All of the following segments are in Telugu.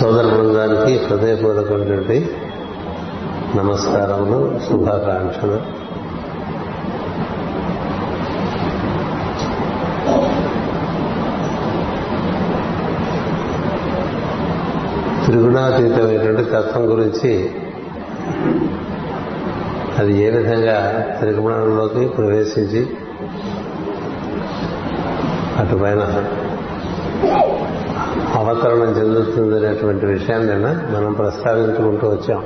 సోదర బృందానికి హృదయపూర్వకమైనటువంటి నమస్కారములు శుభాకాంక్షలు. త్రిగుణాతీతమైనటువంటి తత్వం గురించి అది ఏ విధంగా త్రిగుణంలోకి ప్రవేశించి అటుపైన అవతరణం చెందుతుంది అనేటువంటి విషయాన్ని మనం ప్రస్తావించుకుంటూ వచ్చాం.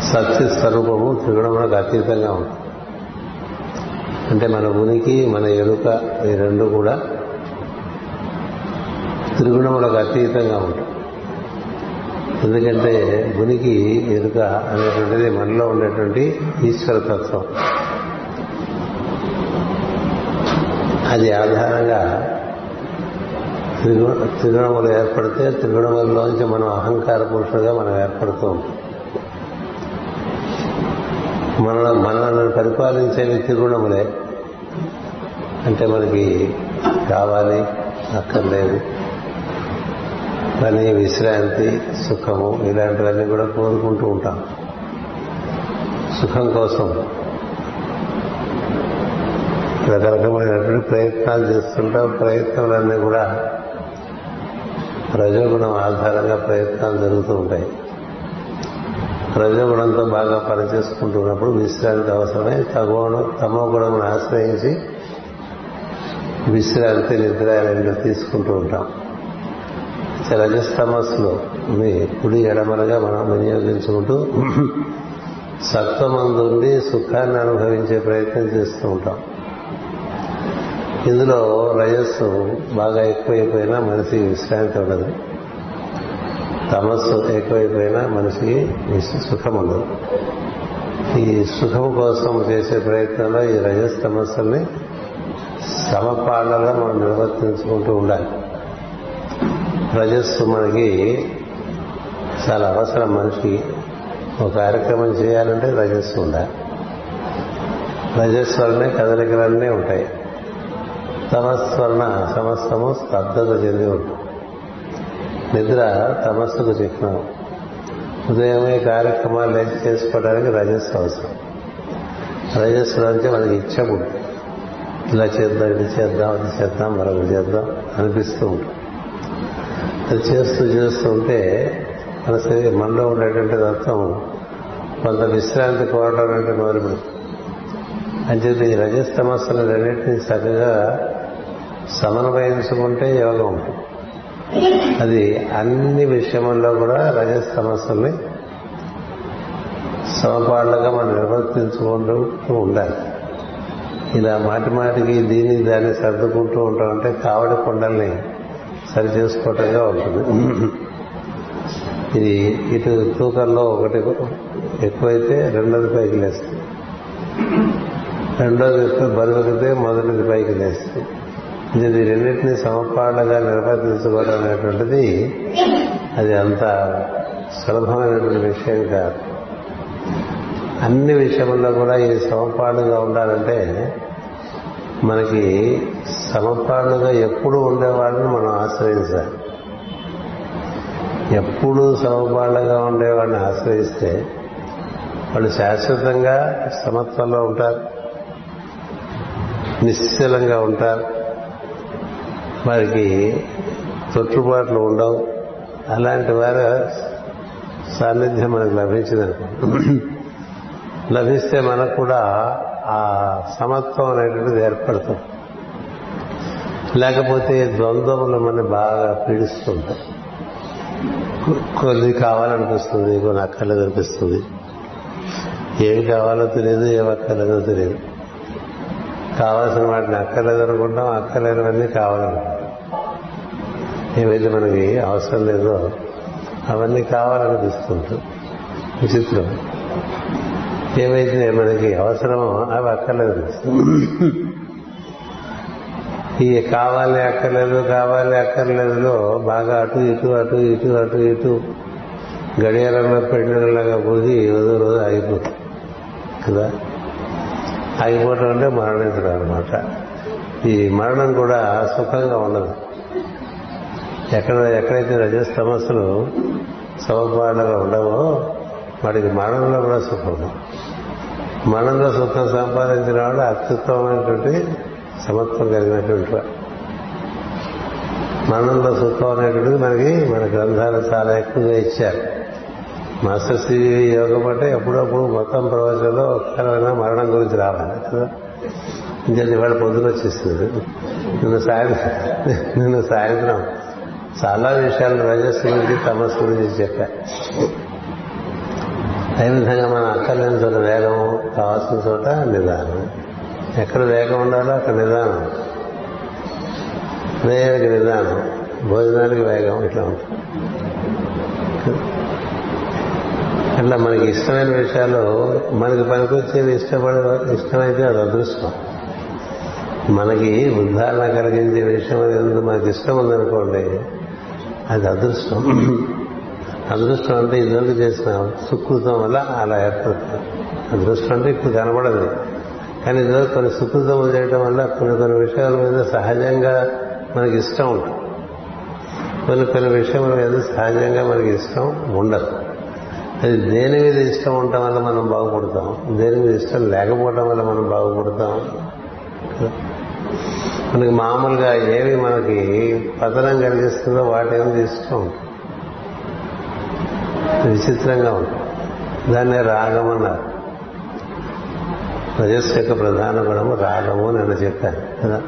సత్య స్వరూపము త్రిగుణములకు అతీతంగా ఉంది. అంటే మన ఉనికి మన ఎరుక ఈ రెండు కూడా త్రిగుణములకు అతీతంగా ఉంటాయి ఎందుకంటే ఉనికి ఎరుక అనేటువంటిది మనలో ఉండేటువంటి ఈశ్వరతత్వం. అది ఆధారంగా త్రిగుణములు ఏర్పడితే త్రిగుణముల్లోంచి మనం అహంకార పురుషుడుగా మనం ఏర్పడుతూ. ఉంటాం మన మనల్ని పరిపాలించేవి త్రిగుణములే. అంటే మనకి కావాలి అక్కర్లేదు. పని విశ్రాంతి సుఖము ఇలాంటివన్నీ కూడా కోరుకుంటూ ఉంటాం. సుఖం కోసం. రకరకమైనటువంటి ప్రయత్నాలు చేస్తుంటాం. ప్రయత్నాలన్నీ కూడా రజోగుణం ఆధారంగా ప్రయత్నాలు జరుగుతూ ఉంటాయి. రజోగుణంతో బాగా పనిచేసుకుంటున్నప్పుడు విశ్రాంతి అవసరమై. తమో తమో గుణమును ఆశ్రయించి విశ్రాంతి నిద్ర రెండు తీసుకుంటూ ఉంటాం. రజస్తమస్సులో మీ కుడి ఎడమలుగా మనం వినియోగించుకుంటూ సత్వమందుండి సుఖాన్ని అనుభవించే ప్రయత్నం చేస్తూ ఉంటాం. ఇందులో రజస్సు బాగా ఎక్కువైపోయినా మనిషికి విశ్రాంతి ఉండదు. తమస్సు ఎక్కువైపోయినా మనిషికి సుఖం ఉండదు. ఈ సుఖం కోసం చేసే ప్రయత్నంలో ఈ రజస్ తమస్సుల్ని సమపాళ్ళగా మనం నిర్వర్తించుకుంటూ ఉండాలి. రజస్సు మనకి చాలా అవసరం మనిషికి. ఒక కార్యక్రమం చేయాలంటే రజస్సు ఉండాలి. రజస్సు వల్లనే కదలికలన్నీ ఉంటాయి. తమస్వలన సమస్తము స్తబ్దత చెంది ఉంటుంది. నిద్ర తమస్సుకు చిహ్నం. ఉదయమే కార్యక్రమాలు లేచి చేసుకోవడానికి రజస్సు అవసరం. రజస్సులోంచి మనకి ఇచ్చ ఇలా చేద్దాం ఇది చేద్దాం అది చేద్దాం మరొకటి చేద్దాం అనిపిస్తూ ఉంటుంది. అది చేస్తూ చేస్తూ ఉంటే మన శరీరం మనలో ఉండేటువంటి తత్వం కొంత విశ్రాంతి కోరడం అంటే మొదలుపెడుతుంది. అంచేది ఈ రజస్తమస్సులు రెండింటినీ చక్కగా సమన్వయించుకుంటే యోగం. ఉంటుంది అది అన్ని విషయముల్లో కూడా రజస్తమస్సుల్ని సమపాళ్ళగా మనం నిర్వర్తించుకుంటూ ఉండాలి. ఇలా మాటి మాటికి దీన్ని దాన్ని సర్దుకుంటూ ఉంటాం అంటే కావడి కొండల్ని సరి చేసుకోవటంగా ఉంటుంది. ఇది ఇటు తూకంలో ఒకటి ఎక్కువైతే రెండోది పైకి లేస్తుంది. రెండోది ఎక్కువ బరువుకితే మొదటిది పైకి లేస్తుంది. ఇది రెండింటినీ సమపాళ్ళగా నిర్వర్తించుకోవడం అనేటువంటిది అది అంత సులభమైనటువంటి విషయం కాదు. అన్ని విషయంలో కూడా ఇది సమపాళ్ళుగా ఉండాలంటే మనకి సమపాళ్ళుగా ఎప్పుడు ఉండేవాళ్ళని మనం ఆశ్రయించాలి. ఎప్పుడు సమపాళ్ళగా ఉండేవాడిని ఆశ్రయిస్తే వాళ్ళు శాశ్వతంగా సమత్వంలో ఉంటారు. నిశ్చలంగా ఉంటారు. వారికి తొట్టుబాట్లు ఉండవు. అలాంటి వారి సాన్నిధ్యం మనకు లభించిందనుకో లభిస్తే మనకు కూడా ఆ సమత్వం అనేటువంటిది ఏర్పడుతుంది. లేకపోతే ద్వంద్వములు మన బాగా పీడిస్తుంటాయి కొన్ని కావాలనిపిస్తుంది కొన్ని అక్కర్లేదు అనిపిస్తుంది. ఏమి కావాలో తెలియదు ఏమి అక్కర్లేదో తెలియదు. కావాల్సిన వాటిని అక్కర్లేదు అనుకుంటాం అక్కర్లేనివన్నీ కావాలనుకుంటాం. ఏవైతే మనకి అవసరం లేదో అవన్నీ కావాలనిపిస్తుంటాం విచిత్రం. ఏవైతే మనకి అవసరమో అవి అక్కర్లేదు ఈ కావాలి అక్కర్లేదు కావాలి అక్కర్లేదులో బాగా అటు ఇటు అటు ఇటు అటు ఇటు గడియారంలో పెట్టినలాగా పోయి రోజు రోజు ఆగిపోతుంది. కదా? ఆగిపోవటం అంటే మరణించడం అనమాట ఈ మరణం కూడా సుఖంగా ఉండదు. ఎక్కడ ఎక్కడైతే రజస్ తమస్సులు ఉండవో వాడికి మరణంలో కూడా సుఖం. మరణంలో సుఖం సంపాదించిన వాడు అత్యుత్తమైనటువంటి సమత్వం కలిగినటువంటి వాడు. మరణంలో సుఖం అనేటువంటిది మనకి మన గ్రంథాలు చాలా ఎక్కువగా ఇచ్చారు. మాస్టర్ శ్రీ యోగం అంటే ఎప్పుడప్పుడు మొత్తం ప్రవచనంలో ఒక్కరైనా మరణం గురించి రావాలి కదా? ఇంకేది ఇవాళ పొద్దున వచ్చేస్తుంది నిన్న సాయంత్రం నిన్న సాయంత్రం చాలా విషయాలు రజస్సు గురించి తమస్సు గురించి చెప్పా. అదేవిధంగా మనం అక్కర్లేని చోట వేగం కావాల్సిన చోట నిదానం. ఎక్కడ వేగం ఉండాలో అక్కడ నిదానం. వేగకి నిదానం. భోజనానికి వేగం ఇట్లా ఉంటుంది. అట్లా మనకి ఇష్టమైన విషయాలు మనకి పనికొచ్చేది ఇష్టపడే ఇష్టమైతే అది అదృష్టం. మనకి ఉద్ధారణ కలిగించే విషయం అనేది మనకి ఇష్టం ఉందనుకోండి అది అదృష్టం. అదృష్టం అంటే ఇదివరకు చేసిన సుకృతం వల్ల అలా ఏర్పడుతుంది. అదృష్టం అంటే ఇప్పుడు కనబడదు. కానీ ఇదివరకు కొన్ని సుకృతం చేయడం వల్ల కొన్ని కొన్ని విషయాల మీద సహజంగా మనకి ఇష్టం ఉంటుంది. కొన్ని కొన్ని విషయముల మీద సహజంగా మనకి ఇష్టం ఉండదు. అది దేని మీద ఇష్టం ఉండటం వల్ల మనం బాగుపడతాం? దేని మీద ఇష్టం లేకపోవడం వల్ల మనం బాగుపడతాం? మనకి మామూలుగా ఏవి మనకి పతనం కలిగిస్తుందో వాటి ఏమి ఇష్టం విచిత్రంగా ఉంటుంది. దాన్నే రాగం అన్నారు. రజస్సు యొక్క ప్రధాన గుణము రాగము అని నేను చెప్పాను కదా?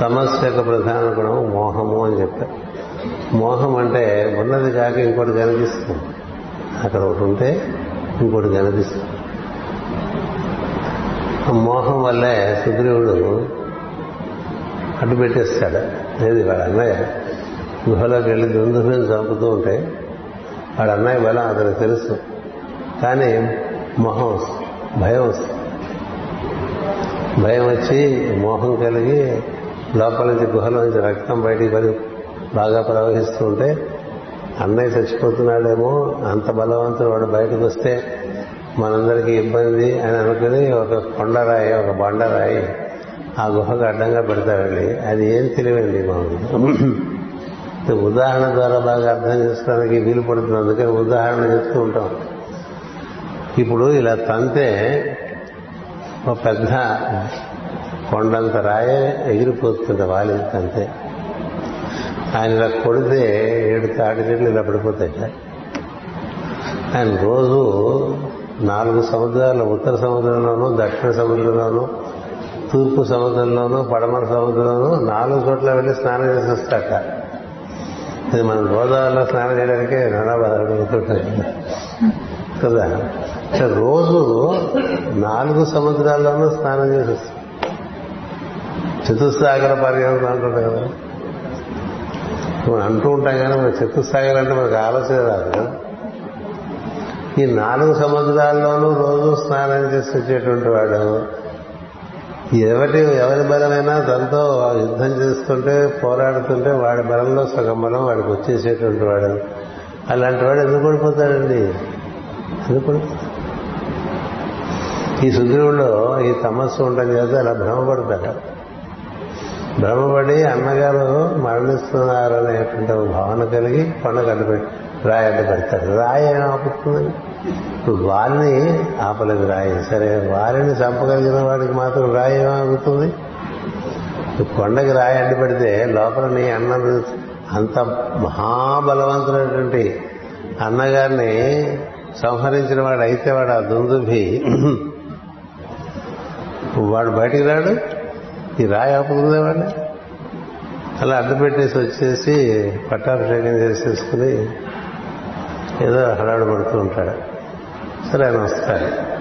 తమస్సు యొక్క ప్రధాన గుణము మోహము అని చెప్పాను మోహం అంటే ఉన్నది కాక ఇంకోటి కనిపిస్తుంది. అక్కడ ఒకటి ఉంటే ఇంకోటి కనిపిస్తుంది. ఆ మోహం వల్లే సుగ్రీవుడు అడ్డు పెట్టేస్తాడు. లేదు వాడు అన్నయ్య గుహలోకి వెళ్ళి దుందుని చంపుతూ ఉంటే వాడు అన్నయ్య బలం అతనికి తెలుసు. కానీ మొహం భయం వస్తుంది. భయం వచ్చి మోహం కలిగి లోపల నుంచి గుహలో నుంచి రక్తం బయటికి పడి బాగా ప్రవహిస్తూ ఉంటే అన్నయ్య చచ్చిపోతున్నాడేమో అంత బలవంతుడు వాడు బయటకు వస్తే మనందరికీ ఇబ్బంది అని అనుకుని ఒక కొండరాయి ఒక బండరాయి ఆ గుహకు అడ్డంగా పెడతాడండి అది ఏం తెలివండి మామూలు ఉదాహరణ ద్వారా బాగా అర్థం చేసుకోవడానికి వీలు పడుతుంది. అందుకని ఉదాహరణ చెప్తూ ఉంటాం. ఇప్పుడు ఇలా తంతే ఒక పెద్ద కొండంత రాయే ఎగిరిపోతుంది వాలింత తంతే. ఆయన ఇలా కొడితే ఏడు తాటి చెట్లు ఇలా పడిపోతాయి. ఆయన రోజు నాలుగు సముద్రాలు ఉత్తర సముద్రంలోనూ దక్షిణ సముద్రంలోనూ తూర్పు సముద్రంలోనూ పడమర సముద్రంలోనూ నాలుగు చోట్ల వెళ్ళి స్నానం చేసి వస్తాట ఇది మనం గోదావరిలో స్నానం చేయడానికే నానా కదా? రోజు నాలుగు సముద్రాల్లోనూ స్నానం చేసి వస్తాం చతుస్సాగర పర్యావరణం అంటుంటాం కదా. మనం అంటూ ఉంటాం కానీ మన చతుస్సాగర్ అంటే మనకు ఆలోచన రాదు. ఈ నాలుగు సముద్రాల్లోనూ రోజు స్నానం చేసి వచ్చేటువంటి వాడు ఎవరి ఎవరి బలమైనా తనతో యుద్ధం చేస్తుంటే పోరాడుతుంటే వాడి బలంలో సగం బలం వాడికి వచ్చేసేటువంటి వాడు. అలాంటి వాడు ఎందుకు పడిపోతాడండి? ఎందుకు ఈ సుగ్రీవుల్లో ఈ తమస్సు ఉండడం చేత అలా భ్రమపడతాడు భ్రమపడి అన్నగారు మరణిస్తున్నారనేటువంటి ఒక భావన కలిగి కొండకు అడ్డుపెట్టి రాయి అడ్డు పెడతాడు రాయి ఏం ఆపుతుందని ఇప్పుడు వారిని ఆపలేదు రాయి. సరే వారిని చంపగలిగిన వాడికి మాత్రం రాయి ఏమాగుతుంది కొండకి రాయి అడ్డు పెడితే లోపల నీ అన్న అంత మహాబలవంతుడైనటువంటి అన్నగారిని సంహరించిన వాడు అయితే వాడు ఆ దుందుభి. వాడు బయటికి రాడు? ఈ రాయి ఆపుతుందేవాడిని అలా అడ్డు పెట్టేసి వచ్చేసి పట్టాభిషేకం చేసేసుకుని ఏదో హడాడు పడుతూ ఉంటాడు. సరే ఆయన వస్తాడు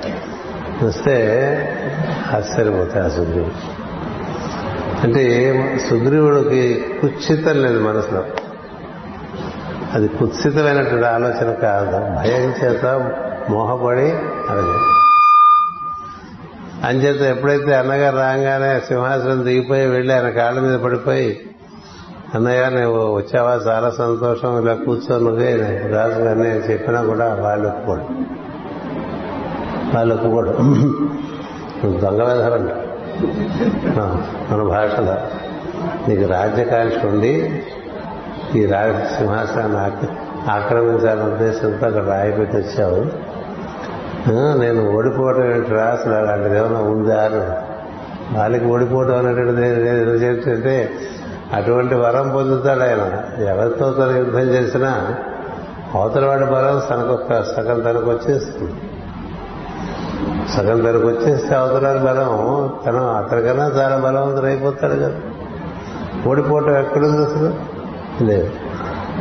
వస్తే ఆశ్చర్యపోతాయి ఆ సుగ్రీవుడు. అంటే సుగ్రీవుడికి కుత్సితం లేదు మనసులో. అది కుత్సితమైనటువంటి ఆలోచన కాదు. భయం చేత మోహపడి అది అంచేత ఎప్పుడైతే అన్నగారు రాగానే సింహాసనం దిగిపోయి వెళ్ళి ఆయన కాళ్ళ మీద పడిపోయి అన్నయ్య నువ్వు వచ్చావా? చాలా సంతోషం. ఇలా కూర్చొని రాజు గారిని చెప్పినా కూడా వాళ్ళు ఒప్పుకోడు వాళ్ళు ఒప్పుకోడు దొంగ వెధరంట మన భాషలో. నీకు రాజ్యకాంక్ష ఉండి ఈ రాజ సింహాసనాన్ని ఆక్రమించాలనే ఉద్దేశంతో అక్కడ రాయిపెట్టి వచ్చావు. నేను ఓడిపోవటం ఏంటి అసలు? అలాంటిది ఏమైనా ఉందా అని. వాళ్ళకి ఓడిపోవటం అనేటువంటిది ఏదో అటువంటి వరం పొందుతాడు ఆయన. ఎవరితో తన యుద్ధం చేసినా అవతల వాడి బలం తనకొక సగం తనకు వచ్చేస్తుంది. సగం తనకు వచ్చేస్తే అవతల బలం తన అతనికన్నా చాలా బలవంతుడు అయిపోతాడు కదా. ఓడిపోవటం ఎక్కడుంది అసలు? లేదు.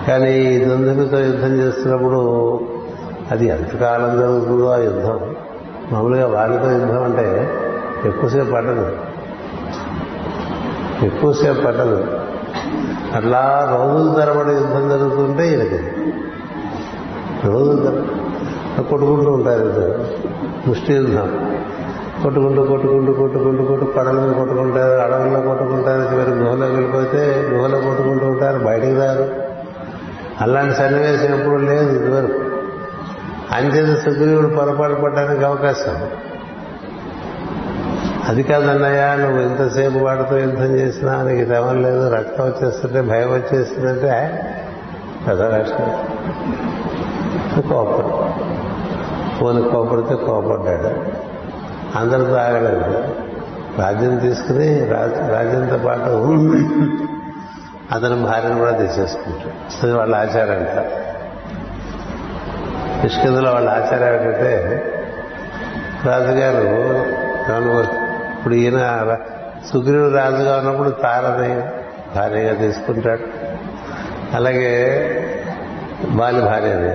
కానీ ఈ యుద్ధం చేస్తున్నప్పుడు అది ఎంతకాలం జరుగుతుందో ఆ యుద్ధం? మామూలుగా వాళ్ళతో యుద్ధం అంటే ఎక్కువసేపు పట్టదు. ఎక్కువసేపు పట్టదు. అట్లా రోజుల తరబడి యుద్ధం జరుగుతుంటే ఈయనకి. రోజుల తరబడి కొట్టుకుంటూ ఉంటారు ఇద్దరు. ముష్టి యుద్ధం. కొట్టుకుంటూ కొట్టుకుంటూ కొట్టుకుంటూ కొట్టు పడల మీద కొట్టుకుంటారు అడవుల్లో కొట్టుకుంటారు చివరి గుహలోకి వెళ్ళిపోతే గుహలో కొట్టుకుంటూ ఉంటారు బయటికి రారు. అలాంటి సన్నివేశం ఎప్పుడు లేదు ఇదివరకు. అంచేత సుగ్రీవుడు పొరపాటు పడడానికి అవకాశం. అది కాదన్నయ్యా నువ్వు ఇంతసేపు వాడితో యుద్ధం చేసినా నీకు తెమం లేదు రక్తం వచ్చేస్తుంటే భయం వచ్చేస్తుందంటే పెద్ద లక్ష్మి కోపడు. పోని కోపడితే కోపడ్డాడు. అందరితో ఆగలేదు రాజ్యం తీసుకుని రాజ్యంతో పాటు అతని భార్యను కూడా తీసేసుకుంటాడు. అది వాళ్ళ ఆచారం అంటారు కిష్కిందలో వాళ్ళ ఆచారం ఏంటంటే రాజుగారు ఇప్పుడు ఈయన సుగ్రీవుడు రాజుగా ఉన్నప్పుడు తారని భార్యగా తీసుకుంటాడు. అలాగే వాలి భార్యని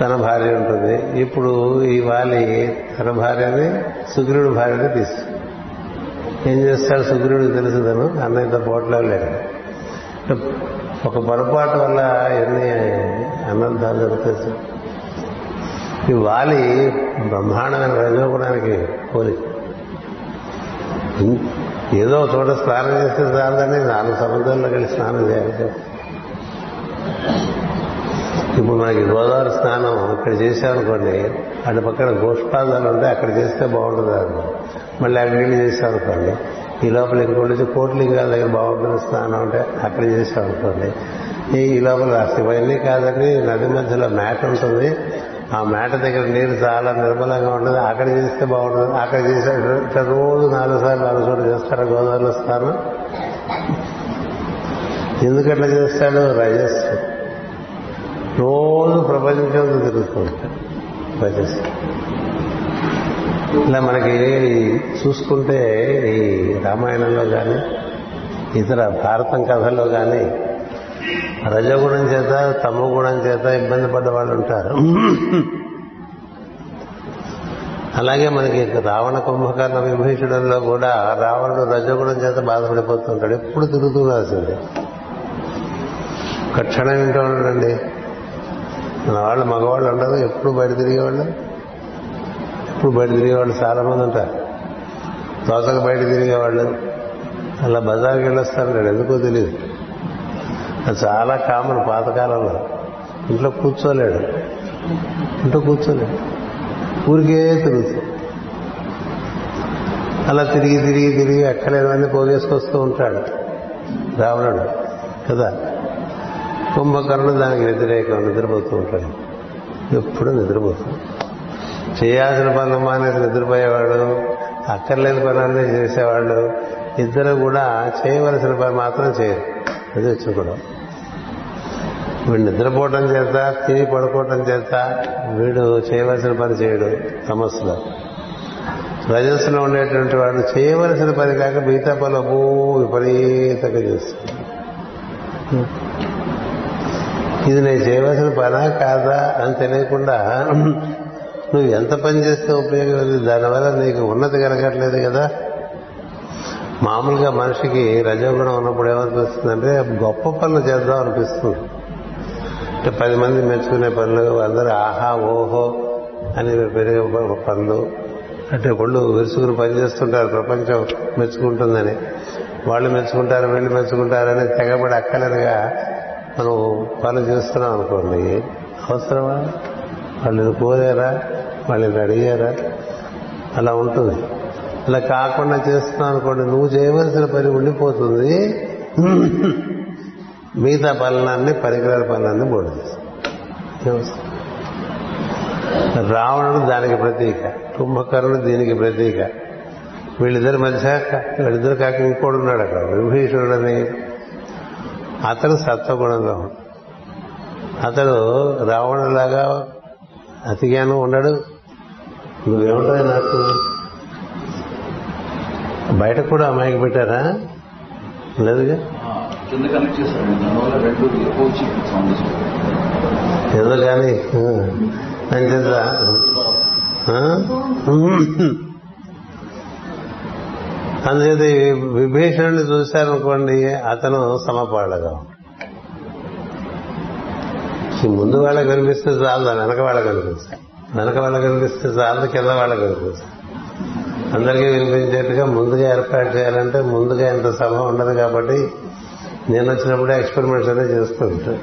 తన భార్య ఉంటుంది. ఇప్పుడు ఈ వాలి తన భార్యని సుగ్రీవుడి భార్యని తీసు ఏం చేస్తాడు సుగ్రీవుడికి తెలుసు తను అన్నయ్యతో పోట్లో లేడు ఒక పొరపాటు వల్ల ఎన్ని అనర్థాలు జరుగుతాయి చూడు. ఈ వాలి బ్రహ్మాండమైన రజోగుణానికి పోలి. ఏదో ఒక చోట స్నానం చేస్తే చాలని నాలుగు సముద్రంలో కలిసి స్నానం చేయాలి. ఇప్పుడు మనకి గోదావరి స్నానం ఇక్కడ చేసామనుకోండి అటు పక్కన గోష్పాదాలు ఉంటే అక్కడ చేస్తే బాగుంటుంది మళ్ళీ అక్కడ నీళ్ళు చేసామనుకోండి ఈ లోపల ఇంకోటి వచ్చి కోట్లింగాల దగ్గర బాగుంటుంది స్నానం అంటే అక్కడ చేసామనుకోండి ఈ ఈ లోపల అసలు ఇవన్నీ కాదని నది మధ్యలో మ్యాట్ ఉంటుంది ఆ మేట దగ్గర నీరు చాలా నిర్మలంగా ఉంటుంది. అక్కడ చేస్తే బాగుంటుంది. అక్కడ చేసే ఇట్లా రోజు నాలుగు సార్లు నాలుగు చోట్ల చేస్తారు? గోదావరిలో స్నానం ఎందుకట్లా చేస్తాడు? రజస్. రోజు ప్రపంచం తిరుగుతుంటాడు. రజస్. ఇలా మనకి చూసుకుంటే ఈ రామాయణంలో కానీ ఇతర భారతం కథల్లో కానీ రజగుణం చేత తమ గుణం చేత ఇబ్బంది పడ్డ వాళ్ళు ఉంటారు. అలాగే మనకి రావణ కుంభకర్ణ విభీషణంలో కూడా రావణుడు రజగుణం చేత బాధపడిపోతుంటాడు. ఎప్పుడు తిరుగుతూ రాసింది. ఒక క్షణం ఇంట్లో ఉండండి. మన వాళ్ళు మగవాళ్ళు ఉండరు ఎప్పుడు బయట తిరిగేవాళ్ళు? ఎప్పుడు బయట తిరిగేవాళ్ళు చాలా మంది ఉంటారు. దోసకు బయట తిరిగేవాళ్ళు. అలా బజార్కి వెళ్ళొస్తారంటాడు ఎందుకో తెలియదు. చాలా కామన్ పాతకాలంలో. ఇంట్లో కూర్చోలేడు. ఇంట్లో కూర్చోలేడు. ఊరికే తిరుగుతూ. అలా తిరిగి తిరిగి తిరిగి ఎక్కలేనివన్నీ పోగేసుకొస్తూ ఉంటాడు రావణుడు కదా? కుంభకర్ణుడు దానికి వ్యతిరేకం నిద్రపోతూ ఉంటాడు. ఎప్పుడు నిద్రపోతుంది చేయాల్సిన పనులు మానేసి నిద్రపోయేవాడు అక్కర్లేని పనులన్నీ చేసేవాళ్ళు ఇద్దరు కూడా చేయవలసిన పని మాత్రం చేయరు. అది వచ్చి కూడా వీడు నిద్రపోవటం చేత తిని పడుకోవటం చేత వీడు చేయవలసిన పని చేయడు సమస్యలో. రజస్సులో ఉండేటువంటి వాడు చేయవలసిన పని కాక మిగతా పనులు అబ్బో విపరీతంగా చేస్తుంది ఇది నేను చేయవలసిన పనా కాదా అని తెలియకుండా నువ్వు ఎంత పని చేస్తే ఉపయోగం లేదు. దానివల్ల నీకు ఉన్నతి కలగట్లేదు కదా. మామూలుగా మనిషికి రజోగుణం ఉన్నప్పుడు ఏమనిపిస్తుందంటే గొప్ప పనులు చేద్దాం అనిపిస్తుంది. అంటే పది మంది మెచ్చుకునే పనులు అందరూ ఆహా ఓహో అని పెరిగే పనులు. అంటే ఒళ్ళు విరుచుకుని పనిచేస్తుంటారు ప్రపంచం మెచ్చుకుంటుందని. వాళ్ళు మెచ్చుకుంటారు వీళ్ళు మెచ్చుకుంటారని తెగబడి అక్కలనుగా మనం పనులు చేస్తున్నాం అనుకోండి. అవసరమా? వాళ్ళు కోరారా? వాళ్ళు అడిగారా? అలా ఉంటుంది. అలా కాకుండా చేస్తున్నావు అనుకోండి నువ్వు చేయవలసిన పని ఉండిపోతుంది. మిగతా పనులన్నీ పరికరాల పనులన్నీ బోర్డు చేస్తాం రావణుడు దానికి ప్రతీక కుంభకరుడు దీనికి ప్రతీక. వీళ్ళిద్దరి మధ్య వీళ్ళిద్దరు కాక ఇంకోడు ఉన్నాడు అక్కడ విభీషణుడని అతడు సత్వగుణంగా ఉన్నాడు. అతడు రావణులాగా అతిగాను ఉండడు నువ్వేముంటావు నాకు? బయట కూడా అమ్మాయికి పెట్టారా? లేదుగా? కింద కనెక్ట్ చేశారు. దానివల్ల రెండు ఎక్కువ ఏదో కానీ అంచేత? అందుచేత విభీషణుని చూశారనుకోండి అతను సమపాళ్ళగా. ఉంటాడు. ఈ ముందు వాళ్ళకి కనిపిస్తే చాలు వెనక వాళ్ళకి కనిపిస్తాయి వెనక వాళ్ళకి కనిపిస్తే చాలు కింద వాళ్ళకి కనిపిస్తాయి అందరికీ వినిపించేట్టుగా ముందుగా ఏర్పాటు చేయాలంటే ముందుగా ఇంత సభ ఉండదు కాబట్టి నేను వచ్చినప్పుడే ఎక్స్పెరిమెంట్స్ అనేది చేస్తూ ఉంటాను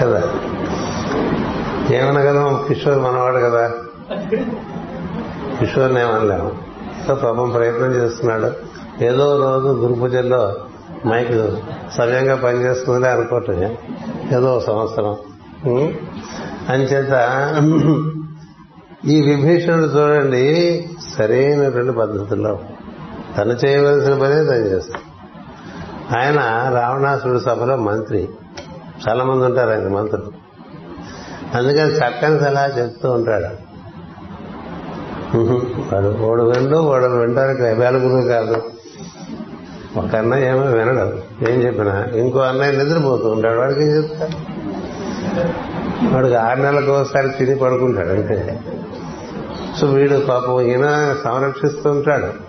కదా? ఏమనగలం కిషోర్ మనవాడు కదా? కిషోర్ని ఏమనలేము. సో పాపం ప్రయత్నం చేస్తున్నాడు. ఏదో రోజు గురు పూజల్లో మైక్ సవ్యంగా పనిచేస్తుందని అనుకోవటం. ఏదో సంవత్సరం. అంచేత ఈ విభీషణుడు చూడండి సరైనటువంటి పద్ధతుల్లో. తను చేయవలసిన పనే తను చేస్తాడు. ఆయన రావణాసురుడు సభలో మంత్రి. చాలా మంది ఉంటారు ఆయన మంత్రులు. అందుకని చక్కని సలహా చెప్తూ ఉంటాడు. ఉహు, వాడు ఓడు విండు వాడు వినడానికి వేలగురు కాదు. ఒక అన్నయ్య ఏమో వినడు. ఏం చెప్పినా? ఇంకో అన్నయ్య నిద్రపోతూ ఉంటాడు. వాడికి ఏం చెప్తా వాడికి ఆరు నెలలకు ఒకసారి తిని పడుకుంటాడు అంతే. సో వీడు పాపం ఈయన సంరక్షిస్తూ ఉంటాడు.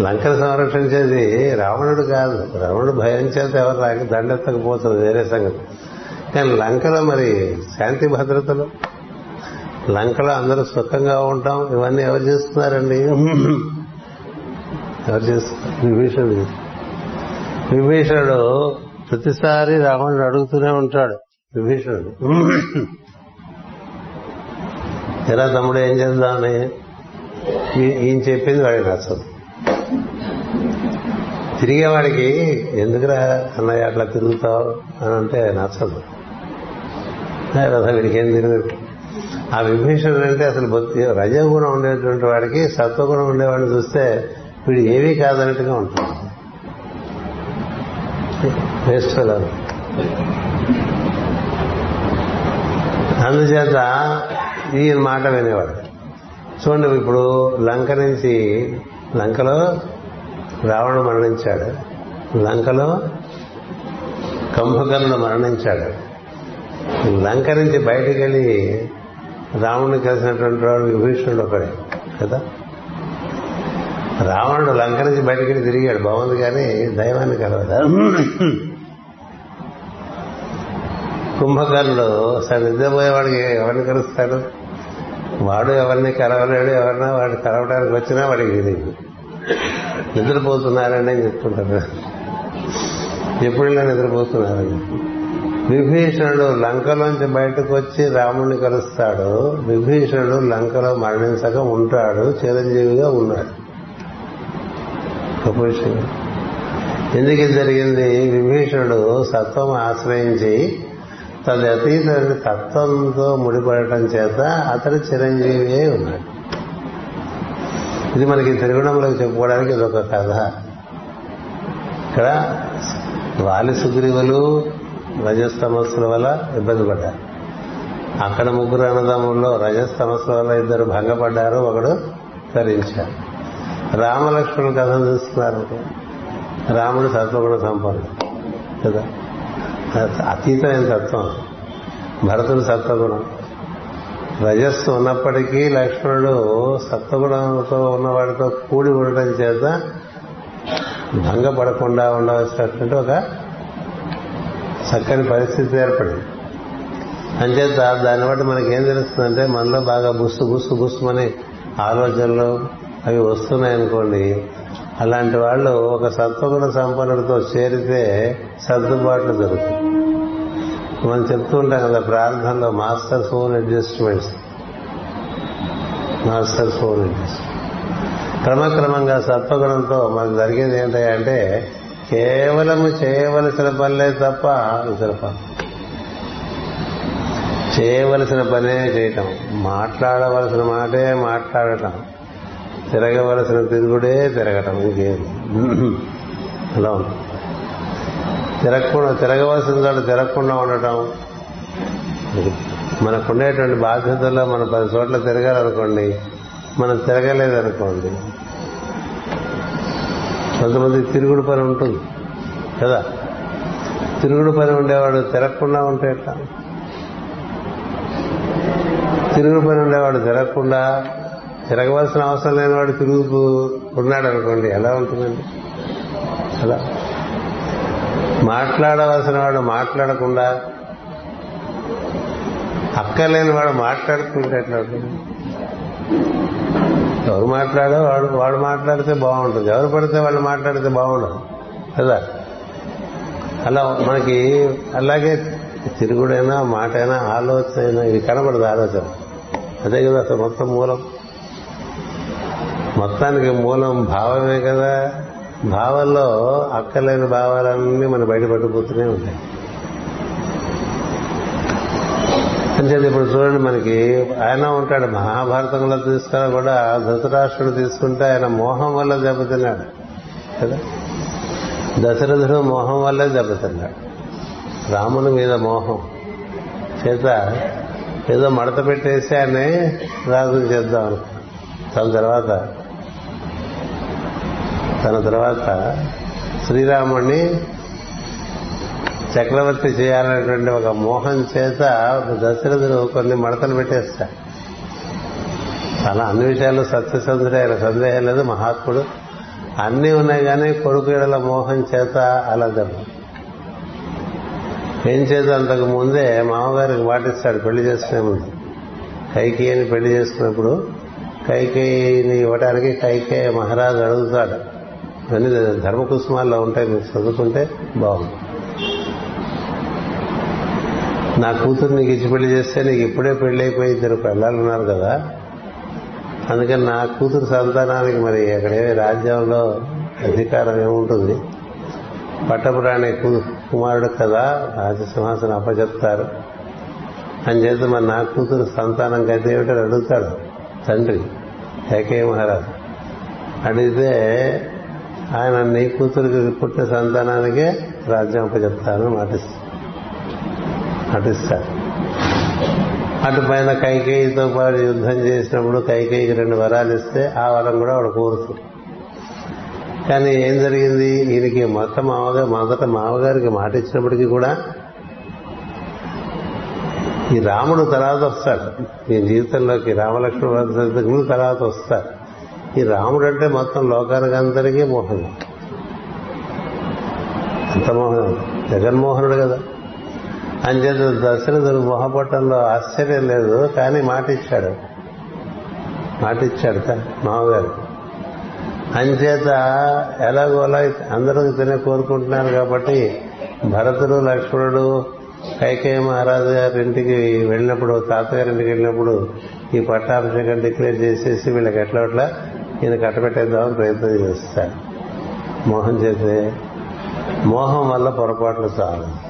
లంకను సంరక్షించేది రావణుడు కాదు. రావణుడు భయం చేత ఎవరు రాక దండెత్తకపోతుంది. వేరే సంగతి. కానీ లంకలో మరి శాంతి భద్రతలు లంకలో అందరూ సుఖంగా ఉంటాం ఇవన్నీ ఎవరు చేస్తున్నారండి? ఎవరు చేస్తున్నారు? విభీషణుడు. విభీషణుడు ప్రతిసారి రావణుడు అడుగుతూనే ఉంటాడు. విభీషణుడు. ఎలా తమ్ముడు ఏం చేద్దామని? ఈయన చెప్పింది వాడికి నచ్చదు. తిరిగేవాడికి ఎందుకురా అన్నయ్య అట్లా తిరుగుతావు అని అంటే నచ్చదు రథం వీడికేం తిరుగు తిరగదు ఆ విభీషణుడు అంటే అసలు రజగుణం ఉండేటువంటి వాడికి సత్వగుణం ఉండేవాడిని చూస్తే వీడు ఏమీ కాదన్నట్టుగా ఉంటుంది వేస్ట్ అందుచేత ఈయన మాట వినేవాడు. చూడండి ఇప్పుడు లంక నుంచి లంకలో రావణుడు మరణించాడు. లంకలో కంభకర్ణుడు మరణించాడు. లంక నుంచి బయటికి వెళ్ళి రావణుని కలిసినటువంటి వాడు విభీషణుడు ఒకడే కదా? రావణుడు లంక నుంచి బయటికి వెళ్ళి తిరిగాడు. బాగుంది కానీ దైవాన్ని కలవదా? కుంభకర్ణుడు అసలు నిద్రపోయేవాడికి ఎవరిని కలుస్తాడు? వాడు ఎవరిని కలవలేడు ఎవరినా వాడు కలవడానికి వచ్చినా వాడికి తెలియదు. నిద్రపోతున్నారని చెప్తున్నారు. చెప్తుంటారు నిద్రపోతున్నారు? నిద్రపోతున్నారని విభీషణుడు లంకలోంచి బయటకు వచ్చి రాముడిని కలుస్తాడు. విభీషణుడు లంకలో మరణించక ఉంటాడు. చిరంజీవిగా ఉన్నాడు. గొప్ప విషయం. ఎందుకు జరిగింది? విభీషణుడు సత్వం ఆశ్రయించి తన అతీత తత్వంతో ముడిపడటం చేత అతడు చిరంజీవి ఉన్నాడు. ఇది మనకి త్రిగుణంలో చెప్పుకోవడానికి ఇదొక కథ. ఇక్కడ వాలి సుగ్రీవులు రజస్తమస్సుల వల్ల ఇబ్బంది పడ్డారు. అక్కడ ముగ్గురు అన్నదమ్ముల్లో రజస్తమస్సుల వల్ల ఇద్దరు భంగపడ్డారు ఒకడు తరించారు. రామలక్ష్మణుల కథ చూస్తున్నారు. రాముడు సత్వగుణ సంపన్నుడు కదా? అతీతమైన తత్వం భరతుడు సత్వగుణం. రజస్సు ఉన్నప్పటికీ లక్ష్మణుడు సత్వగుణంతో ఉన్నవాడితో కూడి ఉండటం చేత భంగపడకుండా ఉండవలసినటువంటి ఒక చక్కని పరిస్థితి ఏర్పడింది. అంచేత దాన్ని బట్టి మనకి ఏం తెలుస్తుందంటే మనలో బాగా బుస్సు బుస్సు బుస్సుమని ఆలోచనలు అవి వస్తున్నాయనుకోండి అలాంటి వాళ్ళు ఒక సత్వగుణ సంపన్నుడితో చేరితే సర్దుబాట్లు దొరుకుతాయి మనం చెప్తూ ఉంటాం కదా ప్రార్థనలో master phone adjustments. Master phone adjustment. క్రమక్రమంగా సత్వగుణంతో మనకు జరిగేది ఏంటంటే కేవలము చేయవలసిన పనులే తప్ప ఇతర పని చేయవలసిన పనే చేయటం. మాట్లాడవలసిన మాటే మాట్లాడటం. తిరగవలసిన తిరుగుడే తిరగటం. ఇంకేం? అలా ఉంటుంది తిరగకుండా తిరగవలసిన చోట తిరగకుండా ఉండటం. మనకుండేటువంటి బాధ్యతల్లో మనం పది చోట్ల తిరగాలనుకోండి మనం తిరగలేదనుకోండి కొంతమంది తిరుగుడు పని ఉంటుంది కదా? తిరుగుడు పని ఉండేవాడు తిరగకుండా ఉంటే ఎట్లా? తిరుగుడు పని ఉండేవాడు తిరగకుండా తిరగవలసిన అవసరం లేనివాడు తిరుగుతూ ఉన్నాడు అనుకోండి ఎలా ఉంటుందండి? అలా మాట్లాడవలసిన వాడు మాట్లాడకుండా అక్కర్లేని వాడు మాట్లాడుతుంటే ఎట్లా ఎవరు మాట్లాడో వాడు వాడు మాట్లాడితే బాగుంటుంది. ఎవరు పడితే వాళ్ళు మాట్లాడితే బాగుండదు. కదా? అలా మనకి అలాగే తిరుగుడైనా మాటైనా ఆలోచన అయినా ఇది కనబడదు ఆలోచన. అదే కదా అసలు మొత్తం మూలం. మొత్తానికి మూలం భావమే కదా. భావంలో అక్కర్లేని భావాలన్నీ మనం బయటపడిపోతూనే ఉంటాయి. అంచేది ఇప్పుడు చూడండి మనకి ఆయన ఉంటాడు మహాభారతంలో తీసుకున్నా కూడా ధృతరాష్ట్రుడు తీసుకుంటే ఆయన మోహం వల్ల దెబ్బతిన్నాడు. కదా? దశరథుడు మోహం వల్లే దెబ్బతిన్నాడు. రాముని మీద మోహం. చేత ఏదో మడత పెట్టేసి ఆయన రాజు చేద్దాం అనుకున్నాడు. తన తర్వాత తన తర్వాత శ్రీరాముణ్ణి చక్రవర్తి చేయాలనేటువంటి ఒక మోహం చేత దశరథుడు కొన్ని మడతలు పెట్టేస్తాడు. చాలా అన్ని విషయాలు సత్యసంధుడే ఆయన సందేహం లేదు మహాత్ముడు. అన్నీ ఉన్నాయి కానీ కొడుకు ఎడల మోహం చేత అలా దెబ్బ ఏం చేత అంతకు ముందే మామగారికి పాటిస్తాడు పెళ్ళి చేసుకునే ముందు కైకేయిని పెళ్ళి చేసుకున్నప్పుడు కైకేయిని ఇవ్వడానికి కైకేయ మహారాజు అడుగుతాడు. ఇవన్నీ ధర్మకుసుమాల్లో ఉంటాయి మీరు చదువుకుంటే బాగుంది. నా కూతురు నీకు ఇచ్చి పెళ్ళి చేస్తే నీకు ఇప్పుడే పెళ్ళి అయిపోయి ఇద్దరు పిల్లలు ఉన్నారు కదా. అందుకని నా కూతురు సంతానానికి మరి అక్కడే రాజ్యంలో అధికారం ఏముంటుంది? పట్టపురాణి కుమారుడు కదా రాజసింహాసనం అప్పచెప్తారు. అని చేత మరి నా కూతురు సంతానం గతి ఏమిటని అడుగుతాడు తండ్రి ఏకే మహారాజు. అడిగితే ఆయన నీ కూతురికి పుట్టిన సంతానానికే రాజ్యం చెప్తాను మాటిస్తాను నటిస్తారు అటు పైన కైకేయితో పాటు యుద్ధం చేసినప్పుడు కైకేయికి రెండు వరాలు ఇస్తే ఆ వరం కూడా ఆవిడ కోరుతుంది కానీ ఏం జరిగింది? ఈయనకి మొత్తం మామగారు మొదట మామగారికి మాట ఇచ్చినప్పటికీ కూడా ఈ రాముడు తర్వాత వస్తాడు. ఈ జీవితంలోకి రామలక్ష్మణ తర్వాత వస్తాడు ఈ రాముడు అంటే మొత్తం లోకానికి అందరికీ మోహం అంత మోహనం. జగన్మోహనుడు కదా. అంచేత దశరథుడు మొహపట్టంలో ఆశ్చర్యం లేదు కానీ మాట ఇచ్చాడు మాట ఇచ్చాడు మామగారు. అంచేత ఎలాగోలా అందరూ తినే కోరుకుంటున్నారు కాబట్టి భరతుడు లక్ష్మణుడు కైకేయ మహారాజు గారి ఇంటికి వెళ్ళినప్పుడు తాతగారి ఇంటికి వెళ్ళినప్పుడు ఈ పట్టాభిషేకం డిక్లేర్ చేసేసి వీళ్ళకి ఎట్లా అట్లా ఈయన కట్టబెట్టేద్దామని ప్రయత్నం చేస్తాడు. మోహం చేస్తే మోహం వల్ల పొరపాట్లు చాలు.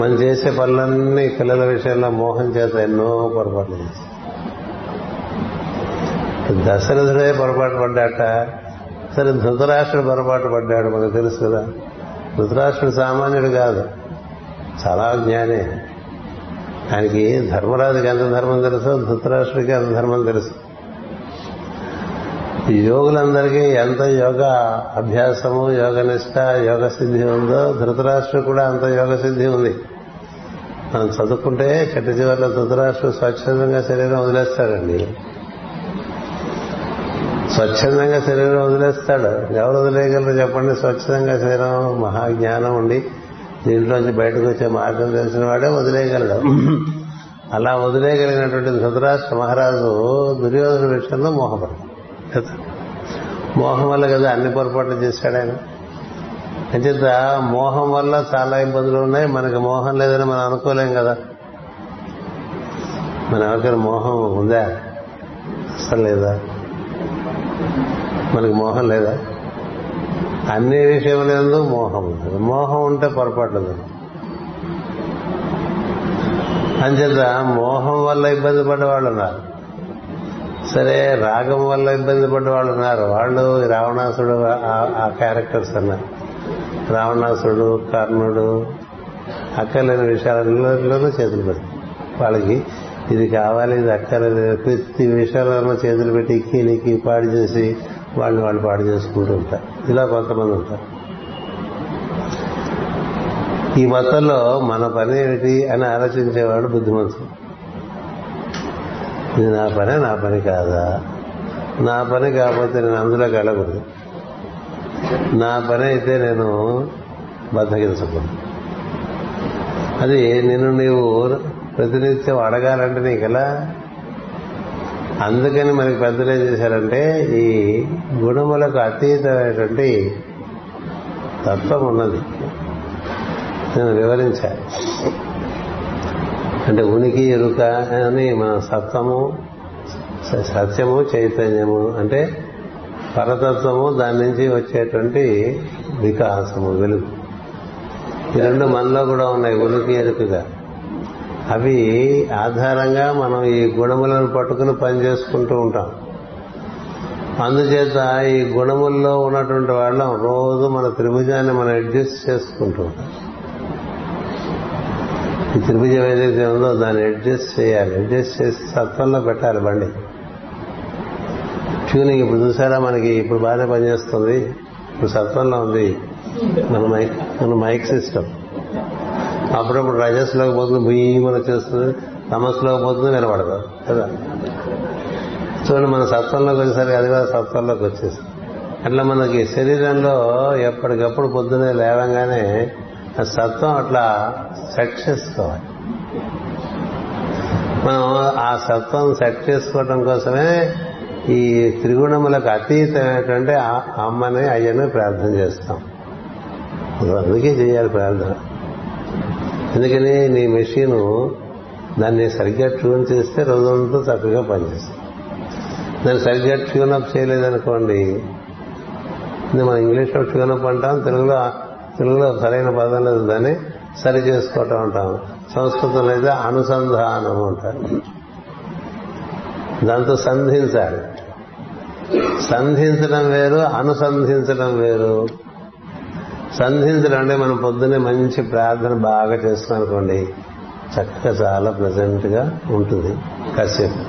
మనం చేసే పనులన్నీ పిల్లల విషయంలో మోహం చేత ఎన్నో పొరపాట్లు చేస్తాం దశరథుడే పొరపాటు పడ్డాట సరే ధృతరాష్ట్రుడు పొరపాటు పడ్డాడు మనకు తెలుసు కదా. ధృతరాష్ట్రుడు సామాన్యుడు కాదు చాలా జ్ఞానే. ఆయనకి ధర్మరాజుకి ఎంత ధర్మం తెలుసో ధృతరాష్ట్రుడికి ఎంత ధర్మం తెలుసు. యోగులందరికీ ఎంత యోగ అభ్యాసము యోగ నిష్ట యోగ సిద్ధి ఉందో ధృతరాష్ట్రుడు కూడా అంత యోగ సిద్ధి ఉంది. మనం చదువుకుంటే చెట్ట చివరిలో ధృతరాష్ట్రుడు స్వచ్ఛందంగా శరీరం వదిలేస్తాడండి. స్వచ్ఛందంగా శరీరం వదిలేస్తాడు. ఎవరు వదిలేయగలరు చెప్పండి? స్వచ్ఛందంగా శరీరం మహాజ్ఞానం ఉండి దీంట్లోంచి బయటకు వచ్చే మార్గం తెలిసిన వాడే వదిలేయగలడు. అలా వదిలేయగలిగినటువంటి ధృతరాష్ట్ర మహారాజు దుర్యోధన విషయంలో మోహపడు కదా. మోహం వల్ల కదా అన్ని పొరపాట్లు చేశాడు ఆయన. అంచేత మోహం వల్ల చాలా ఇబ్బందులు ఉన్నాయి. మనకి మోహం లేదని మనం అనుకోలేం కదా. మన ఎవరికైనా మోహం ఉందా? అసలు లేదా? మనకి మోహం లేదా? అన్ని విషయంలో మోహం ఉంది మోహం ఉంటే పొరపాట్లు లేదు అంచేత మోహం వల్ల ఇబ్బంది పడ్డ వాళ్ళు ఉన్నారు. సరే రాగం వల్ల ఇబ్బంది పడ్డ వాళ్ళు ఉన్నారు. వాళ్ళు రావణాసుడు ఆ- క్యారెక్టర్స్ అన్నారు రావణాసుడు కర్ణుడు అక్కర్లేని విషయాలలోనూ చేతులు పెడతారు వాళ్ళకి ఇది కావాలి ఇది అక్కర్లేదు. ప్రతి విషయాలను చేతులు పెట్టి ఇక్కి నీకి పాడు చేసి వాళ్ళని వాళ్ళు పాడు చేసుకుంటూ ఉంటారు. ఇలా కొంతమంది ఉంటారు. ఈ మొత్తంలో మన పని ఏమిటి అని ఆలోచించేవాడు బుద్ధిమంతుడు. ఇది నా పనే నా పని కాదా? నా పని కాకపోతే నేను అందులోకి వెళ్ళకూడదు నా పని అయితే నేను బద్దగించకూడదు అది నిన్ను నీవు ప్రతినిత్యం అడగాలంటే నీకు ఎలా అందుకని మనకి పెద్దలు ఏం చేశారంటే ఈ గుణములకు అతీతమైనటువంటి తత్వం ఉన్నది. నేను వివరించాను. అంటే ఉనికి ఎరుక అని మన సత్వము సత్యము చైతన్యము అంటే పరతత్వము దాని నుంచి వచ్చేటువంటి వికాసము వెలుగు. ఈ రెండు మనలో కూడా ఉన్నాయి ఉనికి ఎరుకగా. అవి ఆధారంగా మనం ఈ గుణములను పట్టుకుని పని చేసుకుంటూ ఉంటాం. అందుచేత ఈ గుణముల్లో ఉన్నటువంటి వాళ్ళం రోజు మన త్రిభుజాన్ని మనం అడ్జస్ట్ చేసుకుంటూ ఉంటాం. ఈ త్రిభుజం ఏదైతే ఉందో దాన్ని అడ్జస్ట్ చేయాలి. అడ్జస్ట్ చేసి సత్వంలో పెట్టాలి బండి. ట్యూనింగ్ ఇప్పుడు చూసారా మనకి ఇప్పుడు బాగానే పనిచేస్తుంది. ఇప్పుడు సత్వంలో ఉంది. మన మైక్ మన మైక్ సిస్టమ్. అప్పుడప్పుడు రజస్లోకి పోతుంది భూమని వచ్చేస్తుంది తమస్లోకి పోతుంది నిలబడదు కదా? చూడండి మన సత్వంలోకి వచ్చేసరికి అది కూడా సత్వంలోకి వచ్చేస్తుంది. అట్లా మనకి శరీరంలో ఎప్పటికప్పుడు పొద్దునే లేవంగానే సత్వం అట్లా సెట్ చేసుకోవాలి. మనం ఆ సత్వం సెట్ చేసుకోవడం కోసమే ఈ త్రిగుణములకు అతీతమైనటువంటి అమ్మని అయ్యని ప్రార్థన చేస్తాం. అందుకే చేయాలి ప్రార్థన. ఎందుకని నీ మెషిన్ దాన్ని సరిగ్గా ట్యూన్ చేస్తే రోజంతా చక్కగా పనిచేస్తుంది. దాన్ని సరిగ్గా ట్యూన్ అప్ చేయలేదనుకోండి మనం ఇంగ్లీష్లో ట్యూన్ అప్ అంటాం తెలుగులో తెలుగులో సరైన పదం లేదు దాన్ని సరి చేసుకోవటం అంటాం సంస్కృతంలో అయితే అనుసంధానం అంటారు. దాంతో సంధించాలి. సంధించడం వేరు అనుసంధించడం వేరు. సంధించడం అంటే మనం పొద్దున్నే మంచి ప్రార్థన బాగా చేసుకోనుకోండి అనుకోండి చక్కగా చాలా ప్లెజెంట్గా ఉంటుంది. కాసేపు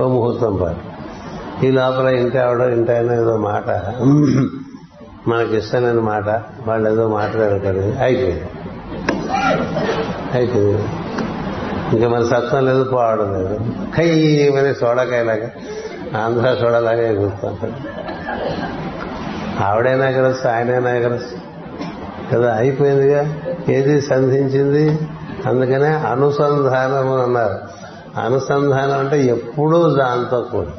ఓ ముహూర్తం పాటు. ఈ లోపల ఇంటి ఆవిడ ఇంటైనా ఏదో మాట మనకి ఇష్టమైన మాట వాళ్ళు ఏదో మాట్లాడతారు అయిపోయింది. అయిపోయింది. ఇంకా మన సత్వం లేదు పోవడం లేదు. కయ్యమని సోడకాయలాగా ఆంధ్ర సోడలాగా ఎగురుతుంటారు ఆవిడైనా ఎగరచ్చు ఆయనైనా ఎగరచ్చు కదా అయిపోయిందిగా. ఏది సంధించింది? అందుకనే అనుసంధానం అన్నారు. అనుసంధానం అంటే ఎప్పుడూ దాంతో కూడి.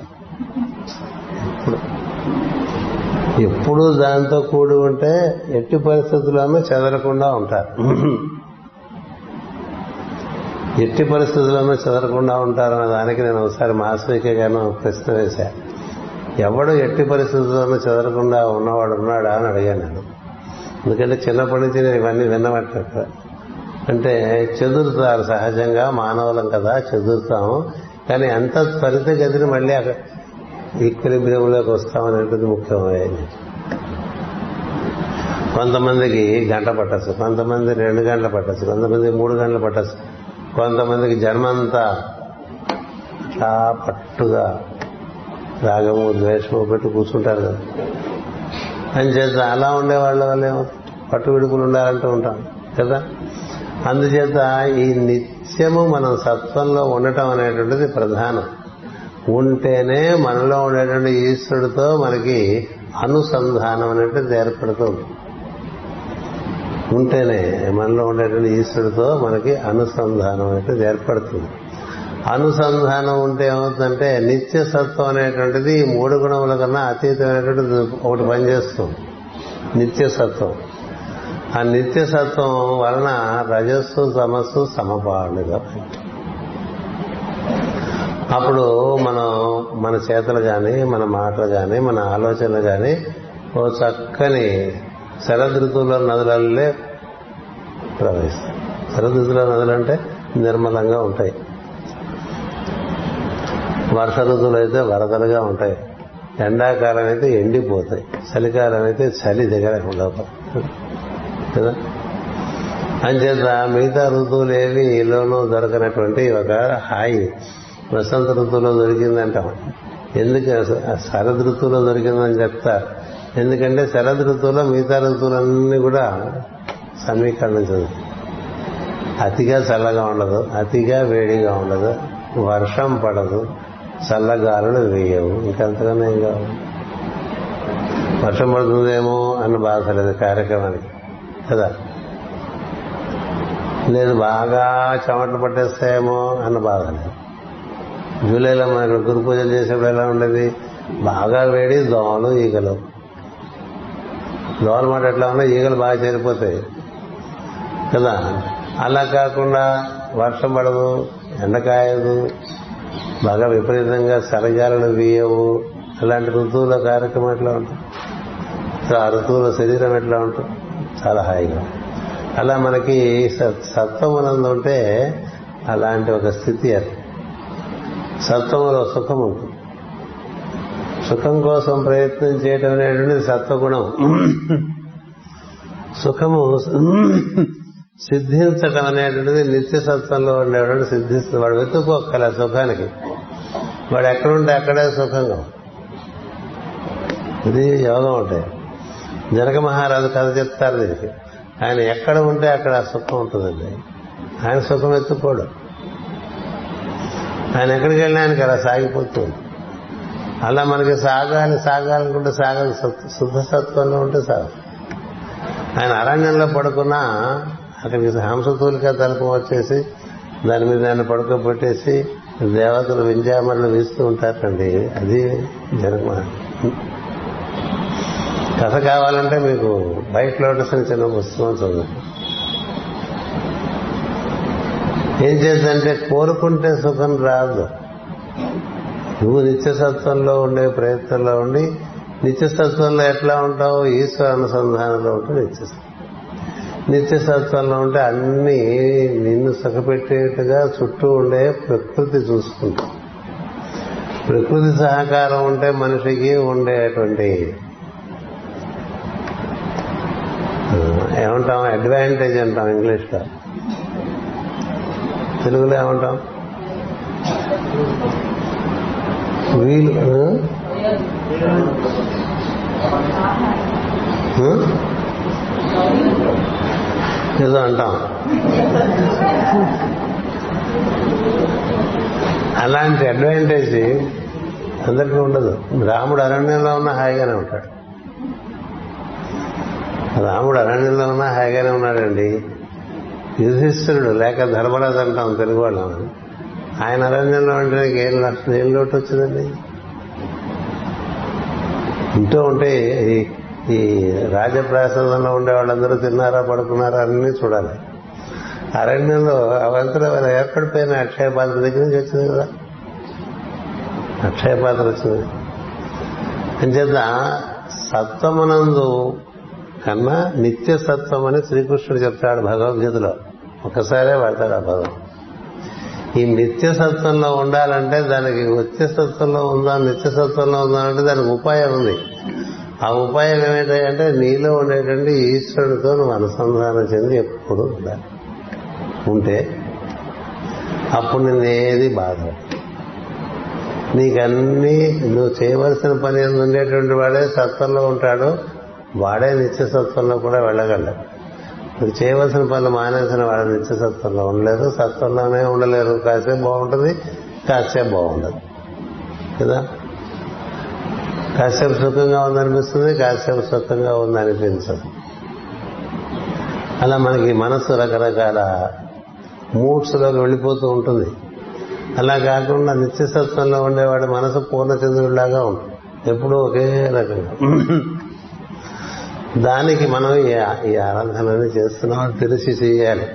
ఎప్పుడూ దాంతో కూడి ఉంటే ఎట్టి పరిస్థితుల్లోనూ చెదరకుండా ఉంటారు. ఎట్టి పరిస్థితుల్లోనూ చెదరకుండా ఉంటారన్న దానికి నేను ఒకసారి మాస్వికే గారిని ప్రశ్న వేశాను ఎవడు ఎట్టి పరిస్థితుల్లోనూ చెదరకుండా ఉన్నవాడు ఉన్నాడా అని అడిగాను నేను. ఎందుకంటే చిన్నప్పటి నుంచి నేను ఇవన్నీ విన్నమాట అంటే చెదురుతారు సహజంగా మానవులం కదా చెదురుతాము. కానీ ఎంత త్వరితగతిని మళ్ళీ ఈక్విలిబ్రియంలోకి వస్తామని అంటుంది ముఖ్యమైనది కొంతమందికి గంట పట్టచ్చు కొంతమంది రెండు గంటలు పట్టచ్చు కొంతమంది మూడు గంటలు పట్టచ్చు కొంతమందికి జన్మంతా అట్లా పట్టుగా రాగము ద్వేషము పెట్టి కూర్చుంటారు కదా. అని చేత అలా ఉండే వాళ్ళ వల్ల పట్టు విడుకులు ఉండాలంటూ ఉంటాం కదా. అందుచేత ఈ నిత్యము మనం సత్వంలో ఉండటం అనేటువంటిది ప్రధానం. ఉంటేనే మనలో ఉండేటువంటి ఈశ్వరుడితో మనకి అనుసంధానం అనేటువంటిది ఏర్పడుతుంది ఉంటేనే మనలో ఉండేటువంటి ఈశ్వరుడితో మనకి అనుసంధానం అనేటువంటిది ఏర్పడుతుంది. అనుసంధానం ఉంటే ఏమవుతుందంటే నిత్యసత్వం అనేటువంటిది ఈ మూడు గుణముల కన్నా అతీతమైనటువంటిది ఒకటి పనిచేస్తుంది. నిత్యసత్వం ఆ నిత్యసత్వం వలన రజస్సు తమస్సు సమపాడుగా అప్పుడు మనం మన చేతలు కానీ మన మాటలు కానీ మన ఆలోచనలు కానీ ఓ చక్కని శరదృతువులో నదులల్లే ప్రవహిస్తాయి. శరదృతువులో నదులు అంటే నిర్మలంగా ఉంటాయి. వర్ష ఋతువులు అయితే వరదలుగా ఉంటాయి. ఎండాకాలం అయితే ఎండిపోతాయి. చలికాలం అయితే చలి దిగలేకుండా కదా? అంచేత మిగతా ఋతువులు ఏవి ఈలోనూ దొరకనటువంటి ఒక హాయి వసంత ఋతువులో దొరికిందంటాం. ఎందుకు శరద్ ఋతువులో దొరికిందని చెప్తారు ఎందుకంటే శరద్ ఋతువులో మిగతా ఋతువులన్నీ కూడా సమీకరణం చదువు. అతిగా చల్లగా ఉండదు అతిగా వేడిగా ఉండదు వర్షం పడదు చల్లగాలులు వేయవు ఇంకంతగానే ఏం కావు వర్షం పడుతుందేమో అని బాధ లేదు కార్యక్రమానికి. కదా? లేదు బాగా చెమటలు పట్టేస్తాయేమో అన్న బాధ లేదు. జూలైలో మనకు గురు పూజలు చేసేప్పుడు ఎలా ఉండేది? బాగా వేడి దోమలు ఈగలు. దోమల మాట ఎట్లా ఉన్నా ఈగలు బాగా చేరిపోతాయి. కదా? అలా కాకుండా వర్షం పడదు ఎండకాయదు బాగా విపరీతంగా సరజాలను వీయవు. అలాంటి ఋతువుల కార్యక్రమం ఎట్లా ఉంటుంది? ఆ ఋతువుల శరీరం ఎట్లా ఉంటుంది? చాలా హాయిగా అలా మనకి సత్వమునందు ఉంటే అలాంటి ఒక స్థితి అది సత్వంలో సుఖం ఉంటుంది. సుఖం కోసం ప్రయత్నం చేయటం అనేటువంటి సత్వగుణం. సుఖము సిద్ధించటం అనేటువంటిది నిత్య సత్వంలో ఉండేవాడు సిద్ధిస్తుంది వాడు వెతుక్కోగల సుఖానికి. వాడు ఎక్కడుంటే అక్కడే సుఖంగా ఇది యోగం ఉంటాయి జనక మహారాజు కథ చెప్తారు దీనికి. ఆయన ఎక్కడ ఉంటే అక్కడ సుఖం ఉంటుందండి. ఆయన సుఖం ఎత్తుకోడు ఆయన ఎక్కడికి వెళ్ళినా ఆయనకి అలా సాగిపోతుంది. అలా మనకి సాగాలి సాగాలనుకుంటే సాగాలి శుద్ధ సత్వంలో ఉంటే సాగు. ఆయన అరణ్యంలో పడుకున్నా అక్కడికి హంసతూలిక తలపం వచ్చేసి దాని మీద ఆయన పడుకోబెట్టేసి దేవతలు వింజామరలు వీస్తూ ఉంటారండి. అది జనక కథ కావాలంటే మీకు బయట లోటస్ అని చిన్న పుస్తకం చదువు. ఏం చేద్దంటే కోరుకుంటే సుఖం రాదు. నువ్వు నిత్యసత్వంలో ఉండే ప్రయత్నంలో ఉండి నిత్యసత్వంలో ఎట్లా ఉంటావు? ఈశ్వర అనుసంధానంలో ఉంటే నిత్యసత్వం. నిత్యసత్వంలో ఉంటే అన్ని నిన్ను సుఖపెట్టేట్టుగా చుట్టూ ఉండే ప్రకృతి చూసుకుంటాం ప్రకృతి సహకారం ఉంటే మనిషికి ఉండేటువంటి ఏమంటాం? అడ్వాంటేజ్ అంటాం ఇంగ్లీష్లో. తెలుగులో ఏమంటాం? వీలు ఏదో అంటాం. అలాంటి అడ్వాంటేజ్ అందరికీ ఉండదు. రాముడు అరణ్యంలో ఉన్న హాయిగానే ఉంటాడు. రాముడు అరణ్యంలో ఉన్నా హాయిగానే ఉన్నాడండి. యుధిష్ఠరుడు లేక ధర్మరాజు అంటాం తెలుగు వాళ్ళం ఆయన అరణ్యంలో ఉంటే ఏం లక్షణం ఏం లోటు వచ్చిందండి? ఇంటూ ఉంటే ఈ రాజప్రాసాదంలో ఉండే వాళ్ళందరూ తిన్నారా పడుకున్నారా అన్నీ చూడాలి. అరణ్యంలో అవంతరం ఏర్పడిపోయిన అక్షయ పాత్ర దగ్గర నుంచి వచ్చింది కదా? అక్షయ పాత్ర వచ్చింది. అంచేత సత్వమునందు కన్నా నిత్యసత్వం అని శ్రీకృష్ణుడు చెప్తాడు భగవద్గీతలో. ఒకసారే వాడతాడు ఆ పదం. ఈ నిత్యసత్వంలో ఉండాలంటే దానికి నిత్యసత్వంలో ఉందా నిత్యసత్వంలో ఉందా అంటే దానికి ఉపాయం ఉంది. ఆ ఉపాయం ఏమిటంటే నీలో ఉండేటువంటి ఈశ్వరుడితో నువ్వు అనుసంధానం చెంది ఎప్పుడు ఉండాలి. ఉంటే అప్పుడు నేను ఏది బాధ నీకన్నీ నువ్వు చేయవలసిన పని ఉండేటువంటి వాడే సత్వంలో ఉంటాడు. వాడే నిత్యసత్వంలో కూడా వెళ్ళగలడు. మీరు చేయవలసిన పనులు మానేసిన వాడు నిత్యసత్వంలో ఉండలేదు సత్వంలోనే ఉండలేరు కాసేపు బాగుంటుంది కాసేపు బాగుండదు. కదా? కాసేపు సుఖంగా ఉందనిపిస్తుంది కాసేపు సుఖంగా ఉందనిపించదు. అలా మనకి మనసు రకరకాల మూడ్స్లోకి వెళ్ళిపోతూ ఉంటుంది. అలా కాకుండా నిత్యసత్వంలో ఉండేవాడు మనసు పూర్ణ చంద్రుడిలాగా ఉంటుంది. ఎప్పుడూ ఒకే రకంగా. దానికి మనం ఈ ఆరాధనని చేస్తున్నాం. తెలిసి చేయాలి.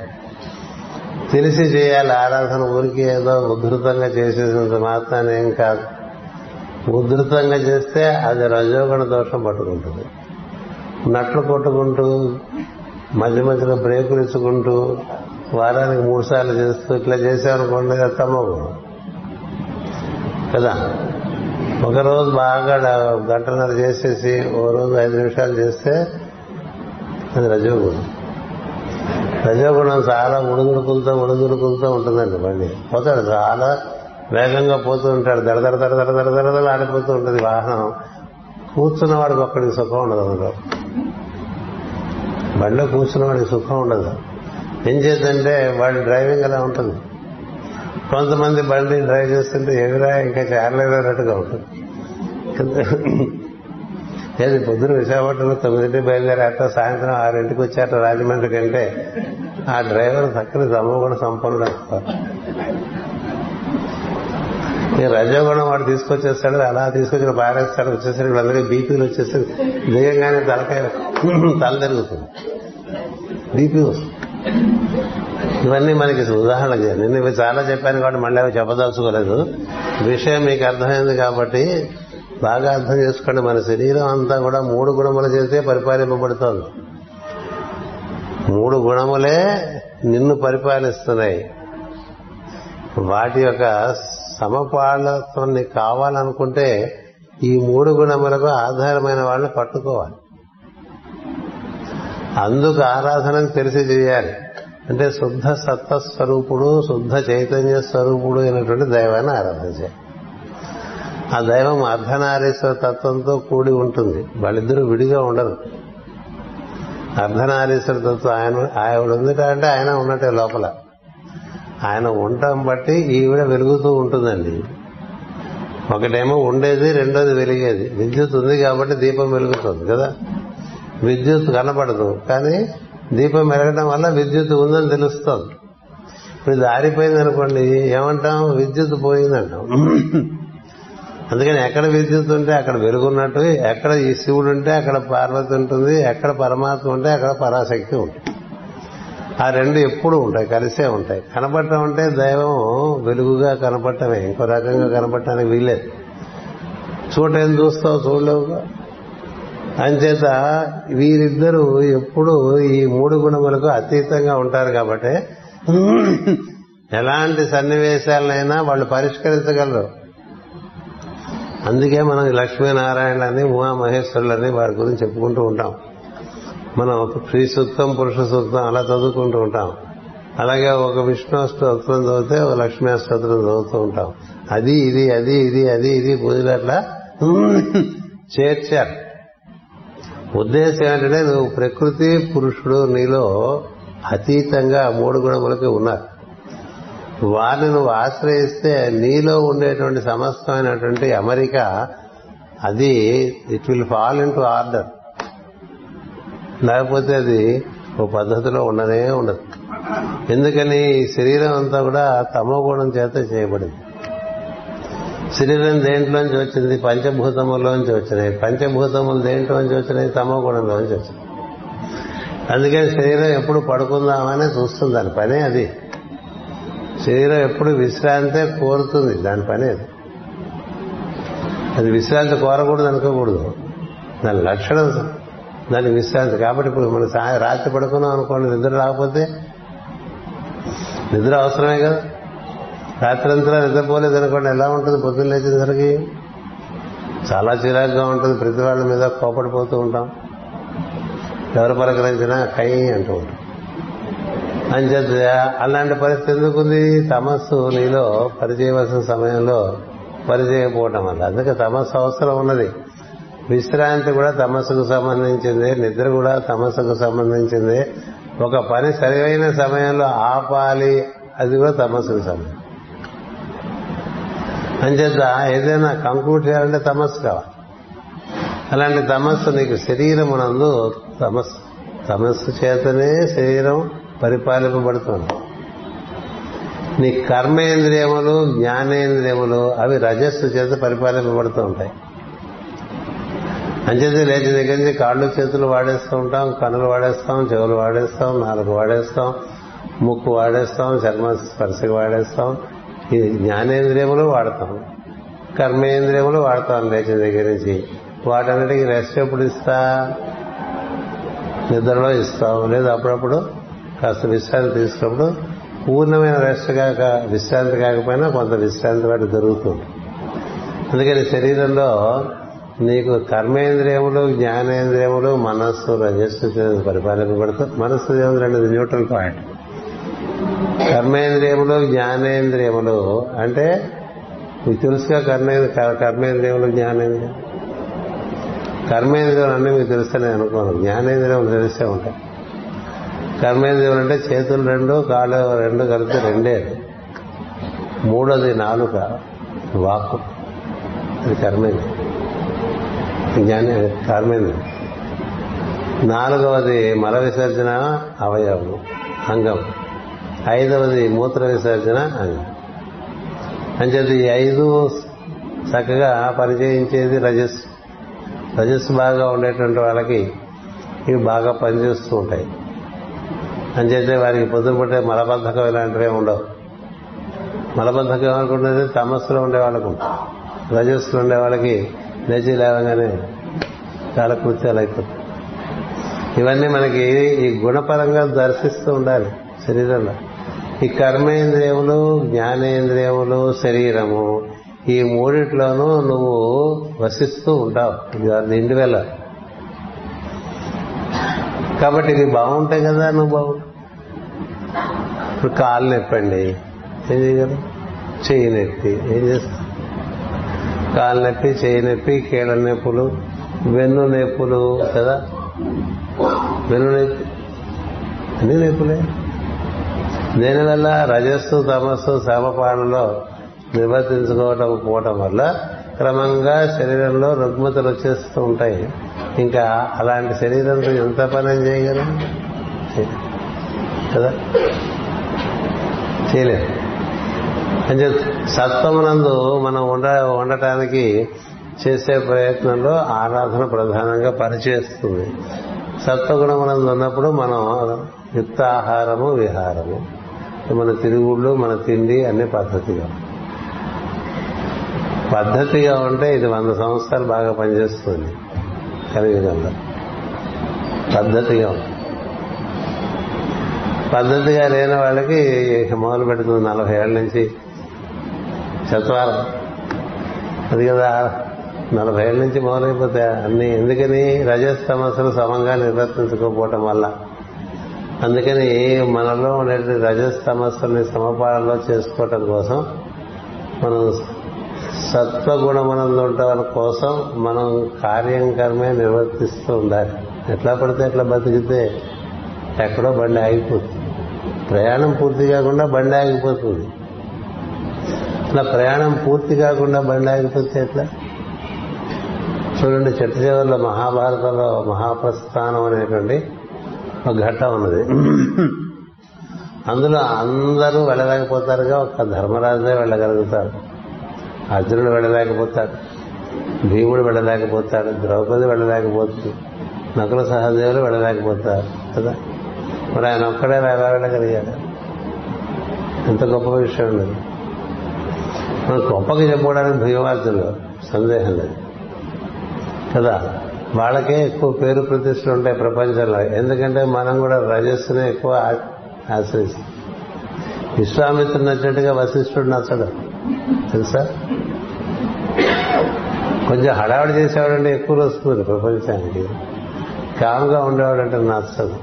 తెలిసి చేయాలి. ఆరాధన ఊరికి ఏదో ఉధృతంగా చేసేసినంత మాత్రాన్ని ఏం కాదు. ఉధృతంగా చేస్తే అది రజోగుణ దోషం పట్టుకుంటుంది. నట్లు కొట్టుకుంటూ మధ్య మధ్యలో బ్రేకులు ఇచ్చుకుంటూ వారానికి మూడు సార్లు చేస్తూ ఇట్లా చేసామనుకోండి అది తమో గుణం కదా? ఒక రోజు బాగా గంటన్నర చేసేసి ఓ రోజు ఐదు నిమిషాలు చేస్తే అది రజోగుణం. రజోగుణం చాలా ఉడుదుడుకులతో ఉడుదుడుకులతో ఉంటుందండి బండి. పోతాడు చాలా వేగంగా పోతూ ఉంటాడు. దడ దడ దడ దడ దడ ఆడిపోతూ ఉంటుంది వాహనం. కూర్చున్న వాడికి ఒక్కడికి సుఖం ఉండదు అందులో. బండిలో కూర్చున్న వాడికి సుఖం ఉండదు. ఏం చేద్దంటే వాడి డ్రైవింగ్ అలా ఉంటుంది? కొంతమంది బండి డ్రైవ్ చేస్తుంటే ఎదురా ఇంకా చేరలేదన్నట్టుగా ఉంటుంది. లేదు పొద్దున విశాఖపట్నంలో తొమ్మిదింటికి బయలుదేరాక సాయంత్రం ఆరింటికి వచ్చాక రాజమండ్రి కంటే ఆ డ్రైవర్ చక్కని సమగుణ సంపన్నుడు అంటారు. ఈ రజోగుణం వాడు తీసుకొచ్చేస్తాడు అలా తీసుకొచ్చిన పారేస్తాడు వచ్చేసరికి వీళ్ళందరికీ బీపీలు వచ్చేసరికి దిగంగానే తలకాయ తల తిరుగుతుంది. బీపీ వస్తుంది. ఇవన్నీ మనకి ఉదాహరణలు నేను ఇవి చాలా చెప్పాను కాబట్టి మళ్ళీ అవి చెప్పదలుచుకోలేదు. విషయం మీకు అర్థమైంది కాబట్టి బాగా అర్థం చేసుకోండి. మన శరీరం అంతా కూడా మూడు గుణముల చేస్తే పరిపాలింపబడుతోంది. మూడు గుణములే నిన్ను పరిపాలిస్తున్నాయి. వాటి యొక్క సమపాలత్వం నీకు కావాలనుకుంటే ఈ మూడు గుణములకు ఆధారమైన వాళ్ళని పట్టుకోవాలి. అందుకు ఆరాధనకు తెలిసి చేయాలి. అంటే శుద్ధ సత్వ స్వరూపుడు శుద్ధ చైతన్య స్వరూపుడు అయినటువంటి దైవాన్ని ఆరాధన ఆ దైవం అర్ధనారీశ్వర తత్వంతో కూడి ఉంటుంది. వాళ్ళిద్దరూ విడిగా ఉండరు. అర్ధనారీశ్వర తత్వం ఆయన ఆవిడ ఉంది అంటే ఆయన ఉన్నట్టే లోపల. ఆయన ఉండటం బట్టి ఈవిడ వెలుగుతూ ఉంటుందండి. ఒకటేమో ఉండేది రెండోది వెలిగేది. విద్యుత్ ఉంది కాబట్టి దీపం వెలుగుతుంది కదా. విద్యుత్ కనపడదు. కానీ దీపం మెరగడం వల్ల విద్యుత్ ఉందని తెలుస్తుంది. ఇప్పుడు ఇది ఆరిపోయింది అనుకోండి ఏమంటాం? విద్యుత్ పోయిందంటాం. అందుకని ఎక్కడ విద్యుత్ ఉంటే అక్కడ వెలుగున్నట్టు ఎక్కడ ఈ శివుడు ఉంటే అక్కడ పార్వతి ఉంటుంది ఎక్కడ పరమాత్మ ఉంటే అక్కడ పరాశక్తి ఉంటుంది. ఆ రెండు ఎప్పుడు ఉంటాయి కలిసే ఉంటాయి. కనపడటం అంటే దైవం వెలుగుగా కనపడటమే ఇంకో రకంగా కనపడటానికి వీలేదు చూడటం చూస్తావు? చూడలేవుగా? అంచేత వీరిద్దరూ ఎప్పుడు ఈ మూడు గుణములకు అతీతంగా ఉంటారు కాబట్టి ఎలాంటి సన్నివేశాలనైనా వాళ్ళు పరిష్కరించగలరు. అందుకే మనం లక్ష్మీనారాయణని ఉమామహేశ్వరులని వారి గురించి చెప్పుకుంటూ ఉంటాం. మనం స్త్రీ సూక్తం పురుష సూక్తం అలా చదువుకుంటూ ఉంటాం. అలాగే ఒక విష్ణు స్తోత్రం చదివితే ఒక లక్ష్మీ స్తోత్రం చదువుతూ ఉంటాం. అది ఇది అది ఇది అది ఇది పూజలు అట్లా చేర్చారు. ఉద్దేశం ఏంటంటే నువ్వు ప్రకృతి పురుషుడు నీలో అతీతంగా మూడు గుణములకి ఉన్నారు వారిని నువ్వు ఆశ్రయిస్తే నీలో ఉండేటువంటి సమస్తమైనటువంటి అమెరిక అది it will fall into order లేకపోతే అది ఓ పద్ధతిలో ఉండనే ఉండదు. ఎందుకని ఈ శరీరం అంతా కూడా తమో గుణం చేత చేయబడింది. శరీరం దేంట్లోంచి వచ్చింది పంచభూతముల్లోంచి వచ్చినాయి పంచభూతములు దేంట్లోంచి వచ్చినాయి తమో గుణంలోంచి వచ్చినాయి అందుకని శరీరం ఎప్పుడు పడుకుందామని చూస్తుంది. దాని పనే అది. శరీరం ఎప్పుడు విశ్రాంతే కోరుతుంది. దాని పని అది. అది విశ్రాంతి కోరకూడదు అనుకోకూడదు. దాని లక్షణం దాని విశ్రాంతి. కాబట్టి ఇప్పుడు మనం రాత్రి పడుకున్నాం అనుకోండి నిద్ర రాకపోతే? నిద్ర అవసరమే కదా? రాత్రంతా నిద్రపోలేదు అనుకోండి ఎలా ఉంటుంది పొద్దున్న లేచేసరికి? చాలా చిరాకుగా ఉంటుంది ప్రతి వాళ్ళ మీద కోపడిపోతూ ఉంటాం. ఎవరు పలకరించినా కై అంటూ ఉంటాం. అంచేత అలాంటి పరిస్థితి ఎందుకుంది? తమస్సు నీలో పనిచేయవలసిన సమయంలో పనిచేయకపోవటం వల్ల. అందుకే తమస్సు అవసరం ఉన్నది. విశ్రాంతి కూడా తమస్సుకు సంబంధించింది నిద్ర కూడా తమస్సుకు సంబంధించింది. ఒక పని సరైన సమయంలో ఆపాలి అది కూడా తమస్సుకు సంబంధించింది. అంచేత ఏదైనా కంక్లూడ్ చేయాలంటే తమస్సు కావాలి. అలాంటి తమస్సు నీకు శరీరమునందు తమస్సు. తమస్సు చేతనే శరీరం పరిపాలింపబడుతుంది. నీ కర్మేంద్రియములు జ్ఞానేంద్రియములు అవి రజస్సు చేత పరిపాలింపబడుతూ ఉంటాయి. అంచేత లేచి దగ్గర నుంచి కాళ్ళు చేతులు వాడేస్తూ ఉంటాం కనులు వాడేస్తాం చెవులు వాడేస్తాం నాలుగు వాడేస్తాం ముక్కు వాడేస్తాం చర్మ స్పర్శకు వాడేస్తాం ఈ జ్ఞానేంద్రియములు వాడతాం కర్మేంద్రియములు వాడతాం లేచిన దగ్గర నుంచి. వాటన్నిటికీ రెస్ట్ ఎప్పుడు ఇస్తా? నిద్రలో ఇస్తాం. లేదు అప్పుడప్పుడు కాస్త విశ్రాంతి తీసుకున్నప్పుడు పూర్ణమైన రెస్ట్ కాక విశ్రాంతి కాకపోయినా కొంత విశ్రాంతి వాటి దొరుకుతుంది. అందుకని శరీరంలో నీకు కర్మేంద్రియములు జ్ఞానేంద్రియములు మనస్సు రజస్సు పరిపాలింపబడుతూ మనస్సు ఏముంది? రెండు న్యూట్రల్ పాయింట్. కర్మేంద్రియములు జ్ఞానేంద్రియములు అంటే మీకు తెలుసుగా కర్మే కర్మేంద్రియములు జ్ఞానేంద్రియం. కర్మేంద్రియం అన్నీ మీకు తెలుస్తానే అనుకోను. జ్ఞానేంద్రియములు తెలిసే ఉంటాయి. కర్మేంద్రియములు అంటే చేతులు రెండు కాళ్ళు రెండు కలిపి రెండే. మూడోది నాలుక వాక్కు. అది కర్మేంద్రియం. జ్ఞానే కర్మేంద్రియం. నాలుగవది మల విసర్జన అవయవం అంగం ఐదవది మూత్ర విసర్జన అంగం అంచేది ఈ ఐదు చక్కగా పనిచేయించేది రజస్. రజస్ బాగా ఉండేటువంటి వాళ్ళకి ఇవి బాగా పనిచేస్తూ ఉంటాయి. అంచేతే వారికి పొద్దున మలబద్ధకం ఇలాంటివే ఉండవు. మలబద్ధకం ఏమనుకుంటుంది తమస్సులో ఉండే వాళ్ళకు. రజస్సులో ఉండే వాళ్ళకి లేచి లేవగానే చాలా కృత్యాలు అయిపోతాయి. ఇవన్నీ మనకి ఈ గుణపరంగా దర్శిస్తూ ఉండాలి శరీరంలో. ఈ కర్మేంద్రియములు జ్ఞానేంద్రియములు శరీరము ఈ మూడిట్లోనూ నువ్వు వసిస్తూ ఉంటావు. నిండి వెళ్ళ కాబట్టి ఇది బాగుంటాయి కదా నువ్వు బాగుంటావు ఇప్పుడు కాళ్ళు నొప్పండి. ఏం చేయగలరు చెయ్యి నొప్పి. ఏం చేస్తావు? కాళ్ళు నొప్పి చెయ్యి నొప్పి కీళ్ళ నొప్పులు వెన్ను నొప్పులు కదా. వెన్ను నొప్పి. అన్ని నొప్పులే. దీనివల్ల రజస్సు తమస్సు సమపానంలో నివర్తించుకోవటం పోవటం వల్ల క్రమంగా శరీరంలో రుగ్మతలు వచ్చేస్తూ ఉంటాయి. ఇంకా అలాంటి శరీరంతో ఎంత పని చేయగలం? కదా? చేయలేదు అంటే సత్వమునందు మనం ఉండ ఉండటానికి చేసే ప్రయత్నంలో ఆరాధన ప్రధానంగా పనిచేస్తుంది. సత్వగుణమునందు ఉన్నప్పుడు మనం యుక్త ఆహారము విహారము. మన తిరుగుళ్ళు మన తిండి అన్ని పద్ధతిగా. పద్ధతిగా ఉంటే ఇది వంద సంవత్సరాలు బాగా పనిచేస్తుంది. కలియుగంలో పద్ధతిగా ఉంటుంది పద్ధతిగా లేని వాళ్ళకి మొదలు పెడుతుంది నలభై ఏళ్ళ నుంచి. చత్వారం. అది కదా నలభై ఏళ్ళ నుంచి మొదలైపోతాయి అన్ని ఎందుకని రజస్తమస్సులు సమంగా నిర్వర్తించుకోకపోవటం వల్ల అందుకని మనలో ఉండే రజస్తమస్సుల్ని సమపాలనలో చేసుకోవటం కోసం మనం సత్వగుణమనందు ఉండటం కోసం మనం కార్యం కర్మే నిర్వర్తిస్తూ ఉండాలి. ఎట్లా పడితే ఎట్లా బతికితే ఎక్కడో బండి ఆగిపోతుంది. ప్రయాణం పూర్తి కాకుండా బండి ఆగిపోతుంది. అట్లా ప్రయాణం పూర్తి కాకుండా బండి ఆగిపోతే ఎట్లా? చూడండి చెట్టు చివరిలో మహాభారతంలో మహాప్రస్థానం అనేటువంటి ఘట్టం ఉన్నది. అందులో అందరూ వెళ్ళలేకపోతారుగా ఒక ధర్మరాజే వెళ్ళగలుగుతారు. అర్జునుడు వెళ్ళలేకపోతాడు భీముడు వెళ్ళలేకపోతాడు ద్రౌపది వెళ్ళలేకపోతుంది నకుల సహదేవులు వెళ్ళలేకపోతారు కదా? మరి ఆయన ఒక్కడే ఎలా వెళ్ళగలిగాడు? ఎంత గొప్ప విషయం లేదు మనం గొప్పగా చెప్పుకోవడానికి భీమార్జునులు సందేహం లేదు కదా? వాళ్ళకే ఎక్కువ పేరు ప్రతిష్టలు ఉంటాయి ప్రపంచంలో. ఎందుకంటే మనం కూడా రజస్సునే ఎక్కువ ఆశ్రయిస్తాం. విశ్వామిత్రుడు నచ్చినట్టుగా వశిష్ఠుడు నచ్చడు. తెలుసా? కొంచెం హడావిడి చేసేవాడంటే ఎక్కువ వస్తుంది ప్రపంచానికి. కామ్గా ఉండేవాడంటే నచ్చదు.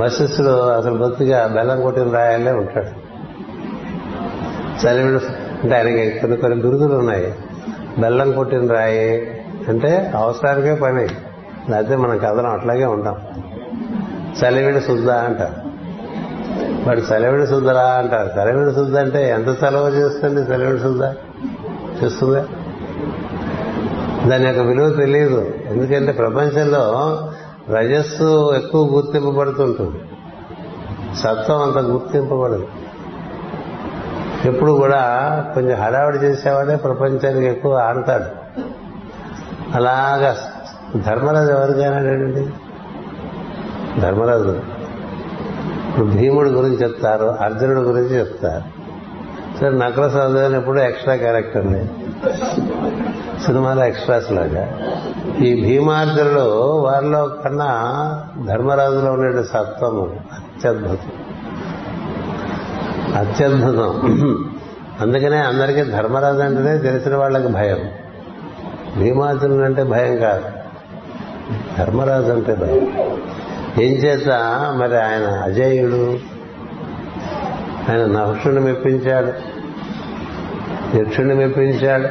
వశిష్ఠుడు అసలు బొత్తిగా బెల్లం కొట్టిన రాయాలే ఉంటాడు. చలివిడు అంటే ఆయనకి కొన్ని కొన్ని బిరుదులు ఉన్నాయి. బెల్లం కొట్టిన రాయి అంటే అవసరానికే పని. లేకపోతే మనం కథనం అట్లాగే ఉంటాం. చలివిడి శుద్ధ అంటారు. వాడు చలివిడి శుద్ధరా అంటారు. చలివిడి శుద్ధ అంటే ఎంత సెలవు చేస్తుంది చలివిడి శుద్ధ? చేస్తుందా? దాని యొక్క విలువ తెలియదు ఎందుకంటే ప్రపంచంలో రజస్సు ఎక్కువ గుర్తింపబడుతుంటుంది సత్వం అంత గుర్తింపబడదు ఎప్పుడు కూడా కొంచెం హడావిడి చేసేవాడే ప్రపంచానికి ఎక్కువ ఆడతాడు. అలాగా. ధర్మరాజు ఎవరికైనాడండి ధర్మరాజు. ఇప్పుడు భీముడి గురించి చెప్తారు అర్జునుడి గురించి చెప్తారు. సరే నకల సహోదరుని ఎప్పుడు ఎక్స్ట్రా క్యారెక్టర్ని సినిమాలో ఎక్స్ట్రాస్ లాగా. ఈ భీమార్జునులు వారిలో కన్నా ధర్మరాజులో ఉండే సత్వము అత్యద్భుతం. అత్యద్భుతం. అందుకనే అందరికీ ధర్మరాజు అంటేనే తెలిసిన వాళ్ళకి భయం. భీమార్జునుడు అంటే భయం కాదు. ధర్మరాజు అంటే భయం. ఏం చేత మరి ఆయన అజేయుడు. ఆయన నహుషుని మెప్పించాడు. యక్షుణ్ణి మెప్పించాడు.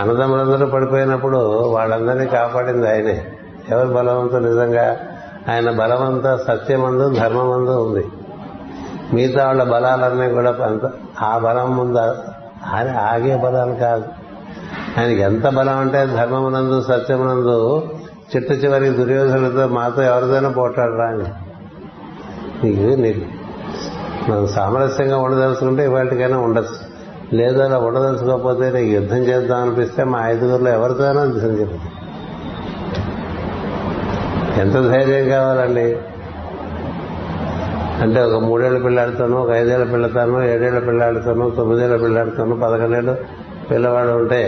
అన్నదమ్ములందరూ పడిపోయినప్పుడు వాళ్ళందరినీ కాపాడింది ఆయనే. ఎవరు బలవంతులు నిజంగా ఆయన బలవంత సత్యమందు ధర్మమందు ఉంది. మిగతా వాళ్ళ బలాలన్నీ కూడా అంత ఆ బలం ముందు ఆగే బలాలు కాదు. ఆయనకి ఎంత బలం అంటే ధర్మమునందు సత్యమునందు చిట్ట చివరికి దుర్యోధనులతో మాతో ఎవరిదైనా పోట్లాడరా అని నీకు నీకు మనం సామరస్యంగా ఉండదలుచుకుంటే ఇవాటికైనా ఉండొచ్చు. లేదు అలా ఉండదలుచుకోకపోతే నీకు యుద్ధం చేద్దాం అనిపిస్తే మా ఐదుగురులో ఎవరితోనో యుద్ధం చెప్తుంది ఎంత ధైర్యం కావాలండి? అంటే ఒక మూడేళ్ళ పిల్లాడితోనూ ఒక ఐదేళ్ళ పిల్లతోనూ ఏడేళ్ళ పిల్లాడితోనూ తొమ్మిదేళ్ళ పిల్లాడితోనూ పదకొండేళ్ళు పిల్లవాడు ఉంటే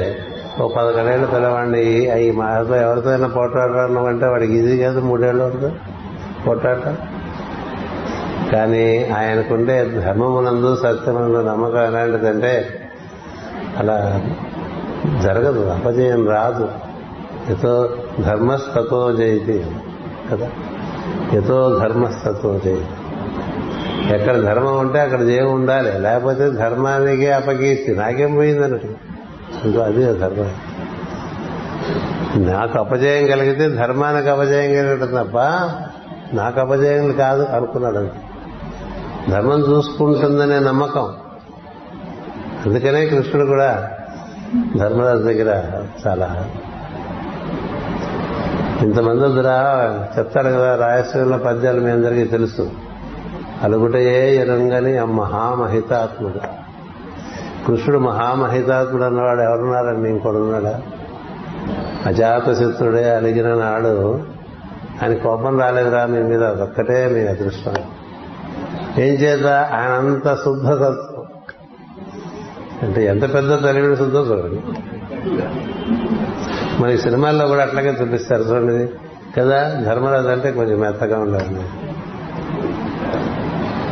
ఓ పదకొండేళ్ళు పిల్లవాడిని అవి మాతో ఎవరితో అయినా పోట్లాడడం అంటే వాడికి ఇది కాదు మూడేళ్ళు వరకు పోట్లాట. కానీ ఆయనకుండే ధర్మమునందు సత్యమునందు నమ్మకం ఎలాంటిదంటే అలా జరగదు అపజయం రాదు. ఎతో ధర్మస్తతో జయతి కదా. ఎతో ధర్మస్తతో జయతి. ఎక్కడ ధర్మం ఉంటే అక్కడ జయం ఉండాలి. లేకపోతే ధర్మానికి అపకీర్తి. నాకేం పోయింది అన్నట్టు ఇంకో అది ధర్మం. నాకు అపజయం కలిగితే ధర్మానికి అపజయం కలిగటం తప్ప నాకు అపజయం కాదు అనుకున్నాడు ధర్మం చూసుకుంటుందనే నమ్మకం. అందుకనే కృష్ణుడు కూడా ధర్మరాజు దగ్గర చాలా ఇంతమంది వద్దురా చెప్తాడు కదా రాయశ్రీలో పద్యాలు మీ అందరికీ తెలుసు. అలుగుటయే ఎరంగని ఆ మహామహితాత్ముడు. కృష్ణుడు మహామహితాత్ముడు అన్నవాడు ఎవరున్నారండి? ఇంకొడున్నాడా? అజాతశత్రుడే అలిగిన నాడు ఆయన కోపం రాలేదురా మీ మీద ఒక్కటే మీ అదృష్టం. ఏం చేత ఆయన అంత శుద్ధతత్వం. అంటే ఎంత పెద్ద తెలివిని శుద్ధ చూడండి. మరి సినిమాల్లో కూడా అట్లాగే చూపిస్తారు చూడండి. కదా? ధర్మరాజు అంటే కొంచెం మెత్తగా ఉండాలి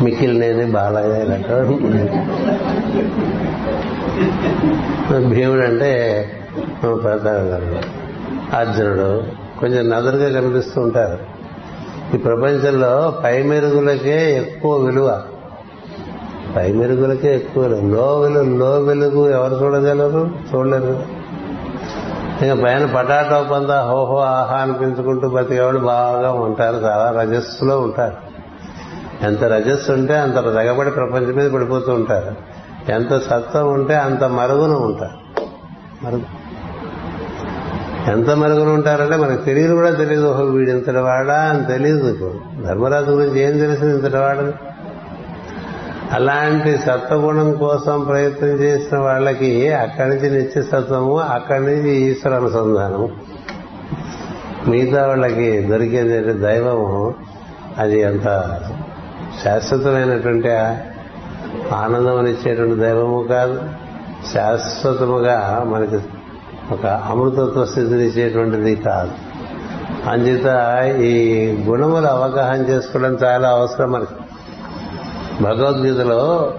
మిక్కిలినేని బాలయ్య భీముడు అంటే పెద్ద అర్జునుడు కొంచెం నదురుగా కనిపిస్తూ ఉంటారు. ఈ ప్రపంచంలో పై మెరుగులకే ఎక్కువ విలువ. పై మెరుగులకే ఎక్కువ లో వెలుగు లో వెలుగు ఎవరు చూడగలరు? చూడలేరు. ఇంకా పైన పటాటో పంద హోహో ఆహా అనిపించుకుంటూ బతికేవాళ్ళు బాగా ఉంటారు చాలా రజస్సులో ఉంటారు. ఎంత రజస్సు ఉంటే అంత తెగబడి ప్రపంచం మీద పడిపోతూ ఉంటారు. ఎంత సత్వం ఉంటే అంత మరుగున ఉంటారు. మరుగు. ఎంత మరుగున ఉంటారంటే మనకు తెలియదు కూడా తెలియదు. ఓహో వీడు ఇంతటి వాడా అని తెలియదు ఇప్పుడు. ధర్మరాజు గురించి ఏం తెలిసింది ఇంతటి వాడని అలాంటి సత్వగుణం కోసం ప్రయత్నం చేసిన వాళ్ళకి అక్కడి నుంచి నిత్య సత్వము అక్కడి నుంచి ఈశ్వర అనుసంధానము. మిగతా వాళ్ళకి దొరికేది దైవము. అది ఎంత శాశ్వతమైనటువంటి ఆనందం ఇచ్చేటువంటి దైవము కాదు. శాశ్వతముగా మనకి ఒక అమృతత్వ స్థితిని ఇచ్చేటువంటిది కాదు. అంచేత ఈ గుణములు అవగాహన చేసుకోవడం చాలా అవసరం మనకి. భగవద్గీతలో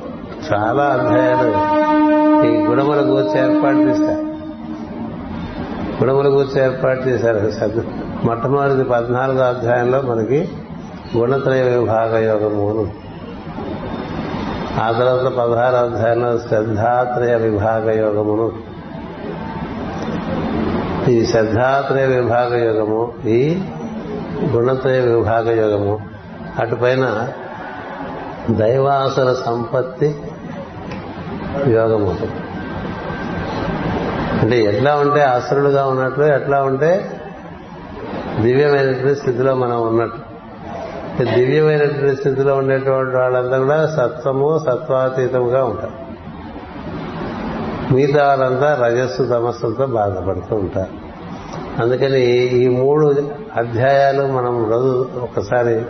చాలా అధ్యాయాలు ఈ గుణముల గురించి ఏర్పాటు చేశారు. గుణముల గురించి ఏర్పాటు చేశారు. మొట్టమొదటి పద్నాలుగో అధ్యాయంలో మనకి గుణత్రయ విభాగ యోగము ఆ తర్వాత పదహారు అధ్యాయంలో శ్రద్ధాత్రయ విభాగ యోగమును ఈ శ్రద్ధాత్రయ విభాగ యోగము ఈ గుణత్రయ విభాగ యోగము అటుపైన దైవాసర సంపత్తి యోగం ఉంటుంది అంటే ఎట్లా ఉంటే అసురుడుగా ఉన్నట్లు ఎట్లా ఉంటే దివ్యమైనటువంటి స్థితిలో మనం ఉన్నట్టు. దివ్యమైనటువంటి స్థితిలో ఉండేటువంటి వాళ్ళంతా కూడా సత్వము సత్వాతీతముగా ఉంటారు. మిగతా వాళ్ళంతా రజస్సు తమస్సులతో బాధపడుతూ ఉంటారు. అందుకని ఈ మూడు అధ్యాయాలు మనం రోజు ఒకసారి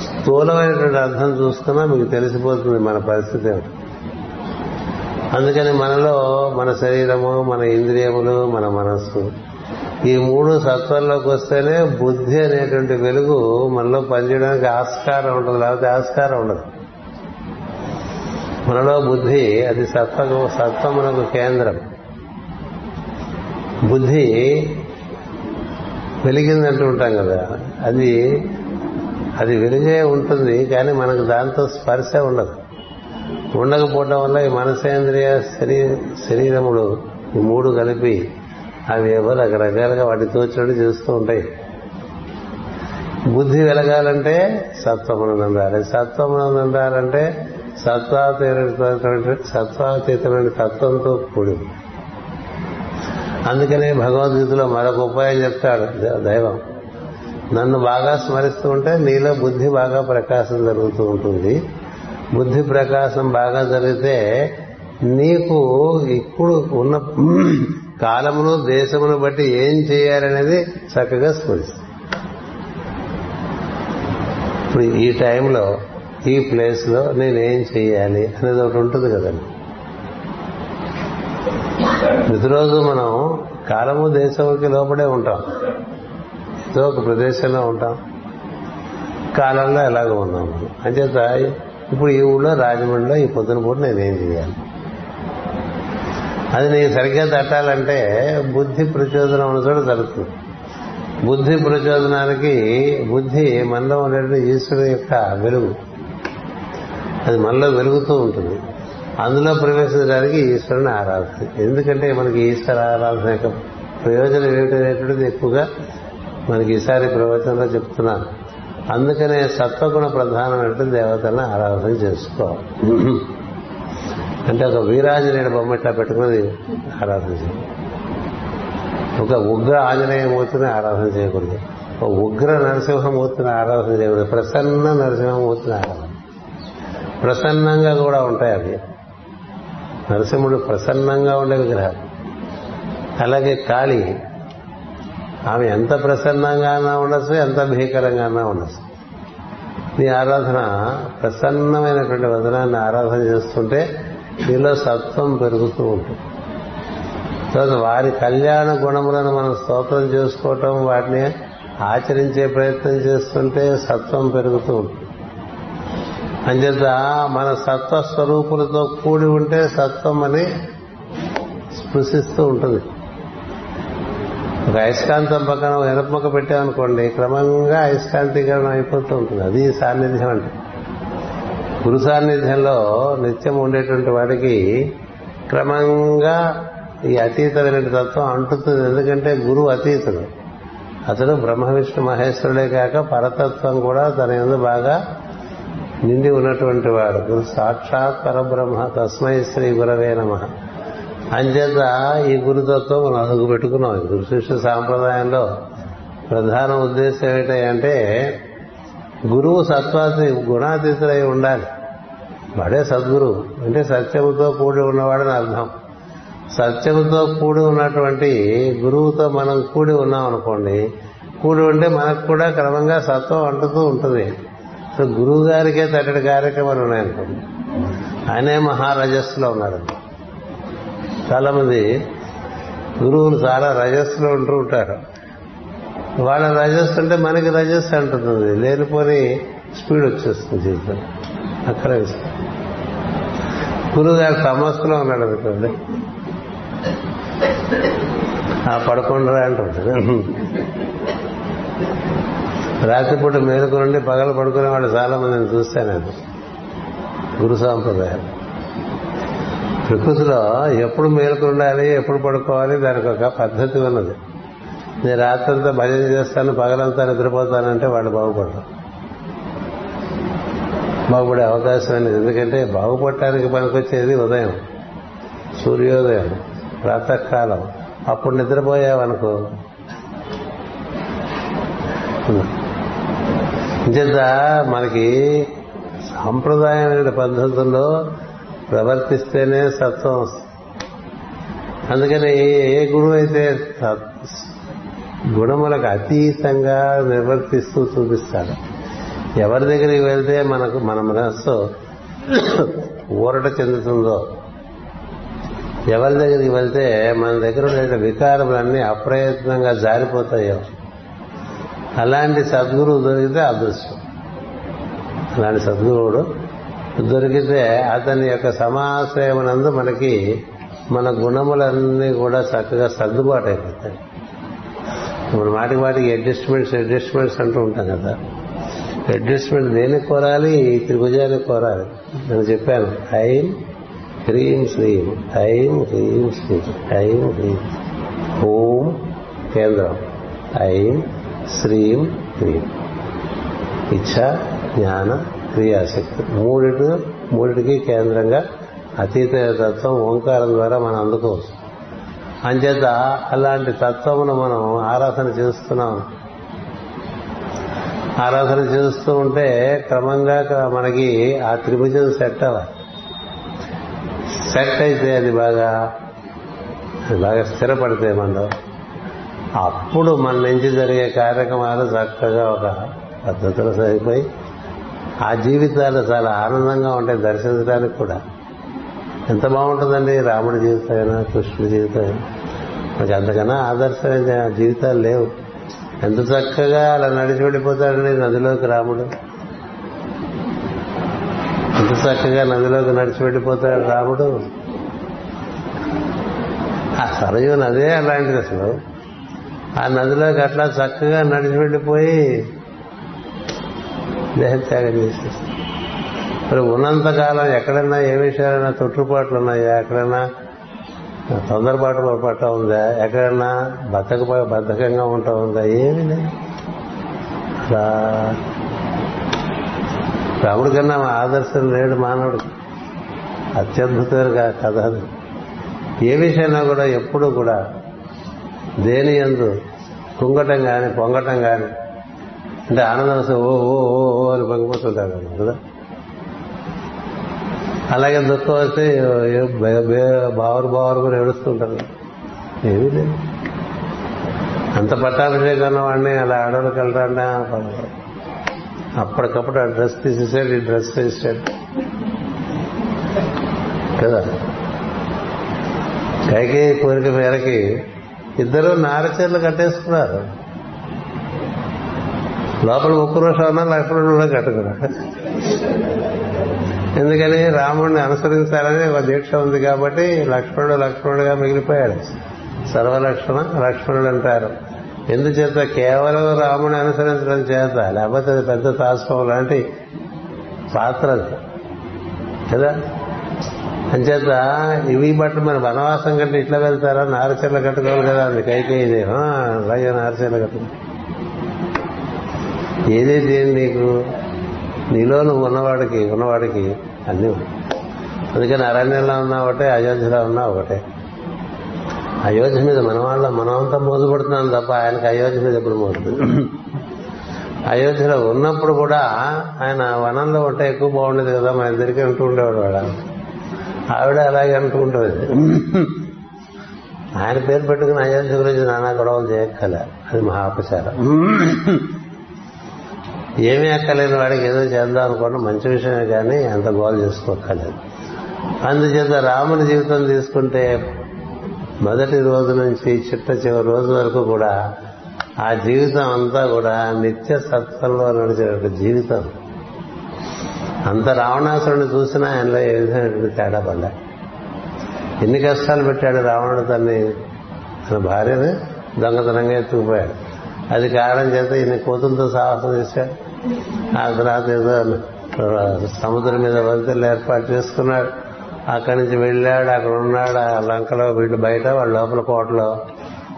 స్థూలమైనటువంటి అర్థం చూసుకున్నా మీకు తెలిసిపోతుంది మన పరిస్థితి అందుకని మనలో మన శరీరము మన ఇంద్రియములు మన మనస్సు ఈ మూడు సత్వంలోకి వస్తేనే బుద్ధి అనేటువంటి వెలుగు మనలో పనిచేయడానికి ఆస్కారం ఉండదు లేకపోతే ఆస్కారం ఉండదు. మనలో బుద్ధి అది సత్వ సత్వమునకు కేంద్రం. బుద్ధి వెలిగిందంటూ ఉంటాం కదా. అది అది వెలిగే ఉంటుంది కానీ మనకు దాంతో స్పర్శ ఉండదు. ఉండకపోవడం వల్ల ఈ మనసేంద్రియ శరీర శరీరములు ఈ మూడు కలిపి అవి ఏవో రకరకాలుగా వాటి తోచినట్టు చేస్తూ ఉంటాయి. బుద్ధి వెలగాలంటే సత్వమును ఉండాలి సత్వమును ఉండాలంటే సత్వాతీతమైన సత్వాతీతమైన తత్వంతో కూడి అందుకనే భగవద్గీతలో మరొక ఉపాయం చెప్తాడు దైవం. నన్ను బాగా స్మరిస్తూ ఉంటే నీలో బుద్ధి బాగా ప్రకాశం జరుగుతూ ఉంటుంది. బుద్ధి ప్రకాశం బాగా జరిగితే నీకు ఇప్పుడు ఉన్న కాలమును దేశమును బట్టి ఏం చేయాలనేది చక్కగా స్మరిస్తుంది. ఇప్పుడు ఈ టైంలో ఈ ప్లేస్లో నేనేం చేయాలి అనేది ఒకటి ఉంటుంది కదండి. ప్రతిరోజు మనం కాలము దేశంకి లోపడే ఉంటాం. ఏదో ఒక ప్రదేశంలో ఉంటాం. కాలంలో ఎలాగో ఉన్నాం. మనం అంచేత ఇప్పుడు ఈ ఊళ్ళో రాజమండ్రిలో ఈ పొద్దున పూట నేనేం చేయాలి? అది నీకు సరిగ్గా తట్టాలంటే బుద్ధి ప్రచోదనం ఉన్న చోట బుద్ధి ప్రచోదనానికి బుద్ధి మనలో ఉండేటువంటి ఈశ్వరుడు యొక్క వెలుగు. అది మనలో వెలుగుతూ ఉంటుంది. అందులో ప్రవేశించడానికి ఈశ్వరుని ఆరాధన. ఎందుకంటే మనకి ఈశ్వర ఆరాధన యొక్క ప్రయోజనం ఏమిటనేటువంటిది ఎక్కువగా మనకి ఈసారి ప్రవచనంలో చెప్తున్నాను. అందుకనే సత్వగుణ ప్రధానమైనటువంటి దేవతలను ఆరాధన చేసుకోవాలి. అంటే ఒక వీరాంజనేయుడు బొమ్మ ఇట్లా పెట్టుకుని ఆరాధన చేయాలి ఒక ఉగ్ర ఆంజనేయమూర్తిని ఆరాధన చేయకూడదు. ఒక ఉగ్ర నరసింహమూర్తిని ఆరాధన చేయకూడదు. ప్రసన్న నరసింహమూర్తిని ఆరాధన. ప్రసన్నంగా కూడా ఉంటాయి అవి. నరసింహుడు ప్రసన్నంగా ఉండే విగ్రహాలు. అలాగే కాళి. ఆమె ఎంత ప్రసన్నంగానా ఉండొచ్చు ఎంత అన్నా ఉండొచ్చు. నీ ఆరాధన ప్రసన్నమైనటువంటి వదనాన్ని ఆరాధన చేస్తుంటే నీలో సత్వం పెరుగుతూ ఉంటుంది. తర్వాత వారి కళ్యాణ గుణములను మనం స్తోత్రం చేసుకోవటం వాటిని ఆచరించే ప్రయత్నం చేస్తుంటే సత్వం పెరుగుతూ ఉంటుంది. అంచేత మన సత్వ స్వరూపులతో కూడి ఉంటే సత్వం అని స్పృశిస్తూ ఉంటుంది. ఒక అయస్కాంతం పక్కన ఎనప పెట్టామనుకోండి క్రమంగా అయస్కాంతీకరణం అయిపోతూ ఉంటుంది. అది సాన్నిధ్యం అంటే గురు సాన్నిధ్యంలో నిత్యం ఉండేటువంటి వాడికి క్రమంగా ఈ అతీతమైన తత్వం అంటుతుంది. ఎందుకంటే గురువు అతీతుడు. అతడు బ్రహ్మ విష్ణు మహేశ్వరుడే కాక పరతత్వం కూడా తన ఎందు బాగా నిండి ఉన్నటువంటి వాడు. గురు సాక్షాత్ పరబ్రహ్మ తస్మై శ్రీ గురవే నమ. అంచేత ఈ గురుతత్వం మనం అడుగు పెట్టుకున్నాం. గురు శిష్యు సాంప్రదాయంలో ప్రధాన ఉద్దేశం ఏంటంటే గురువు సత్వాతి గుణాతీతులై ఉండాలి. వాడే సద్గురువు అంటే సత్యముతో కూడి ఉన్నవాడని అర్థం. సత్యముతో కూడి ఉన్నటువంటి గురువుతో మనం కూడి ఉన్నాం అనుకోండి కూడి ఉంటే మనకు కూడా క్రమంగా సత్వం అంటుతూ ఉంటుంది. సో గురువు గారికే తట్టడి కార్యక్రమాలు ఉన్నాయనుకోండి. ఆయనే మహారజస్సులో ఉన్నారు. చాలా మంది గురువులు చాలా రజస్సులో ఉంటూ ఉంటారు. వాళ్ళ రజస్సు అంటే మనకి రజస్సు అంటుంది లేనిపోని స్పీడ్ వచ్చేస్తుంది జీవితం. అక్కడ గురువు గారు తమస్సులో ఉన్నాడు అనుకోండి. ఆ పడకుండా అంటుంది రాత్రిపూట మేలుకునండి పగలు పడుకునే వాళ్ళు చాలా మందిని చూస్తాను గురు సాంప్రదాయం ప్రకృతిలో ఎప్పుడు మేలుకుండాలి ఎప్పుడు పడుకోవాలి దానికి ఒక పద్ధతి ఉన్నది. నేను రాత్రంతా భజన చేస్తాను పగలంతా నిద్రపోతానంటే వాళ్ళు బాగుపడరు. బాగుపడే అవకాశం అనేది ఎందుకంటే బాగుపడటానికి పనికొచ్చేది ఉదయం సూర్యోదయం ప్రాతకాలం. అప్పుడు నిద్రపోయావనుకో. చేత మనకి సాంప్రదాయమైన పద్ధతుల్లో ప్రవర్తిస్తేనే సత్వం వస్తుంది. అందుకని ఏ గురువు అయితే గుణములకు అతీతంగా నిర్వర్తిస్తూ చూపిస్తాడు. ఎవరి దగ్గరికి వెళ్తే మనకు మన మనస్సు ఊరట చెందుతుందో ఎవరి దగ్గరికి వెళ్తే మన దగ్గర ఉండే వికారములన్నీ అప్రయత్నంగా జారిపోతాయో అలాంటి సద్గురువు దొరికితే అదృష్టం. అలాంటి సద్గురువుడు దొరికితే అతని యొక్క సమాశ్రయమునందు మనకి మన గుణములన్నీ కూడా చక్కగా సర్దుబాటు అయిపోతాయి ఇప్పుడు మాటికి వాటికి అడ్జస్ట్మెంట్స్ అడ్జస్ట్మెంట్స్ అంటూ ఉంటాం కదా. అడ్జస్ట్మెంట్ దేనికి కోరాలి? త్రిభుజాన్ని కోరాలి. నేను చెప్పాను టైం హ్రీం శ్రీం టైం హ్రీం శ్రీం ఐం హ్రీం ఓం కేంద్రం. ఐం శ్రీం హ్రీం ఇచ్ఛ జ్ఞాన క్రియాశక్తి. మూడిటి మూడిటికి కేంద్రంగా అతీత తత్వం ఓంకారం ద్వారా మనం అందుకోవచ్చు. అంచేత అలాంటి తత్వమును మనం ఆరాధన చేస్తున్నాం. ఆరాధన చేస్తూ ఉంటే క్రమంగా మనకి ఆ త్రిభుజం సెట్ అవ్వాలి. సెట్ అయితే అది బాగా బాగా స్థిరపడితే మనలో అప్పుడు మన నుంచి జరిగే కార్యక్రమాలు చక్కగా ఒక పద్ధతిలో సరిపోయి ఆ జీవితాలు చాలా ఆనందంగా ఉంటాయి దర్శించడానికి కూడా ఎంత బాగుంటుందండి రాముడి జీవితం అయినా కృష్ణుడి జీవితం అయినా మనకి అంతకన్నా ఆదర్శమైన జీవితాలు లేవు. ఎంత చక్కగా అలా నడిచి వెళ్ళిపోతాడండి నదిలోకి రాముడు? ఎంత చక్కగా నదిలోకి నడిచి వెళ్ళిపోతాడు రాముడు? ఆ సరయు నదే అలాంటిది అసలు. ఆ నదిలోకి అట్లా చక్కగా నడిచి వెళ్ళిపోయి దేహత్యాగం చేసేస్తాడు. మరి ఉన్నంతకాలం ఎక్కడైనా ఏ విషయాలైనా తొట్టుపాట్లు ఉన్నాయా ఎక్కడైనా తొందరపాటు పొరపాటు ఉందా? ఎక్కడైనా బతక బద్ధకంగా ఉంటా ఉందా? ఏమీ రాముడి కన్నా ఆదర్శం లేడు మానవుడు. అత్యద్భుతమైన కథ అది. ఏ విషయమైనా కూడా ఎప్పుడు కూడా దేని ఎందు కుంగటం కానీ పొంగటం కానీ అంటే ఆనందం ఓ ఓ ఓ ఓ అని పొంగిపోతుంటాడు కదా? అలాగే దుఃఖం వస్తే బావరు బావరు కూడా ఏడుస్తుంటారు. ఏమీ లేదు. అంత పట్టాభిషేకం ఉన్నవాడిని అలా ఆడవాళ్ళకి వెళ్తాడా? అప్పటికప్పుడు ఆ డ్రెస్ తీసేసాడు ఈ డ్రెస్ వేసాడు. కదా? కైకే కోరిక మేరకి ఇద్దరు నారచీరలు కట్టేసుకున్నారు. లోపల ముక్కు రోజు ఉన్నా లక్ష కూడా కట్టుకున్నారు. ఎందుకని రాముడిని అనుసరించాలని ఒక దీక్ష ఉంది కాబట్టి లక్ష్మణుడు లక్ష్మణుడుగా మిగిలిపోయాడు. సర్వలక్ష్మణ లక్ష్మణుడు అంటారు. ఎందుచేత కేవలం రాముడిని అనుసరించడం చేత లేకపోతే అది పెద్ద తాస్పం లాంటి పాత్ర కదా? అంచేత ఇవి బట్టి మన వనవాసం కంటే ఇట్లా వెళ్తారా? నారచీరలు కట్టుకోవాలి కదా అంది కైకేయి అలాగే నారచీరలు కట్టుకో. ఏదైతే నీకు? నీలో నువ్వు ఉన్నవాడికి ఉన్నవాడికి అన్నీ అందుకని అరణ్యంలో ఉన్నా ఒకటే అయోధ్యలో ఉన్నా ఒకటే. అయోధ్య మీద మన వాళ్ళ మనమంతా మోసపడుతున్నాం తప్ప ఆయనకి అయోధ్య మీద ఎప్పుడు మోసదు అయోధ్యలో ఉన్నప్పుడు కూడా ఆయన వనంలో ఉంటే ఎక్కువ బాగుండేది కదా మన ఇద్దరికి అంటూ ఉండేవాడు వాడు. ఆవిడ అలాగే అంటూ ఉంటుంది ఆయన పేరు పెట్టుకుని అయోధ్య గురించి నానా గొడవలు చేయక్కల అది మహాపచారం ఏమీ అక్కలేని వాడికి ఏదో చేద్దాం అనుకోవడం మంచి విషయమే కానీ అంత గోల్ చేసుకోక్కర్లేదు. అందుచేత రాముని జీవితం తీసుకుంటే మొదటి రోజు నుంచి చిట్ట చివరి రోజు వరకు కూడా ఆ జీవితం అంతా కూడా నిత్య సత్వంలో నడిచే జీవితం. అంత రావణాసురుని చూసినా ఆయనలో ఏ విధమైనటువంటి తేడా పడ్డా ఎన్ని కష్టాలు పెట్టాడు రావణుడు తన్ని? తన భార్యని దొంగతనంగా ఎత్తుకుపోయాడు. అది కారణం చేత ఈయన కోతులతో సాహసం చేశాడు. ఆ తర్వాత ఏదో సముద్రం మీద వంతెలు ఏర్పాటు చేసుకున్నాడు. అక్కడి నుంచి వెళ్ళాడు అక్కడ ఉన్నాడు ఆ లంకలో వీళ్ళు బయట వాళ్ళ లోపల కోటలో.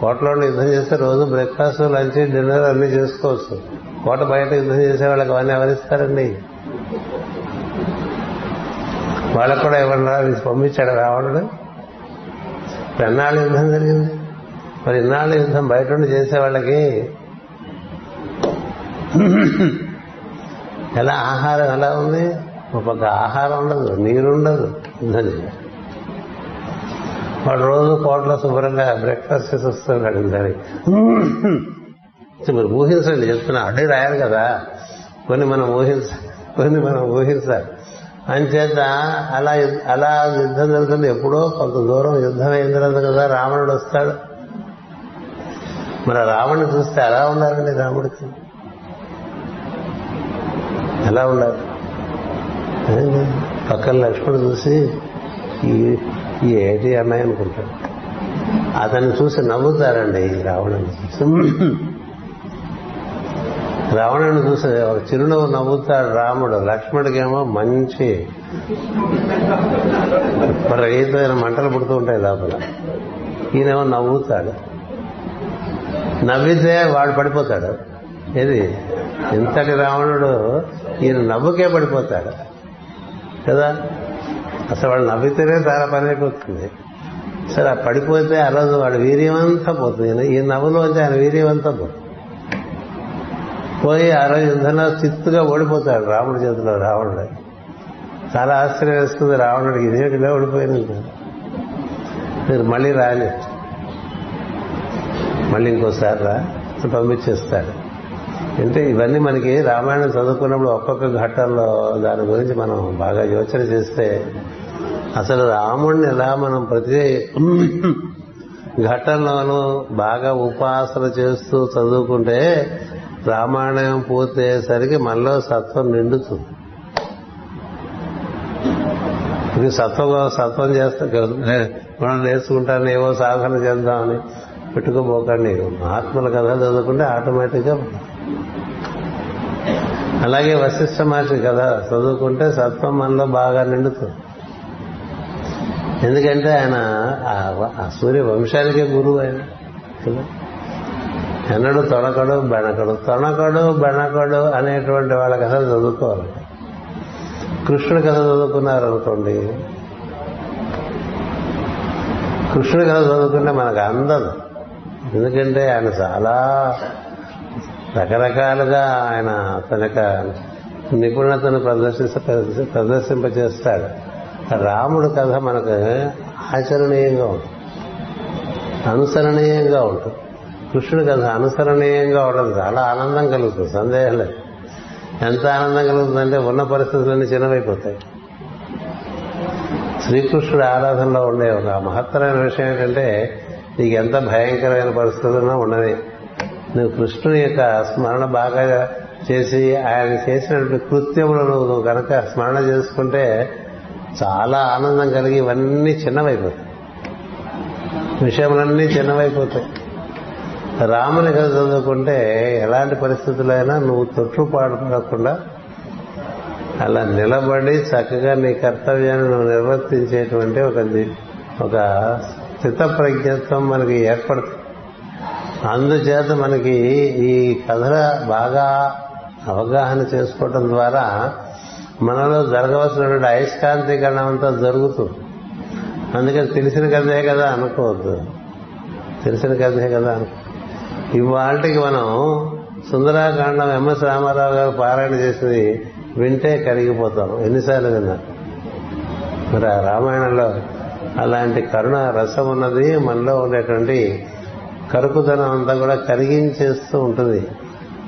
కోటలో యుద్ధం చేస్తే రోజు బ్రేక్ఫాస్ట్ లంచ్ డిన్నర్ అన్ని చేసుకోవచ్చు. కోట బయట యుద్ధం చేసే వాళ్ళకి అవన్నీ ఎవరిస్తారండి? వాళ్ళకు కూడా ఎవరు పంపించాడు రావణుడు? పెన్నాళ్ళు యుద్ధం జరిగింది. మరి ఇన్నాళ్ళు యుద్ధం బయట ఉండి చేసే వాళ్ళకి ఎలా ఆహారం ఎలా ఉంది? ఒక ఆహారం ఉండదు నీరు ఉండదు యుద్ధం చేయాలి. వాడు రోజు కోట్లో శుభ్రంగా బ్రేక్ఫాస్ట్ చేసి వస్తున్నాడు దానికి మీరు ఊహించండి చెప్తున్నా అడ్డే రాయాలి కదా. కొన్ని మనం ఊహించ కొన్ని మనం ఊహించాలి. అంచేత అలా అలా యుద్ధం జరుగుతుంది. ఎప్పుడో కొంత దూరం యుద్ధం అయిన తర్వాత కదా రావణుడు వస్తాడు. మరి ఆ చూస్తే ఎలా ఉండాలండి రాముడికి? ఎలా ఉన్నారు? పక్కన లక్ష్మణుడు చూసి ఏటి అమ్మాయి అనుకుంటాడు. అతన్ని చూసి నవ్వుతారండి ఈ రావణుని చూసి. రావణుని చూసి ఒక చిరునవ్వు నవ్వుతాడు రాముడు. లక్ష్మణుడికేమో మంచి రహితమైన మంటలు పుడుతూ ఉంటాయి లోపల. ఈయనేమో నవ్వుతాడు. నవ్వితే వాడు పడిపోతాడు. ఏది? ఇంతటి రావణుడు ఈయన నవ్వుకే పడిపోతాడు. కదా? అసలు వాడు నవ్వితేనే చాలా పని అయిపోతుంది. సరే ఆ పడిపోతే ఆ రోజు వాడు వీర్యం అంతా పోతుంది ఈ నవ్వులోంచి ఆయన వీర్యం అంతా పోతుంది. పోయి ఆ రోజు యుద్ధంలో చిత్తుగా ఓడిపోతాడు రాముడి చేతిలో రావణుడు. చాలా ఆశ్చర్యం వేస్తుంది రావణుడికి. ఇదేటిలో ఓడిపోయింది మీరు మళ్ళీ రాలేదు. మళ్ళీ ఇంకోసారి రా అని పంపించేస్తాడు అంటే ఇవన్నీ మనకి రామాయణం చదువుకున్నప్పుడు ఒక్కొక్క ఘట్టంలో దాని గురించి మనం బాగా యోచన చేస్తే అసలు రాముడిని ఎలా మనం ప్రతి ఘట్టంలోనూ బాగా ఉపాసన చేస్తూ చదువుకుంటే రామాయణం పూర్తయ్యేసరికి మనలో సత్వం నిండుతుంది. ఇది సత్వం సత్వం చేస్తా మనం నేర్చుకుంటాను ఏవో సాధన చేద్దామని. పెట్టుకోబోకండి మహాత్ముల కథ చదువుకుంటే ఆటోమేటిక్గా అలాగే వశిష్ఠ మహర్షి కథ చదువుకుంటే సత్వం మనలో బాగా నిండుతుంది. ఎందుకంటే ఆయన ఆ- సూర్య వంశానికే గురువు ఆయన. ఎన్నడు తొణకడు బెణకడు తొణకడు బెణకడు అనేటువంటి వాళ్ళ కథలు చదువుకోవాలి. కృష్ణుడి కథ చదువుకున్నారు అనుకోండి కృష్ణుడి కథ చదువుకుంటే మనకు అందదు. ఎందుకంటే ఆయన చాలా రకరకాలుగా ఆయన తన యొక్క నిపుణతను ప్రదర్శించ ప్రదర్శింపజేస్తాడు రాముడు కథ మనకు ఆచరణీయంగా ఉంటుంది. అనుసరణీయంగా ఉంటుంది. కృష్ణుడు కథ అనుసరణీయంగా ఉండదు చాలా ఆనందం కలుగుతుంది. సందేహం లేదు. ఎంత ఆనందం కలుగుతుందంటే ఉన్న పరిస్థితులన్నీ చిన్నవైపోతాయి. శ్రీకృష్ణుడు ఆరాధనలో ఉండే ఒక మహత్తరమైన విషయం ఏంటంటే నీకు ఎంత భయంకరమైన పరిస్థితుల్లో ఉండని. నువ్వు కృష్ణుని యొక్క స్మరణ బాగా చేసి ఆయన చేసినటువంటి కృత్యములను నువ్వు కనుక స్మరణ చేసుకుంటే చాలా ఆనందం కలిగి ఇవన్నీ చిన్నవైపోతాయి. విషయములన్నీ చిన్నవైపోతాయి. రాముని కథ చదువుకుంటే ఎలాంటి పరిస్థితులైనా నువ్వు తొట్టుపాటు పడకుండా అలా నిలబడి చక్కగా నీ కర్తవ్యాన్ని నువ్వు నిర్వర్తించేటువంటి ఒక ఒక స్థిత ప్రజ్ఞత్వం మనకి ఏర్పడుతుంది అందుచేత మనకి ఈ కథల బాగా అవగాహన చేసుకోవటం ద్వారా మనలో జరగవలసినటువంటి అయస్కాంతీకరణ అంతా జరుగుతుంది అందుకని తెలిసిన కథే కదా అనుకోవద్దు. తెలిసిన కథే కదా అనుకో ఇవాళకి మనం సుందరాకాండం ఎంఎస్ రామారావు గారు పారాయణ చేసింది వింటే కరిగిపోతాం. ఎన్నిసార్లు విన్నా. మరి ఆ రామాయణంలో అలాంటి కరుణ రసం ఉన్నది మనలో ఉండేటువంటి కరుకుదనం అంతా కూడా కరిగించేస్తూ ఉంటుంది.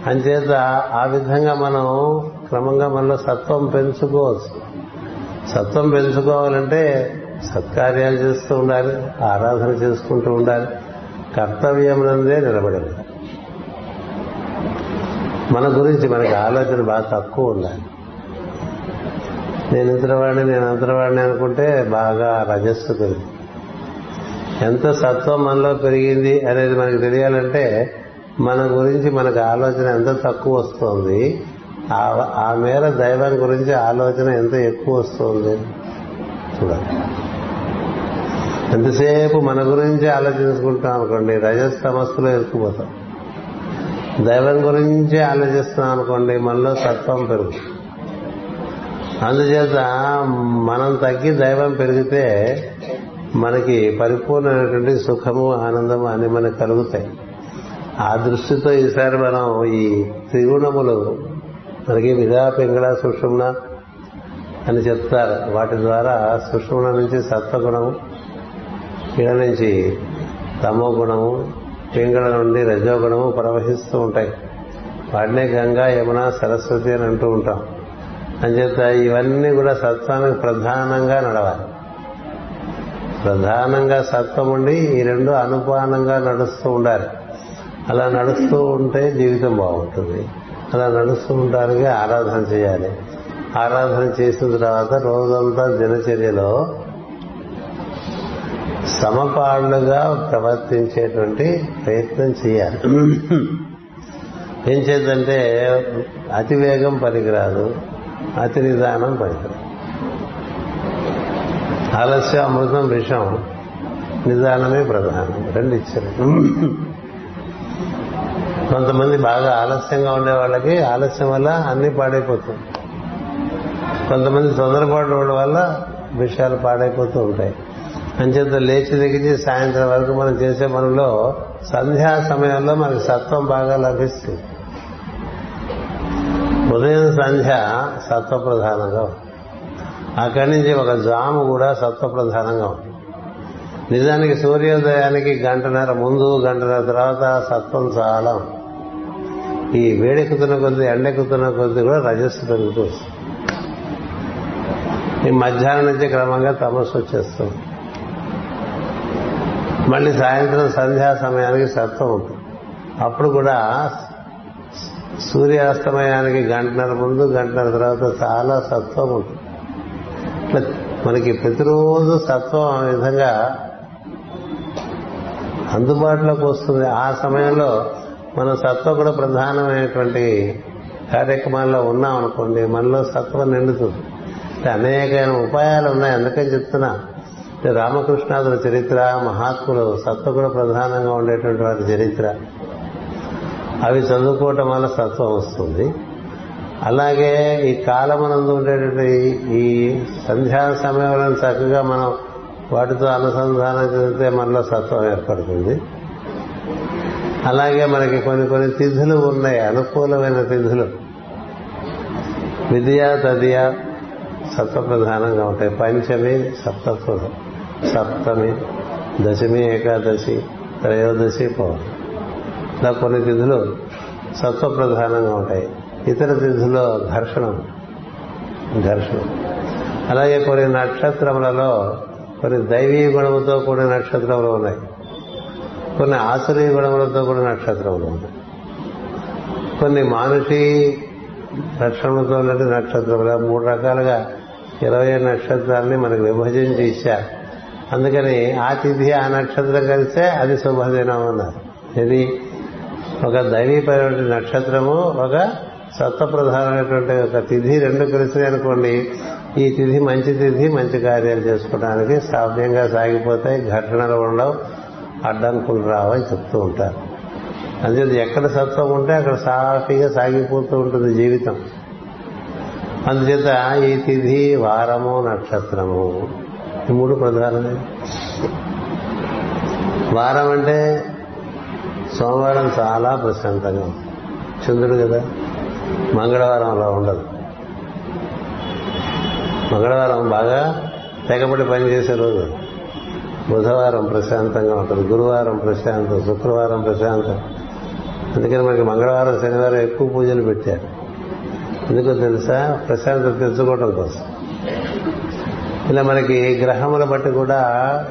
అంచేత ఆ విధంగా మనం క్రమంగా మనలో సత్వం పెంచుకోవచ్చు. సత్వం పెంచుకోవాలంటే సత్కార్యాలు చేస్తూ ఉండాలి ఆరాధన చేసుకుంటూ ఉండాలి కర్తవ్యమునందే నిలబడాలి. మన గురించి మనకి ఆలోచన బాగా తక్కువ ఉండాలి. నేను ఇంతవాడిని నేను అంతవాడిని అనుకుంటే బాగా రజస్సు పెరిగింది ఎంత సత్వం మనలో పెరిగింది అనేది మనకు తెలియాలంటే మన గురించి మనకు ఆలోచన ఎంత తక్కువ వస్తుంది ఆ- ఆ మేర దైవం గురించి ఆలోచన ఎంత ఎక్కువ వస్తుంది చూడాలి. ఎంతసేపు మన గురించి ఆలోచించుకుంటాం అనుకోండి రజస్ సమస్యలో ఇరుక్కుపోతాం. దైవం గురించి ఆలోచిస్తున్నాం అనుకోండి మనలో సత్వం పెరుగుతుంది. అందుచేత మనం తగ్గి దైవం పెరిగితే మనకి పరిపూర్ణమైనటువంటి సుఖము ఆనందము అన్ని మనకు కలుగుతాయి. ఆ దృష్టితో ఈసారి మనం ఈ త్రిగుణములు మనకి విధా పింగళ సుషుమ్న అని చెప్తారు. వాటి ద్వారా సుషుమ్న నుంచి సత్వగుణము ఈడ నుంచి తమో గుణము పింగళ నుండి రజోగుణము ప్రవహిస్తూ ఉంటాయి. వాటినే గంగా యమున సరస్వతి అని అంటూ ఉంటాం. అంచేత ఇవన్నీ కూడా సత్వానికి ప్రధానంగా నడవాలి. ప్రధానంగా సత్వం ఉండి ఈ రెండు అనుపానంగా నడుస్తూ ఉండాలి. అలా నడుస్తూ ఉంటే జీవితం బాగుంటుంది. అలా నడుస్తూ ఉండడానికి ఆరాధన చేయాలి. ఆరాధన చేసిన తర్వాత రోజంతా దినచర్యలో సమపాళ్ళుగా ప్రవర్తించేటువంటి ప్రయత్నం చేయాలి. ఏం చేద్దంటే అతి వేగం పనికిరాదు. అతి నిదానం పనికిరాదు ఆలస్యం అమృతం విషం నిదానమే ప్రధానం. రెండు ఇచ్చారు. కొంతమంది బాగా ఆలస్యంగా ఉండే వాళ్ళకి ఆలస్యం వల్ల అన్ని పాడైపోతుంది కొంతమంది తొందరపాటు వల్ల విషయాలు పాడైపోతూ ఉంటాయి. అంచేత లేచి దిగించి సాయంత్రం వరకు మనం చేసే పనుల్లో సంధ్యా సమయంలో మనకి సత్వం బాగా లభిస్తుంది. ఉదయం సంధ్య సత్వ ప్రధానంగా అక్కడి నుంచి ఒక జాము కూడా సత్వ ప్రధానంగా నిజానికి సూర్యోదయానికి గంటన్నర ముందు గంటన్నర తర్వాత సత్వం చాలా ఈ వేడెక్కుతున్న కొద్ది ఎండెక్కుతున్న కొద్ది కూడా రజస్సు పెరుగుతూ ఈ మధ్యాహ్నం నుంచి క్రమంగా తమస్సు వచ్చేస్తుంది మళ్ళీ సాయంత్రం సంధ్యా సమయానికి సత్వం ఉంటుంది. అప్పుడు కూడా సూర్యాస్తమయానికి గంటన్నర ముందు గంటన్నర తర్వాత చాలా సత్వం ఉంటుంది. మనకి ప్రతిరోజు సత్వం ఆ విధంగా అందుబాటులోకి వస్తుంది. ఆ సమయంలో మన సత్వం కూడా ప్రధానమైనటువంటి కార్యక్రమాల్లో ఉన్నాం అనుకోండి మనలో సత్వం నిండుతుంది. అనేకమైన ఉపాయాలు ఉన్నాయి. అందుకని చెప్తున్నా రామకృష్ణాదుల చరిత్ర మహాత్ములు సత్వ కూడా ప్రధానంగా ఉండేటువంటి వారి చరిత్ర. అవి చదువుకోవటం వల్ల సత్వం వస్తుంది. అలాగే ఈ కాలమునందు ఉండేటువంటి ఈ సంధ్యా సమయంలో చక్కగా మనం వాటితో అనుసంధానం చెందితే మనలో సత్వం ఏర్పడుతుంది. అలాగే మనకి కొన్ని కొన్ని తిథులు ఉన్నాయి అనుకూలమైన తిథులు. విద్య తదియ సత్వ ప్రధానంగా ఉంటాయి. పంచమి సప్తత్వం సప్తమి దశమి ఏకాదశి త్రయోదశి పౌర్ణమి. ఇలా కొన్ని తిథులు సత్వ ప్రధానంగా ఉంటాయి. ఇతర తిథుల్లో ఘర్షణం ఘర్షణ. అలాగే కొన్ని నక్షత్రములలో కొన్ని దైవీ గుణముతో కూడిన నక్షత్రములు ఉన్నాయి. కొన్ని ఆసురీ గుణములతో కూడిన నక్షత్రములు ఉన్నాయి. కొన్ని మానుషీ లక్షణములతో ఉన్నట్టు నక్షత్రములు మూడు రకాలుగా ఇరవై నక్షత్రాలని మనకు విభజించి ఇచ్చారు అందుకని ఆ తిథి ఆ నక్షత్రం కలిస్తే అది శుభదినం అన్నారు. ఇది ఒక దైవీపరమైన నక్షత్రము ఒక సత్వప్రధానమైనటువంటి ఒక తిథి రెండు కలిసినాయి అనుకోండి. ఈ తిథి మంచి తిథి మంచి కార్యాలు చేసుకోవడానికి సాధ్యంగా సాగిపోతాయి ఘటనలు ఉండవు అడ్డంకులు రావని చెప్తూ ఉంటారు. అందుచేత ఎక్కడ సత్వం ఉంటే అక్కడ సాఫీగా సాగిపోతూ ఉంటుంది జీవితం. అందుచేత ఈ తిథి వారము నక్షత్రము. ఈ మూడు ప్రధానమే. వారం అంటే సోమవారం చాలా ప్రశాంతంగా ఉంది. చంద్రుడు కదా మంగళవారం అలా ఉండదు. మంగళవారం బాగా తెగబడి పనిచేసే రోజు. బుధవారం ప్రశాంతంగా ఉంటుంది గురువారం ప్రశాంతం శుక్రవారం ప్రశాంతం. అందుకని మనకి మంగళవారం శనివారం ఎక్కువ పూజలు పెట్టారు. ఎందుకో తెలుసా? ప్రశాంతత తెచ్చుకోవడం కోసం. ఇలా మనకి గ్రహముల బట్టి కూడా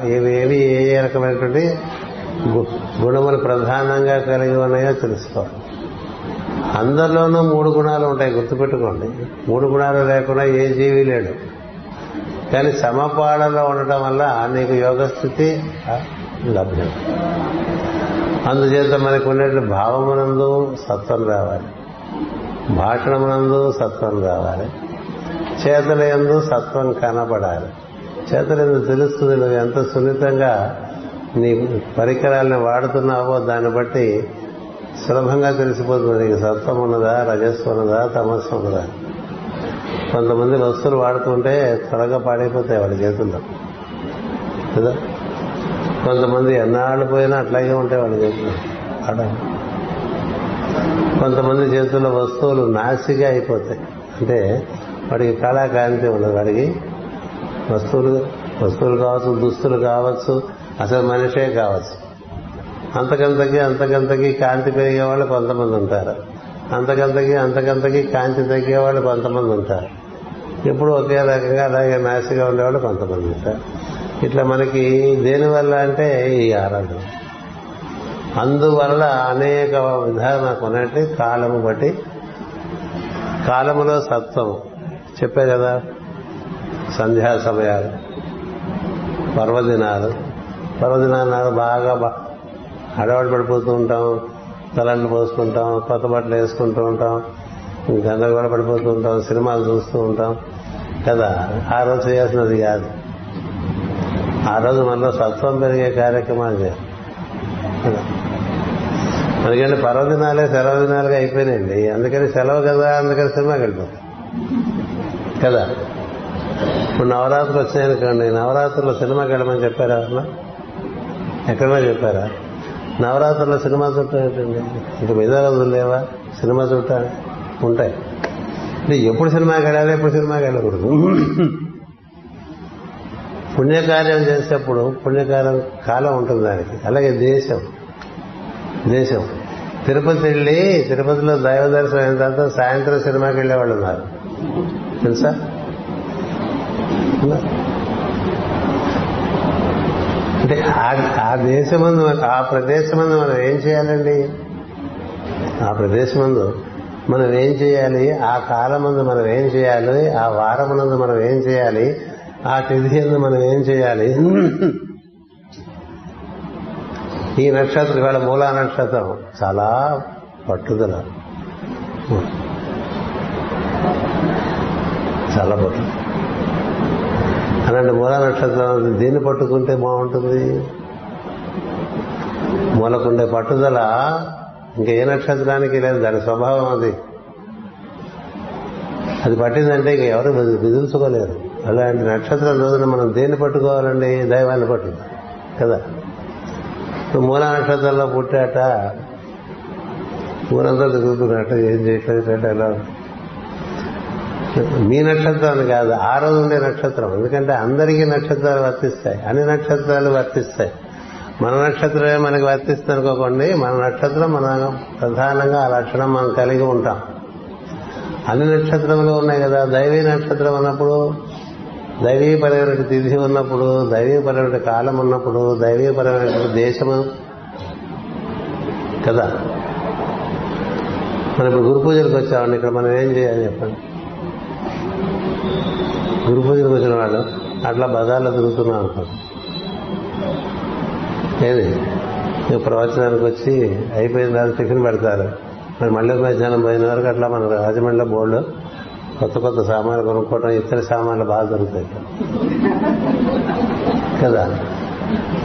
ఏవి ఏవి ఏ ఏ రకమైనటువంటి గుణములు ప్రధానంగా కలిగి ఉన్నాయో తెలుసుకోవాలి. అందరిలోనూ మూడు గుణాలు ఉంటాయి గుర్తుపెట్టుకోండి. మూడు గుణాలు లేకుండా ఏ జీవి లేడు. కానీ సమపాడలో ఉండటం వల్ల నీకు యోగస్థితి లభ్యం. అందుచేత మనకు ఉండేటువంటి భావమునందు సత్వం రావాలి. భాషణమునందు సత్వం రావాలి. చేతల ఎందు సత్వం కనపడాలి. చేతల ఎందు తెలుస్తుంది నువ్వు ఎంత సున్నితంగా నీ పరికరాలను వాడుతున్నావో దాన్ని బట్టి సులభంగా తెలిసిపోతుంది. నీకు సత్వం ఉన్నదా రజస్సు ఉన్నదా తమస్సు ఉన్నదా? కొంతమంది వస్తువులు వాడుతుంటే త్వరగా పాడైపోతాయి వాళ్ళ చేతుల్లో. కదా? కొంతమంది ఎన్నాళ్ళు పోయినా అట్లాగే ఉంటాయి వాళ్ళ చేతుల్లో. కొంతమంది చేతుల్లో వస్తువులు నాసిగా అయిపోతాయి. అంటే వాడికి కళాకాంతి ఉండదు వాడికి వస్తువులు వస్తువులు కావచ్చు దుస్తులు కావచ్చు అసలు మనిషే కావచ్చు. అంతకంతకి అంతకంతకి కాంతి పెరిగే వాళ్ళు కొంతమంది ఉంటారు. అంతకంతకి అంతకంతకి కాంతి తగ్గే వాళ్ళు కొంతమంది ఉంటారు. ఎప్పుడు ఒకే రకంగా అలాగే నాసిగా ఉండేవాళ్ళు కొంతమంది ఉంటారు. ఇట్లా మనకి దేనివల్ల అంటే ఈ ఆరాధన. అందువల్ల అనేక విధాలు నాకు ఉన్నట్టు కాలము బట్టి కాలములో సత్వం చెప్పే కదా సంధ్యా సమయాలు పర్వదినాలు పర్వదినాలు బాగా బా- పడిపోతూ ఉంటాం తలంట్లు పోసుకుంటాం కొత్త బట్టలు వేసుకుంటూ ఉంటాం గందరగోళ పడిపోతూ ఉంటాం సినిమాలు చూస్తూ ఉంటాం. కదా? ఆ రోజు చేయాల్సినది కాదు. ఆ రోజు మనలో సత్వం పెరిగే కార్యక్రమాలు చేయాలి. అందుకని పర్వదినాలే సెలవు దినాలుగా అయిపోయినాయండి. అందుకని సెలవు కదా అందుకని సినిమాకి వెళ్ళిపోతాం కదా? ఇప్పుడు నవరాత్రులు వచ్చాయనుకోండి నవరాత్రులు సినిమాకి వెళ్ళమని చెప్పారు అసలు? ఎక్కడన్నా చెప్పారా? నవరాత్రుల్లో సినిమా చుట్టం ఏంటండి? ఇంక మిగతా రోజులు లేవా? సినిమా చుట్టాలి ఉంటాయి. అంటే ఎప్పుడు సినిమాకి వెళ్ళాలి ఎప్పుడు సినిమాకి వెళ్ళకూడదు పుణ్యకార్యం చేసేప్పుడు పుణ్యకార్యం కాలం ఉంటుంది దానికి. అలాగే దేశం. దేశం. తిరుపతి వెళ్ళి తిరుపతిలో దైవ దర్శనం అయిన తర్వాత సాయంత్రం సినిమాకి వెళ్ళేవాళ్ళు ఉన్నారు. తెలుసా? అంటే ఆ- ఆ దేశమందు ఆ ప్రదేశమందు మనం ఏం చేయాలండి? ఆ ప్రదేశమందు మనం ఏం చేయాలి? ఆ కాలమందు మనం ఏం చేయాలి? ఆ వారమునందు మనం ఏం చేయాలి? ఆ తిథి మనం ఏం చేయాలి? ఈ నక్షత్రం ఇవాళ మూలా నక్షత్రం చాలా పట్టుదల. చాలా పట్టుదల. మూలా నక్షత్రం దీన్ని పట్టుకుంటే బాగుంటుంది. మూలకుండే పట్టుదల ఇంకా ఏ నక్షత్రానికి లేదు దాని స్వభావం అది. అది పట్టిందంటే ఇంక ఎవరు విదుల్చుకోలేరు. అలాంటి నక్షత్రం రోజున మనం దేన్ని పట్టుకోవాలండి? దైవాన్ని పట్టు కదా? ఇప్పుడు మూల నక్షత్రంలో పుట్టాట ఊరంతా తిరుగుతున్నట్టు ఏం చేయట్లేదు ఎలా మీ నక్షత్రాన్ని కాదు ఆ రోజు ఉండే నక్షత్రం. ఎందుకంటే అందరికీ నక్షత్రాలు వర్తిస్తాయి. అన్ని నక్షత్రాలు వర్తిస్తాయి. మన నక్షత్రమే మనకి వర్తిస్తుంది అనుకోకండి. మన నక్షత్రం మన ప్రధానంగా ఆ లక్షణం మనం కలిగి ఉంటాం. అన్ని నక్షత్రములు ఉన్నాయి కదా. దైవీ నక్షత్రం ఉన్నప్పుడు దైవీపరమైన తిథి ఉన్నప్పుడు దైవీపరమైన కాలం ఉన్నప్పుడు దైవీపరమైన దేశము కదా. మనం ఇప్పుడు గురు పూజలకు వచ్చామండి. ఇక్కడ మనం ఏం చేయాలి చెప్పండి? గురు పూజలకు వచ్చిన వాళ్ళు అట్లా బజార్లో తిరుగుతున్నాం అనుకో ఏది? ఇక ప్రవచనానికి వచ్చి అయిపోయిన తర్వాత టిఫిన్ పెడతారు. మరి మళ్ళీ మధ్యాహ్నం పోయిన వరకు అట్లా మన రాజమండ్రిలో బోర్డు కొత్త కొత్త సామాన్లు కొనుక్కోవడం ఇతర సామాన్లు బాగా దొరుకుతాయి. కదా?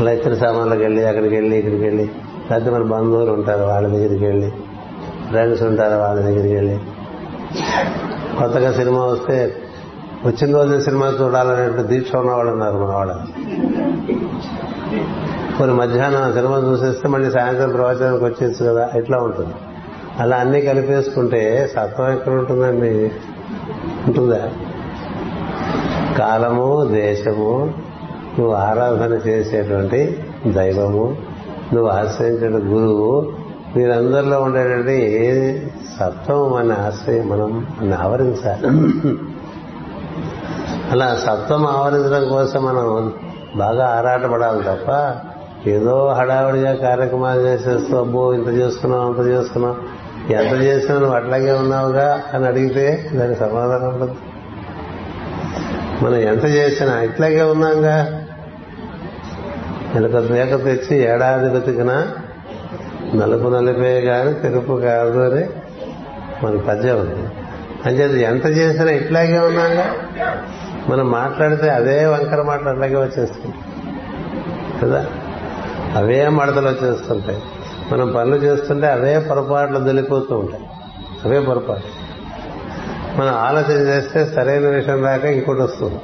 అలా ఇతర సామాన్లకు వెళ్ళి అక్కడికి వెళ్ళి ఇక్కడికి వెళ్ళి లేకపోతే మన బంధువులు ఉంటారు వాళ్ళ దగ్గరికి వెళ్ళి ఫ్రెండ్స్ ఉంటారు వాళ్ళ దగ్గరికి వెళ్ళి. కొత్తగా సినిమా వస్తే వచ్చిన రోజు సినిమా చూడాలనేటువంటి దీక్ష ఉన్నవాళ్ళు ఉన్నారు మన వాళ్ళు. కొన్ని మధ్యాహ్నం సినిమా చూసేస్తే మళ్ళీ సాయంత్రం ప్రవచనానికి వచ్చేసి కదా ఇట్లా ఉంటుంది. అలా అన్ని కలిపేసుకుంటే సత్వం ఎక్కడ ఉంటుందండి? ఉంటుందా? కాలము దేశము నువ్వు ఆరాధన చేసేటువంటి దైవము నువ్వు ఆశ్రయించిన గురువు వీరందరిలో ఉండేటువంటి ఏ సత్వం మన ఆశ్రయం మనం ఆవరించాలి అలా సత్వం ఆవరించడం కోసం మనం బాగా ఆరాటపడాలి తప్ప ఏదో హడావిడిగా కార్యక్రమాలు చేసేస్తూ అబ్బో ఇంత చేసుకున్నావు అంత చేసుకున్నావు ఎంత చేసినా నువ్వు అట్లాగే ఉన్నావుగా అని అడిగితే దానికి సమాధానం ఉండదు. మనం ఎంత చేసినా ఇట్లాగే ఉన్నాంగా. నెలకు మేక తెచ్చి ఏడాది బతికిన నలుపు నలిపే కానీ తెలుపు కాదు అని మన పద్యం ఉంది. అంచేది ఎంత చేసినా ఇట్లాగే ఉన్నాగా. మనం మాట్లాడితే అదే వంకర మాటలు అట్లాగే వచ్చేస్తుంది కదా? అవే మడతలు వచ్చేస్తుంటాయి. మనం పనులు చేస్తుంటే అవే పొరపాట్లు దొలిపోతూ ఉంటాయి. అవే పొరపాటు మనం ఆలోచన చేస్తే సరైన విషయం రాక ఇంకోటి వస్తుంది.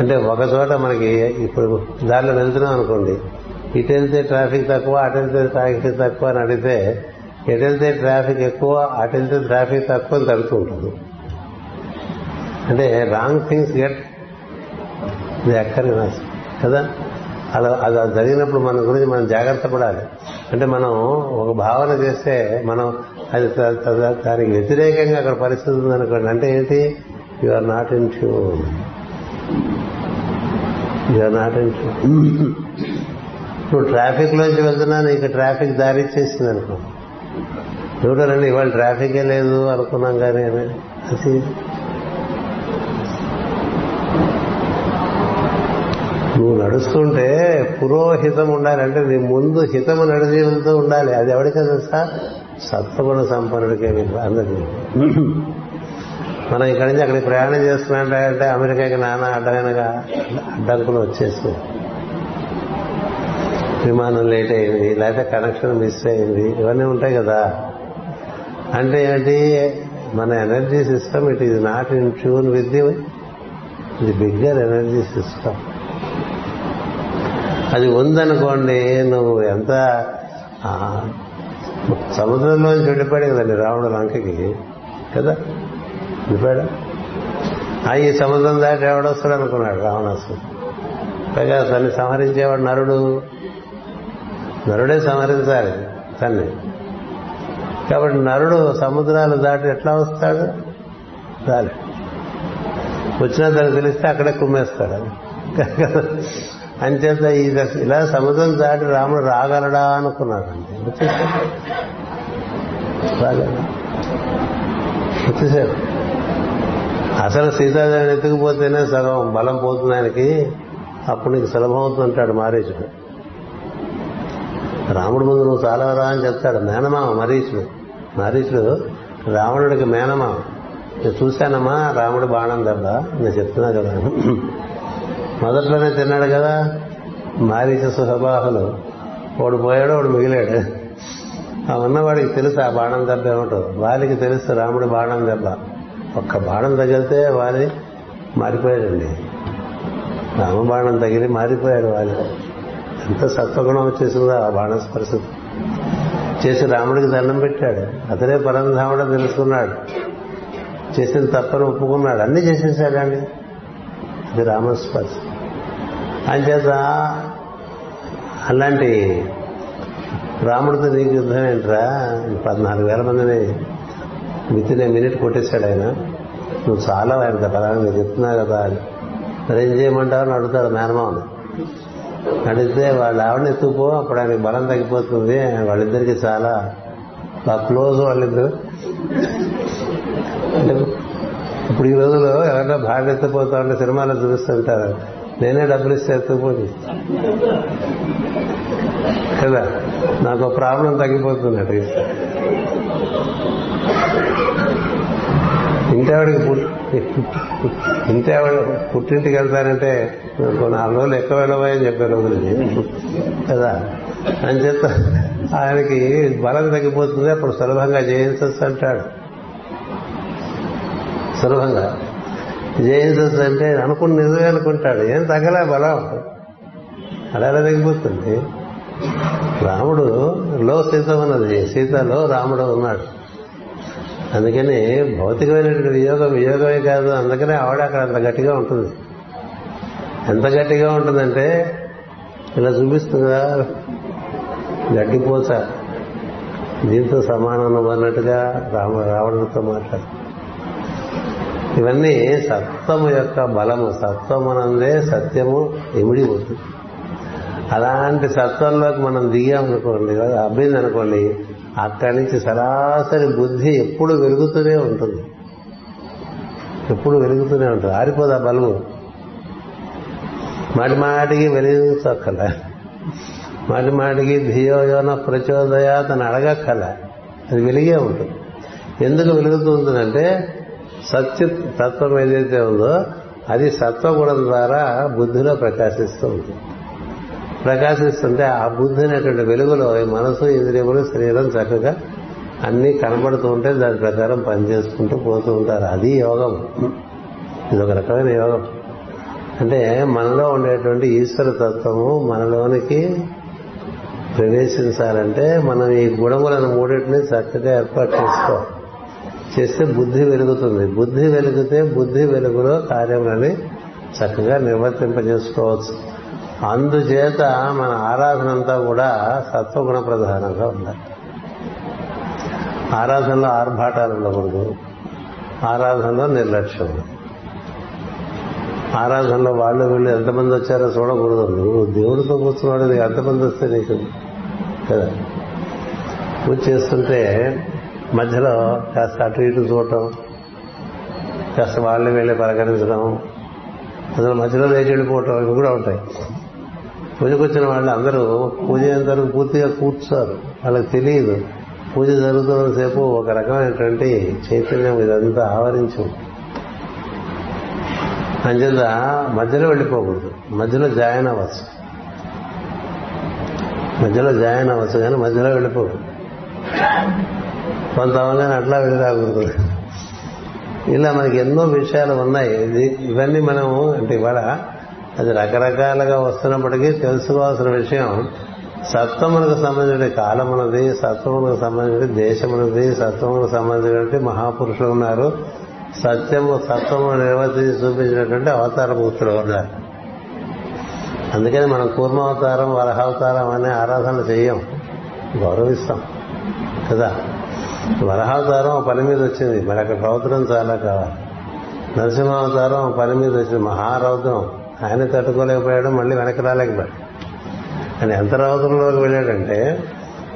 అంటే ఒక చోట మనకి ఇప్పుడు దారిలో వెళ్తున్నాం అనుకోండి. ఇటు వెళ్తే ట్రాఫిక్ తక్కువ అటు వెళ్తే ట్రాఫిక్ తక్కువ అని అడిగితే ఎటు వెళ్తే ట్రాఫిక్ ఎక్కువ అటు వెళ్తే ట్రాఫిక్ తక్కువ అని తడుతూ ఉంటుంది. అంటే wrong things get the occur కదా. అలా అది జరిగినప్పుడు మన గురించి మనం జాగ్రత్త పడాలి. అంటే మనం ఒక భావన చేస్తే మనం అది దానికి వ్యతిరేకంగా అక్కడ పరిస్థితి ఉందనుకోండి అంటే ఏంటి? You are not in tune you are not in tune నువ్వు ట్రాఫిక్ లోంచి వెళ్తున్నా నీకు ట్రాఫిక్ దారి చేసింది అనుకో. చూడాలండి ఇవాళ ట్రాఫికే లేదు అనుకున్నాం కానీ అని. అది నువ్వు నడుస్తుంటే పురోహితం ఉండాలంటే నీ ముందు హితము నడిచి ఉండాలి. అది ఎవరికి తెలుసా? సత్వగుణ సంపన్నుడికే మీకు అందరికీ. మనం ఇక్కడి నుంచి అక్కడికి ప్రయాణం చేస్తున్నాంటే అమెరికాకి నానా అడ్డమైనగా అడ్డంకులు వచ్చేసి విమానం లేట్ అయింది లేకపోతే కనెక్షన్ మిస్ అయింది ఇవన్నీ ఉంటాయి కదా. అంటే ఏంటి? మన energy system it is not in tune with the ఇది బిగ్గర్ ఎనర్జీ సిస్టమ్ అది ఉందనుకోండి నువ్వు ఎంత సముద్రంలో సముద్రంలోంచి వెళ్ళిపోయాడు కదండి రావణ లంకకి కదా? వెళ్ళిపోయాడా? ఆ ఈ సముద్రం దాటి ఎవడొస్తాడు అనుకున్నాడు రావణాసుడు. పైగా తన్ని సంహరించేవాడు నరుడు. నరుడే సంహరించాలి తన్ని. కాబట్టి నరుడు సముద్రాలు దాటి ఎట్లా వస్తాడు? రాలి. వచ్చినా తనకు తెలిస్తే అక్కడే కుమ్మేస్తాడు. అంచేత ఇది ఇలా సముద్రం దాటి రాముడు రాగలడా అనుకున్నాడండి వచ్చేసాడు రాగలడా వచ్చేసాడు అసలు సీతాదేవిని ఎత్తుకుపోతేనే సగం బలం పోతుంది ఆయనకి. అప్పుడు నీకు సులభం అవుతుంటాడు మారీచుడు రాముడు ముందు నువ్వు చాలవరా అని చెప్తాడు మేనమామ మరీచుడు మరీచుడు రావణుడికి మేనమామ. నేను చూశానమ్మా రాముడు బాణం దెబ్బ. నేను చెప్తున్నా కదా. మొదట్లోనే తిన్నాడు కదా. మారీచ సుహబాహులు వాడు పోయాడు వాడు మిగిలాడు. ఆ ఉన్నవాడికి తెలుసు ఆ బాణం దెబ్బ ఏమిటో. వారికి తెలుసు రాముడు బాణం దెబ్బ. ఒక్క బాణం తగిలితే వాలి మారిపోయాడండి. రామ బాణం తగిలి మారిపోయాడు వాలి ఎంత సత్వగుణం వచ్చేసిందో ఆ బాణ స్పర్శ చేసి రాముడికి దండం పెట్టాడు. అతనే పరంధాముడు తెలుసుకున్నాడు. చేసిన తప్పని ఒప్పుకున్నాడు. అన్ని చేసేసాడండి. అది రామస్పర్శ. అంచేత అలాంటి రాముడితో నీకు యుద్ధం ఏంట్రా? పద్నాలుగు వేల మందిని వితిన్ మినిట్ కొట్టేశాడు ఆయన. నువ్వు చాలా ఆయన కదా మీరు చెప్తున్నావు కదా. అని మరి ఏం చేయమంటావు అని అడుగుతాడు మేనమావన్. అడిగితే వాళ్ళ ఆవిడని ఎత్తుకుపో అప్పుడు ఆయనకి బలం తగ్గిపోతుంది. వాళ్ళిద్దరికి చాలా బాగా క్లోజ్ వాళ్ళిద్దరు. ఇప్పుడు ఈ రోజుల్లో ఎవరైనా భార్య ఎత్తిపోతా ఉంటే సినిమాలో చూపిస్తుంటారు. నేనే డబ్బులు ఇస్తే ఎత్తుకుపోయి కదా? నాకు ప్రాబ్లం తగ్గిపోతుంది అటు ఇంతేవాడికి ఇంతేవాడు పుట్టింటికి వెళ్తానంటే నాలుగు రోజులు ఎక్కువ వెళ్ళబోయని చెప్పే రోజులకి కదా? అని చెప్తా. ఆయనకి బలం తగ్గిపోతుంది అప్పుడు సులభంగా చేయించు అంటాడు. సులభంగా. జయించవచ్చు అంటే అనుకుని నిజమే అనుకుంటాడు. ఏం తగ్గలే బలం. అలా ఎలా తగ్గిపోతుంది. రాముడు లో సీత ఉన్నది. సీతలో రాముడు ఉన్నాడు. అందుకని భౌతికమైనటువంటి వియోగం వియోగమే కాదు. అందుకనే ఆవిడ అక్కడ అంత గట్టిగా ఉంటుంది. ఎంత గట్టిగా ఉంటుందంటే ఇలా చూపిస్తుందా? గడ్డిపోత దీంతో సమానం అన్నట్టుగా రామ రావడంతో మాట్లాడు ఇవన్నీ సత్వము యొక్క బలము. సత్వమునందే సత్యము ఇమిడి అలాంటి సత్వంలోకి మనం దిగామనుకోండి అబ్బింది అనుకోండి అక్కడి నుంచి సరాసరి బుద్ధి ఎప్పుడు వెలుగుతూనే ఉంటుంది. ఎప్పుడు వెలుగుతూనే ఉంటుంది. ఆరిపోదు ఆ బలము. మాటి మాటికి వెలిగించక్కల. మాటి మాటికి ధియోయోన ప్రచోదయాతను అడగక్కల. అది వెలిగే ఉంటుంది. ఎందుకు వెలుగుతుందంటే సత్య తత్వం ఏదైతే ఉందో అది సత్వగుణం ద్వారా బుద్ధిలో ప్రకాశిస్తూ ఉంటుంది. ప్రకాశిస్తుంటే ఆ బుద్ధి అనేటువంటి వెలుగులో ఈ మనసు ఇంద్రియములు శరీరం చక్కగా అన్నీ కనబడుతూ ఉంటే దాని ప్రకారం పనిచేసుకుంటూ పోతూ ఉంటారు. అది యోగం. ఇది ఒక రకమైన యోగం. అంటే మనలో ఉండేటువంటి ఈశ్వర తత్వము మనలోనికి ప్రవేశించాలంటే మనం ఈ గుణములను మూడింటిని చక్కగా ఏర్పాటు చేసుకోవాలి. చేస్తే బుద్ధి వెలుగుతుంది. బుద్ధి వెలిగితే బుద్ధి వెలుగులో కార్యములని చక్కగా నిర్వర్తింపజేసుకోవచ్చు. అందుచేత మన ఆరాధన అంతా కూడా సత్వగుణ ప్రధానంగా ఉండాలి. ఆరాధనలో ఆర్భాటాలు ఉండకూడదు. ఆరాధనలో నిర్లక్ష్యం. ఆరాధనలో వాళ్ళు వీళ్ళు ఎంతమంది వచ్చారో చూడకూడదు. నువ్వు దేవుడితో కూర్చున్నాడు నీకు ఎంతమంది వస్తే నీకు? కదా? పూజ చేస్తుంటే మధ్యలో కాస్త అటు ఇటు చూడటం కాస్త వాళ్ళని వెళ్ళి పలకరించడం అందులో మధ్యలో లేచి వెళ్ళిపోవటం ఇవి కూడా ఉంటాయి. పూజకు వచ్చిన వాళ్ళు అందరూ పూజ అందరూ తర్వాత పూర్తిగా కూర్చోరు. వాళ్ళకి తెలియదు. పూజ జరుగుతున్నంతసేపు ఒక రకమైనటువంటి చైతన్యం ఇదంతా ఆవరించి. అంచేత మధ్యలో వెళ్ళిపోకూడదు. మధ్యలో జాయిన్ అవ్వచ్చు. మధ్యలో జాయిన్ అవ్వచ్చు కానీ మధ్యలో వెళ్ళిపోకూడదు. కొంతమంది అట్లా వెళ్ళి ఇలా మనకి ఎన్నో విషయాలు ఉన్నాయి. ఇవన్నీ మనము అంటే ఇవాళ అది రకరకాలుగా వస్తున్నప్పటికీ తెలుసుకోవాల్సిన విషయం. సత్వమునకు సంబంధించిన కాలమునది సత్వములకు సంబంధించిన దేశమునది సత్వములకు సంబంధించినటువంటి మహాపురుషులు ఉన్నారు. సత్యము సత్వము నిర్వర్తించి చూపించినటువంటి అవతార మూర్తులు ఉన్నారు అందుకని మనం కూర్మావతారం వరహావతారం అనే ఆరాధన చేయం. గౌరవిస్తాం. కదా? వరహావతారం పని మీద వచ్చింది. మరి అక్కడ రౌద్రం చాలా కావాలి. నరసింహావతారం పని మీద వచ్చింది. మహారౌద్రం. ఆయన తట్టుకోలేకపోయాడు మళ్ళీ వెనక్కి రాలేకపోయాడు. ఆయన ఎంత రౌద్రంలోకి వెళ్ళాడంటే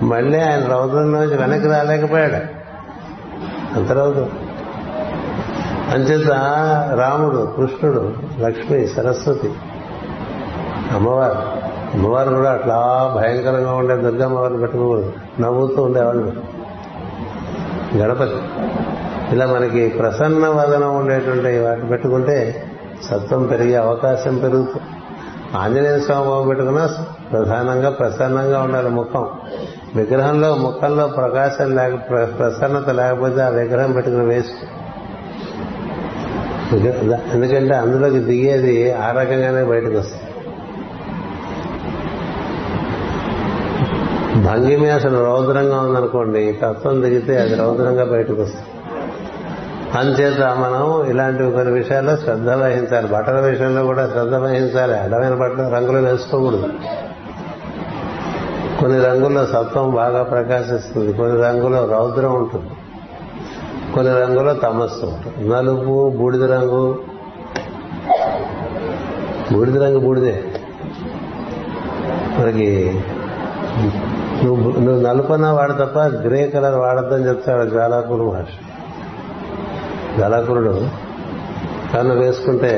మళ్ళీ ఆయన రౌద్రంలోంచి వెనక్కి రాలేకపోయాడు. అంత రౌద్రం. అంచేత రాముడు కృష్ణుడు లక్ష్మి సరస్వతి అమ్మవారు అమ్మవారు కూడా అట్లా భయంకరంగా ఉండే దుర్గమ్మవారిని పెట్టుకోకూడదు. నవ్వుతూ ఉండేవాళ్ళు. గణపతి. ఇలా మనకి ప్రసన్న వదనం ఉండేటువంటి వాటిని పెట్టుకుంటే సత్వం పెరిగే అవకాశం పెరుగుతుంది. ఆంజనేయ స్వామి బాబు పెట్టుకున్నా ప్రధానంగా ప్రసన్నంగా ఉండాలి ముఖం. విగ్రహంలో ముఖంలో ప్రకాశం లేక ప్రసన్నత లేకపోతే ఆ విగ్రహం పెట్టుకుని వేస్ట్. ఎందుకంటే అందులోకి దిగేది ఆ రకంగానే బయటకు వస్తుంది భంగిమే అసలు రౌద్రంగా ఉందనుకోండి తత్వం దిగితే అది రౌద్రంగా బయటకు వస్తుంది. అంచేత మనం ఇలాంటి కొన్ని విషయాల్లో శ్రద్ధ వహించాలి. బట్టల విషయంలో కూడా శ్రద్ధ వహించాలి. అడమైన బట్టలు రంగులు వేసుకోకూడదు. కొన్ని రంగుల్లో సత్వం బాగా ప్రకాశిస్తుంది. కొన్ని రంగులో రౌద్రం ఉంటుంది. కొన్ని రంగులో తమస్సు ఉంటుంది. నలుపు బూడిద రంగు. బూడిద రంగు బూడిదే. మనకి నువ్వు నువ్వు నలుపున వాడు తప్ప గ్రే కలర్ వాడద్దని చెప్తాడు జాలాకురు మహర్షి. జ్వాలాకురుడు కన్ను వేసుకుంటే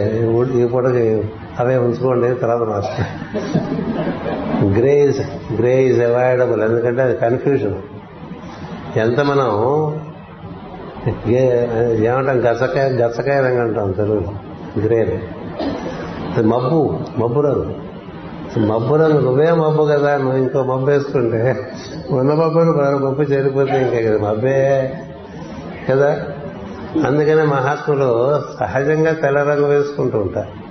ఈ- పూటకి అవే ఉంచుకోండి తర్వాత మార్చుకో grey is grey is avoidable ఎందుకంటే అది కన్ఫ్యూజన్ ఎంత మనం ఏమంటాం గసకాయ గసకాయ రంగు అంటాం తెలుగులో. గ్రే మబ్బు మబ్బు రంగు మబ్బు రంగు నువ్వే మబ్బు కదా నువ్వు ఇంకో మబ్బు వేసుకుంటే. ఉన్న మబ్బులు మరో మబ్బు చేరిపోతే ఇంకే కదా మబ్బే కదా? అందుకనే మహాత్ములు సహజంగా తెల్ల రంగు వేసుకుంటూ ఉంటారు.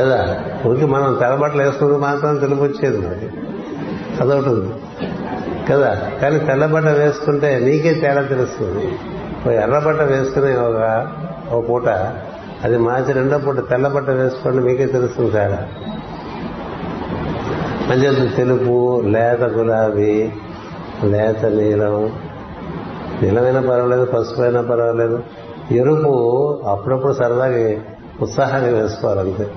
కదా? ఊరికి మనం తెల్లబట్టలు వేసుకుంటూ మాత్రం తెలుపు వచ్చేది మరి. అదొకటి ఉంది. కదా? కానీ తెల్లబట్ట వేసుకుంటే నీకే తేడా తెలుస్తుంది. ఓ ఎర్రబట్ట వేసుకునే ఒక ఓ పూట అది మార్చి రెండో పూట తెల్లబట్ట వేసుకోండి మీకే తెలుస్తుంది తేడా. అంచేత తెలుపు లేత గులాబీ లేత నీలం. నీలమైనా పర్వాలేదు పసుపైన పర్వాలేదు. ఎరుపు అప్పుడప్పుడు సరదాగా ఉత్సాహాన్ని వేసుకోవాలంతే.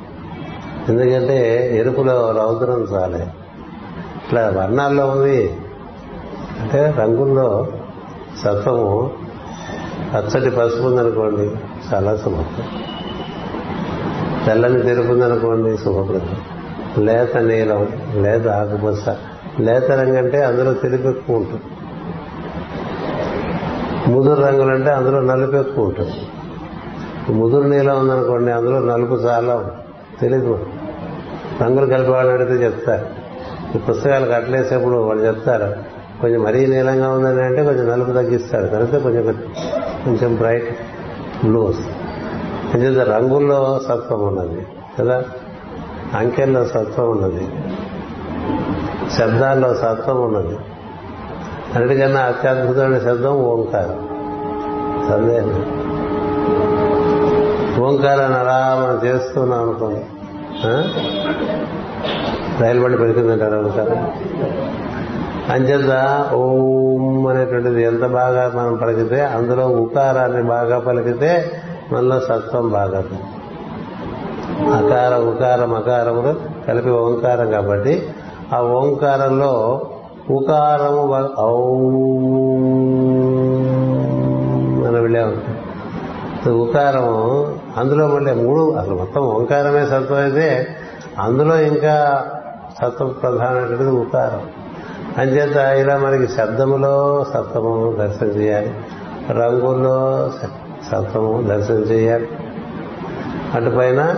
ఎందుకంటే ఎరుపులో రౌద్రం చాలే. ఇట్లా వర్ణాల్లో ఉంది. అంటే రంగుల్లో సత్వము పచ్చటి పసుపు ఉందనుకోండి చాలా శుభప్రదం. తెల్లని తెలుపు ఉందనుకోండి శుభప్రదం. లేత నీలం లేత ఆకుపచ్చ. లేత రంగు అంటే అందులో తెలుపు ఎక్కువ ఉంటుంది ముదురు రంగులంటే అందులో నలుపు ఎక్కువ ఉంటుంది ముదురు నీలం ఉందనుకోండి అందులో నలుపు చాలా తెలుగు రంగులు కలిపి వాళ్ళు అడిగితే చెప్తారు. ఈ పుస్తకాలు కట్టలేసేప్పుడు వాళ్ళు చెప్తారు కొంచెం మరీ నీలంగా ఉందని అంటే కొంచెం నలుపు తగ్గిస్తాడు. కలిపితే కొంచెం కొంచెం బ్రైట్ బ్లూ వస్తుంది రంగుల్లో సత్వం ఉన్నది కదా? అంకెల్లో సత్వం ఉన్నది. శబ్దాల్లో సత్వం ఉన్నది. అన్నిటికన్నా అత్యద్భుతమైన శబ్దం ఓంకారం. సందేహం. ఓంకారాన్ని అలా మనం చేస్తున్నాం అనుకోండి రైలు బండి పెడుతుందంటారు ఓంకారం? అంచేత ఓం అనేటువంటిది ఎంత బాగా మనం పలికితే అందులో ఉకారాన్ని బాగా పలికితే మనలో సత్వం బాగా అకార ఉకారం అకారములు కలిపి ఓంకారం కాబట్టి ఆ ఓంకారంలో ఉకారము ఔ అని వెళ్ళే ఉకారము అందులో మళ్ళీ మూడు అసలు మొత్తం ఓంకారమే సత్వం అయితే అందులో ఇంకా సత్వ ప్రధానమైనటువంటిది ఉకారం. అంచేత ఇలా మనకి శబ్దములో సత్వము దర్శనం చేయాలి. రంగుల్లో సత్వము దర్శనం చేయాలి. అటుపైన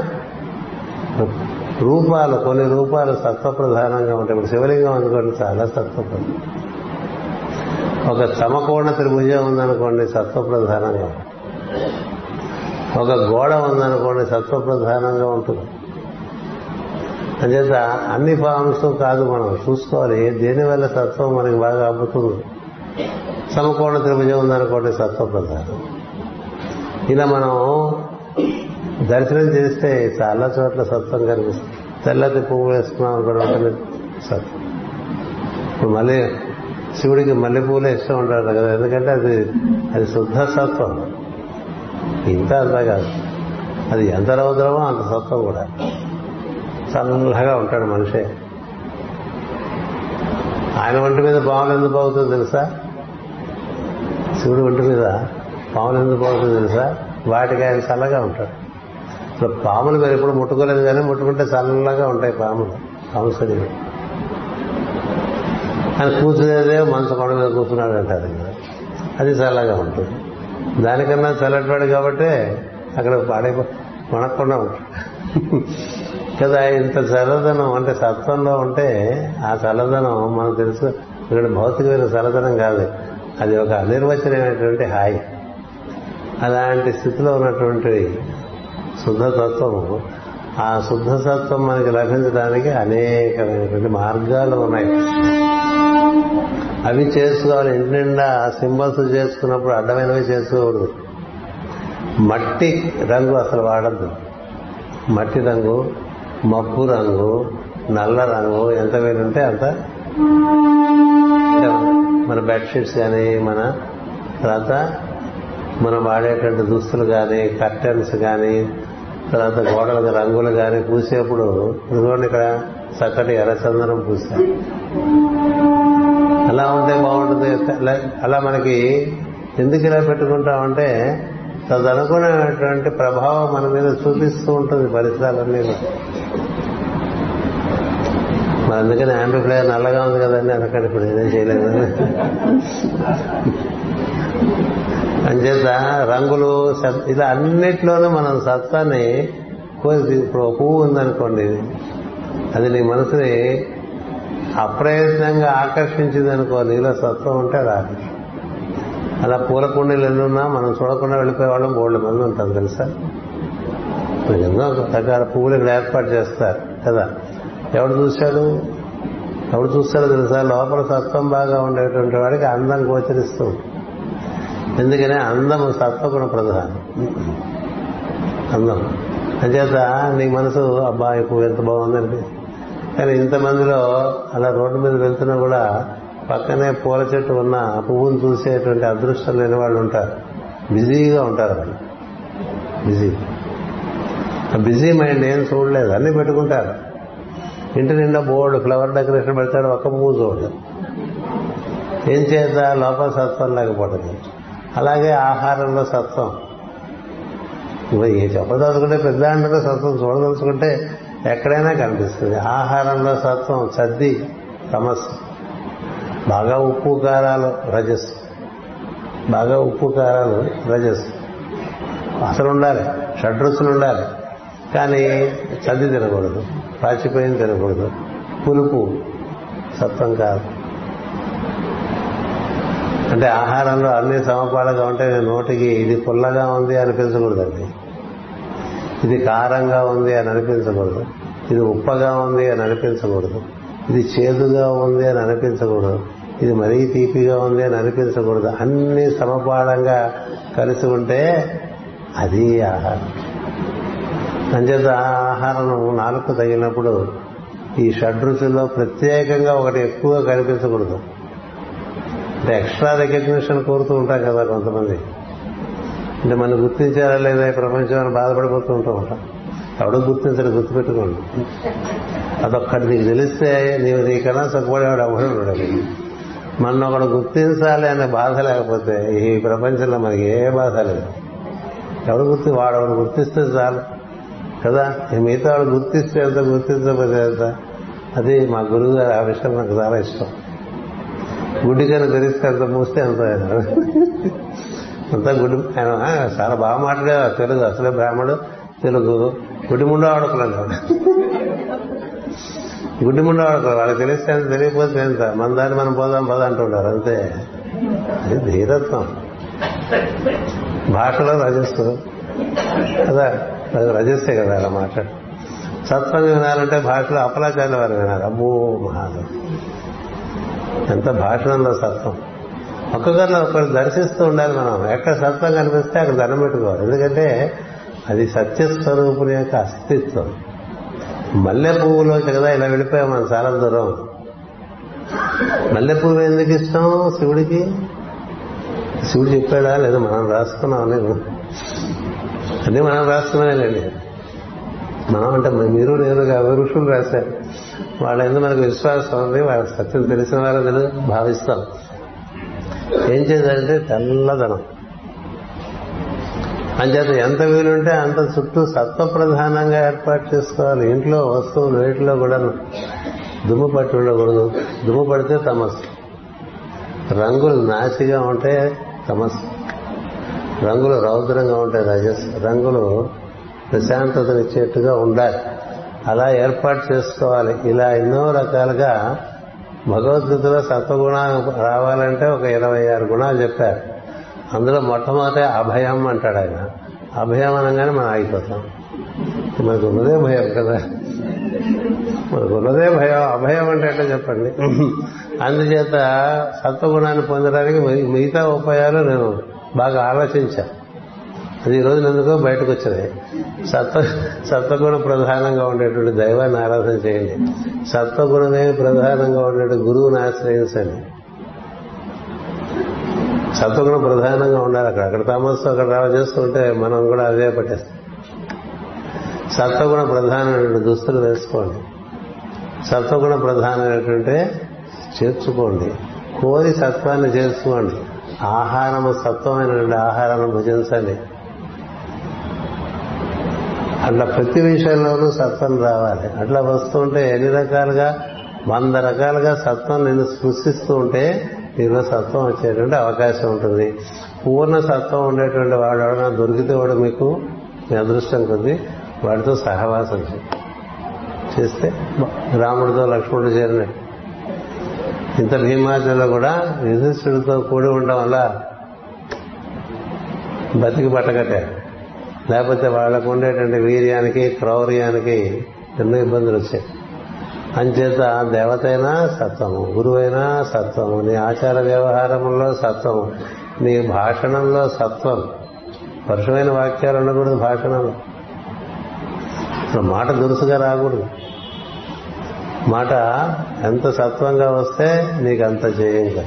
రూపాలు కొన్ని రూపాలు సత్వ ప్రధానంగా ఉంటాయి. ఇప్పుడు శివలింగం అనుకోండి చాలా సత్వ ప్రధానం ఒక సమకోణ త్రిభుజం ఉందనుకోండి సత్వ ప్రధానంగా ఒక గోడ ఉందనుకోండి సత్వ ప్రధానంగా ఉంటుంది. అంచేత అన్ని ఫామ్స్ కాదు మనం చూసుకోవాలి. దేని వల్ల సత్వం మనకి బాగా అబ్బుతుంది? సమకోణ త్రిభుజం ఉందనుకోండి సత్వ ప్రధానం ఇలా మనం దర్శనం చేస్తే చాలా చోట్ల సత్వం కనిపిస్తుంది. తెల్లది పువ్వు వేసుకున్నాం కూడా ఉంటుంది సత్వం. ఇప్పుడు మళ్ళీ శివుడికి మల్లె పువ్వులే ఇష్టం ఉంటాడు కదా ఎందుకంటే అది అది శుద్ధ సత్వం. ఇంత అంతా కాదు. అది ఎంత రౌద్రమో అంత సత్వం కూడా. చల్లగా ఉంటాడు మనిషే. ఆయన ఒంటి మీద పాములు ఎందుకు బాగుతుందో తెలుసా? శివుడు ఒంటి మీద పాములు ఎందుకు బాగుతుందో తెలుసా? వాటికి ఆయన చల్లగా ఉంటాడు. ఇప్పుడు పాములు మీరు ఎప్పుడు ముట్టుకోలేదు కానీ ముట్టుకుంటే చల్లగా ఉంటాయి పాములు పాము శరీరం. అని కూర్చునేదే మనసు కొండ మీద కూర్చున్నాడు అంటారు అది చల్లగా ఉంటుంది. దానికన్నా చల్లటివాడు కాబట్టి అక్కడ పాడే వణకుండా ఉంటాడు కదా ఇంత చల్లదనం అంటే సత్వంలో ఉంటే ఆ చల్లదనం మనకు తెలుసు. ఇక్కడ భౌతికమైన చల్లదనం కాదు. అది ఒక అనిర్వచనమైనటువంటి హాయి. అలాంటి స్థితిలో ఉన్నటువంటి శుద్ధతత్వం ఆ శుద్ధతత్వం మనకి లభించడానికి అనేకమైనటువంటి మార్గాలు ఉన్నాయి. అవి చేసుకోవాలి. ఇంటి నిండా సింబల్స్ చేసుకున్నప్పుడు అడ్డమైనవి చేసుకోకూడదు. మట్టి రంగు అసలు వాడద్దు. మట్టి రంగు మబ్బు రంగు నల్ల రంగు ఎంత వేలుంటే అంత. మన బెడ్షీట్స్ కానీ మన తర్వాత మనం వాడేటువంటి దుస్తులు కానీ కర్టెన్స్ కానీ తర్వాత గోడలకు రంగులు కానీ పూసేప్పుడు ఇదిగోండి ఇక్కడ చక్కటి ఎర్రచందనం పూస్తాం. అలా ఉంటే బాగుంటుంది. అలా- మనకి ఎందుకు ఇలా పెట్టుకుంటామంటే తదనుగుణమైనటువంటి ప్రభావం మన మీద చూపిస్తూ ఉంటుంది పరిసరాలన్నీ మరి అందుకని యాంప్లిఫైయర్ నల్లగా ఉంది కదండి అనకండి ఇప్పుడు ఏదైనా చేయలేదు? అంచేత రంగులు ఇలా అన్నిట్లోనూ మనం సత్వాన్ని కోరి ఇప్పుడు పువ్వు ఉందనుకోండి అది నీ మనసుని అప్రయత్నంగా ఆకర్షించింది అనుకో నీలో సత్వం ఉంటే అది ఆకర్షణ అలా పూల కుండీలు ఎన్నున్నా మనం చూడకుండా వెళ్ళిపోయే వాళ్ళం మంది ఉంటాం తెలుసా? ఎన్నో రకాల పువ్వులు ఇక్కడ ఏర్పాటు చేస్తారు కదా? ఎవడు చూశాడు? ఎవడు చూస్తాడో తెలుసా? లోపల సత్వం బాగా ఉండేటువంటి వాడికి అందం గోచరిస్తూ ఉంటుంది. ఎందుకని అందం సత్వగుణ ప్రధానం. అందం. అంచేత నీ మనసు అబ్బా ఎక్కువ ఎంత బాగుందండి కానీ ఇంతమందిలో అలా రోడ్డు మీద వెళ్తున్నా కూడా పక్కనే పూల చెట్టు ఉన్న పువ్వును చూసేటువంటి అదృష్టం లేని వాళ్ళు ఉంటారు. బిజీగా ఉంటారు వాళ్ళు. బిజీ. ఆ బిజీ మైండ్ ఏం చూడలేదు. అన్ని పెట్టుకుంటారు. ఇంటి నిండా బోర్డు ఫ్లవర్ డెకరేషన్ పెడతాడు ఒక్క పువ్వు చూడలేదు ఏం చేత లోపల సత్వం లేకపోవడం అలాగే ఆహారంలో సత్వం. ఏ చెప్పదలుచుకుంటే పెద్ద అంటే సత్వం చూడదలుచుకుంటే ఎక్కడైనా కనిపిస్తుంది. ఆహారంలో సత్వం సర్ది తమస్ బాగా ఉప్పు కారాలు రజస్ బాగా ఉప్పు కారాలు రజస్ అసలు ఉండాలి. షడ్రుచులు ఉండాలి. కానీ చద్ది తినకూడదు. పాచిపోయిన తినకూడదు. పులుపు సత్వం కాదు. అంటే ఆహారంలో అన్ని సమపాలుగా ఉంటే నోటికి ఇది పుల్లగా ఉంది అనిపించకూడదండి ఇది కారంగా ఉంది అని అనిపించకూడదు. ఇది ఉప్పగా ఉంది అని అనిపించకూడదు. ఇది చేదుగా ఉంది అని అనిపించకూడదు. ఇది మరీ తీపిగా ఉంది అని అనిపించకూడదు. అన్ని సమపాలంగా కలిసి ఉంటే అది ఆహారం. అంచేత ఆ ఆహారం నాలుగు తగినప్పుడు ఈ షడ్రుచుల్లో ప్రత్యేకంగా ఒకటి ఎక్కువగా కనిపించకూడదు. అంటే ఎక్స్ట్రా రికగ్నిషన్ కోరుతూ ఉంటాం కదా కొంతమంది. అంటే మనం గుర్తించారా లేదా ఈ ప్రపంచం అని బాధపడిపోతూ ఉంటూ ఉంటాం. ఎవడో గుర్తించడు గుర్తుపెట్టుకోండి. అదొక్కటి నీకు తెలిస్తే నీవు నీకన్నా సుఖపడేవాడు ఎవడు ఉండడు. మనం ఒకడు గుర్తించాలి అనే బాధ లేకపోతే ఈ ప్రపంచంలో మనకి ఏ బాధ లేదు. ఎవడు గుర్తి ఒకడు గుర్తిస్తే చాలు. కదా? మిగతా వాడు గుర్తిస్తే ఎంత గుర్తించకపోతే ఎంత? అది మా గురువు గారు ఆ విషయం నాకు చాలా ఇష్టం. గుడ్డికైనా తెరిస్తే అంత మూస్తే ఎంత అంతా గుడ్డి ఆయన ఆ, చాలా బాగా మాట్లాడేవారు తెలుగు అసలే బ్రాహ్మడు తెలుగు గుడ్డి ముండ వాడుకున్నాడు గుడ్డి ముండ వాడుకున్నారు వాళ్ళకి తెలిస్తే అంత తెలియకపోతే ఎంత మన దాన్ని మనం పోదాం పద అంటున్నారు అంతే. అది ధీరత్వం. భాషలో రజస్సు కదా అది రజస్సే కదా అలా మాట్లాడు. సత్వం వినాలంటే భాషలో అపలాచార్య వారు వినాలి. అమ్మో మహాదేవ్ ఎంత భాషణంలో సత్వం. ఒక్కొక్కరిని ఒకరు దర్శిస్తూ ఉండాలి మనం. ఎక్కడ సత్వం కనిపిస్తే అక్కడ దండం పెట్టుకోవాలి. ఎందుకంటే అది సత్యస్వరూపుని యొక్క అస్తిత్వం. మల్లె పువ్వులోకి కదా ఇలా వెళ్ళిపోయాం మనం చాలా దూరం. మల్లె పువ్వు ఎందుకు ఇష్టం శివుడికి? శివుడు చెప్పాడా? లేదా మనం రాసుకున్నాం అనేది అన్నీ మనం రాసుకున్నానండి మనం అంటే మీరు నేను ఋషులు రాశారు. వాళ్ళ ఎందుకు మనకు విశ్వాసం ఉంది వాళ్ళ సత్యం తెలిసిన వారు భావిస్తాం. ఏం చేయాలంటే తెల్లదనం. అంచేత ఎంత వీలుంటే అంత చుట్టూ సత్వ ప్రధానంగా ఏర్పాటు చేసుకోవాలి. ఇంట్లో వస్తువులు వేటిలో కూడా దుమ్ము పట్టి ఉండకూడదు. దుమ్ము పడితే తమస్సు. రంగులు నాసిగా ఉంటే తమస్సు. రంగులు రౌద్రంగా ఉంటాయి రజస్ రంగులు ప్రశాంతతనిచ్చేట్టుగా ఉండాలి. అలా ఏర్పాటు చేసుకోవాలి. ఇలా ఎన్నో రకాలుగా భగవద్గీతలో సత్వగుణ రావాలంటే ఒక ఇరవై ఆరు గుణాలు చెప్పారు. అందులో మొట్టమొదట అభయం అంటాడు ఆయన. అభయం అనగానే మనం ఆగిపోతాం. మనకు ఉన్నదే భయం కదా. మనకు ఉన్నదే భయం. అభయం అంటే అంటే చెప్పండి. అందుచేత సత్వగుణాన్ని పొందడానికి మిగతా ఉపాయాలు నేను బాగా ఆలోచించాను. అది ఈ రోజు ఎందుకో బయటకు వచ్చినాయి. సత్వ సత్వగుణం ప్రధానంగా ఉండేటువంటి దైవాన్ని ఆరాధన చేయండి. సత్వగుణమే ప్రధానంగా ఉండేటువంటి గురువుని ఆశ్రయించండి. సత్వగుణం ప్రధానంగా ఉండాలి అక్కడ. అక్కడ తామస్సు అక్కడ రావ చేస్తుంటే మనం కూడా అదే పట్టేస్తాం. సత్వగుణ ప్రధానమైనటువంటి దుస్తులు వేసుకోండి. సత్వగుణ ప్రధానమైనటువంటి చేర్చుకోండి. కోరి సత్వాన్ని చేర్చుకోండి. ఆహారము సత్వమైనటువంటి ఆహారాన్ని భుజించండి. అట్లా ప్రతి విషయంలోనూ సత్వం రావాలి. అట్లా వస్తుంటే ఎన్ని రకాలుగా వంద రకాలుగా సత్వం నిన్ను సృష్టిస్తూ ఉంటే నీలో సత్వం వచ్చేటువంటి అవకాశం ఉంటుంది. పూర్ణ సత్వం ఉండేటువంటి వాడు ఎవడన్నా దొరికితే వాడు మీకు మీ అదృష్టం కొద్ది వాడితో సహవాసం చేస్తే రాముడితో లక్ష్మణుడు చేరినాడు ఇంత భీమాచలో కూడా యుధిష్ఠుడితో కూడి ఉండడం వల్ల బతికి పట్టగట్టారు లేకపోతే వాళ్ళకు ఉండేటువంటి వీర్యానికి క్రౌర్యానికి ఎన్నో ఇబ్బందులు వచ్చాయి. అంచేత దేవత అయినా సత్వము గురువైనా సత్వము నీ ఆచార వ్యవహారంలో సత్వము నీ భాషణంలో సత్వం. పరుషమైన వాక్యాలు ఉండకూడదు భాషణంలో. మాట దురుసుగా రాకూడదు. మాట ఎంత సత్వంగా వస్తే నీకు అంత చేయంగా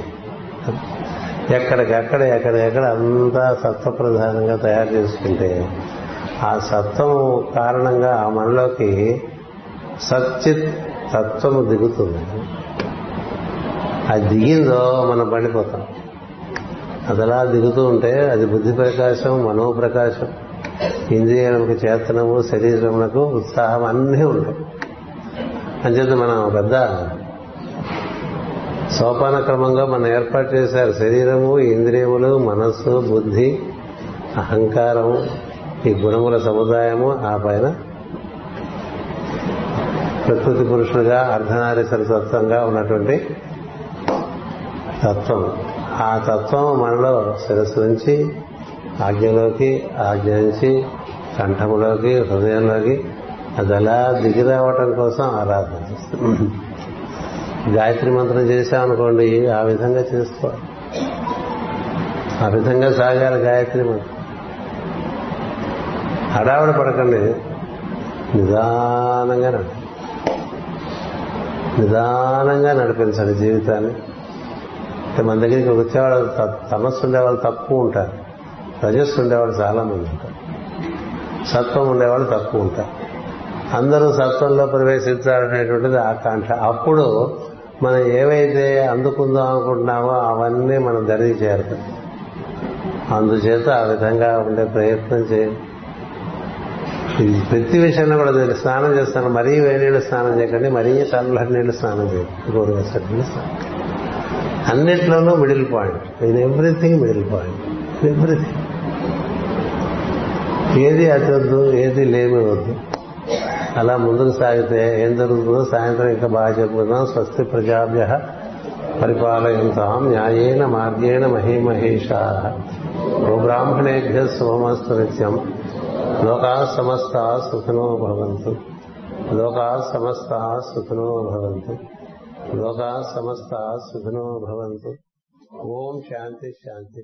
ఎక్కడికక్కడ ఎక్కడికెక్కడ అంతా సత్వ ప్రధానంగా తయారు చేసుకుంటే ఆ సత్వం కారణంగా ఆ మనలోకి సచ్చిత్ తత్వము దిగుతుంది. అది దిగిందో మనం పడిపోతాం. అది అలా దిగుతూ ఉంటే అది బుద్ధి ప్రకాశం మనో ప్రకాశం ఇంద్రియాలకు చేతనము శరీరములకు ఉత్సాహం అన్నీ ఉంటాయి. అంచేత మనం పెద్ద సోపాన క్రమంగా మనం ఏర్పాటు చేశారు. శరీరము ఇంద్రియములు మనస్సు బుద్ధి అహంకారము ఈ గుణముల సముదాయము ఆ పైన ప్రకృతి పురుషులుగా అర్ధనారీశ్వర తత్వంగా ఉన్నటువంటి తత్వం. ఆ తత్వం మనలో శిరస్సు నుంచి ఆజ్ఞలోకి ఆజ్ఞ నుంచి కంఠములోకి హృదయంలోకి అది అలా దిగి రావటం కోసం ఆరాధన చేస్తుంది గాయత్రి మంత్రం చేశామనుకోండి ఆ విధంగా చేసుకోవాలి. ఆ విధంగా సాగాలి గాయత్రి మంత్రం. హడావిడ పడకండి. నిదానంగా నిదానంగా నడిపించండి జీవితాన్ని. అంటే మన దగ్గరికి వచ్చేవాళ్ళు తమస్సు ఉండేవాళ్ళు తక్కువ ఉంటారు. రజస్సు ఉండేవాళ్ళు చాలా మంది ఉంటారు. సత్వం ఉండేవాళ్ళు తక్కువ ఉంటారు. అందరూ సత్వంలో ప్రవేశించాలనేటువంటిది ఆకాంక్ష. అప్పుడు మనం ఏవైతే అందుకుందాం అనుకుంటున్నామో అవన్నీ మనం ధరించి చేరుతాం అందుచేత ఆ విధంగా ఉండే ప్రయత్నం చేయండి ఇది ప్రతి విషయంలో కూడా నేను స్నానం చేస్తాను. మరీ వేడి నీళ్ళు స్నానం చేయకండి. మరీ చల్లటి నీళ్ళు స్నానం చేయండి. గోరు నీళ్ళు స్నానం అన్నిట్లోనూ middle point. In everything middle point. Everything. ఏది అతి వద్దు ఏది లేమి వద్దు అలా ముందుకు సాగితే ఏం జరుగుతుందో సాయంత్రం ఇంకా బాగా చెప్పుకుందాం. స్వస్తి ప్రజాభ్య పరిపాలయంతాం. న్యాయేన మార్గేణ మహీమహేషా. గోబ్రాహ్మణేభ్య సోమస్తు నిత్యం. లోకా సమస్త సుఖినో భవంతు. లోకా సమస్త సుఖినో భవంతు. లోకా సమస్త సుఖినో భవంతు. ఓం శాంతి శాంతి.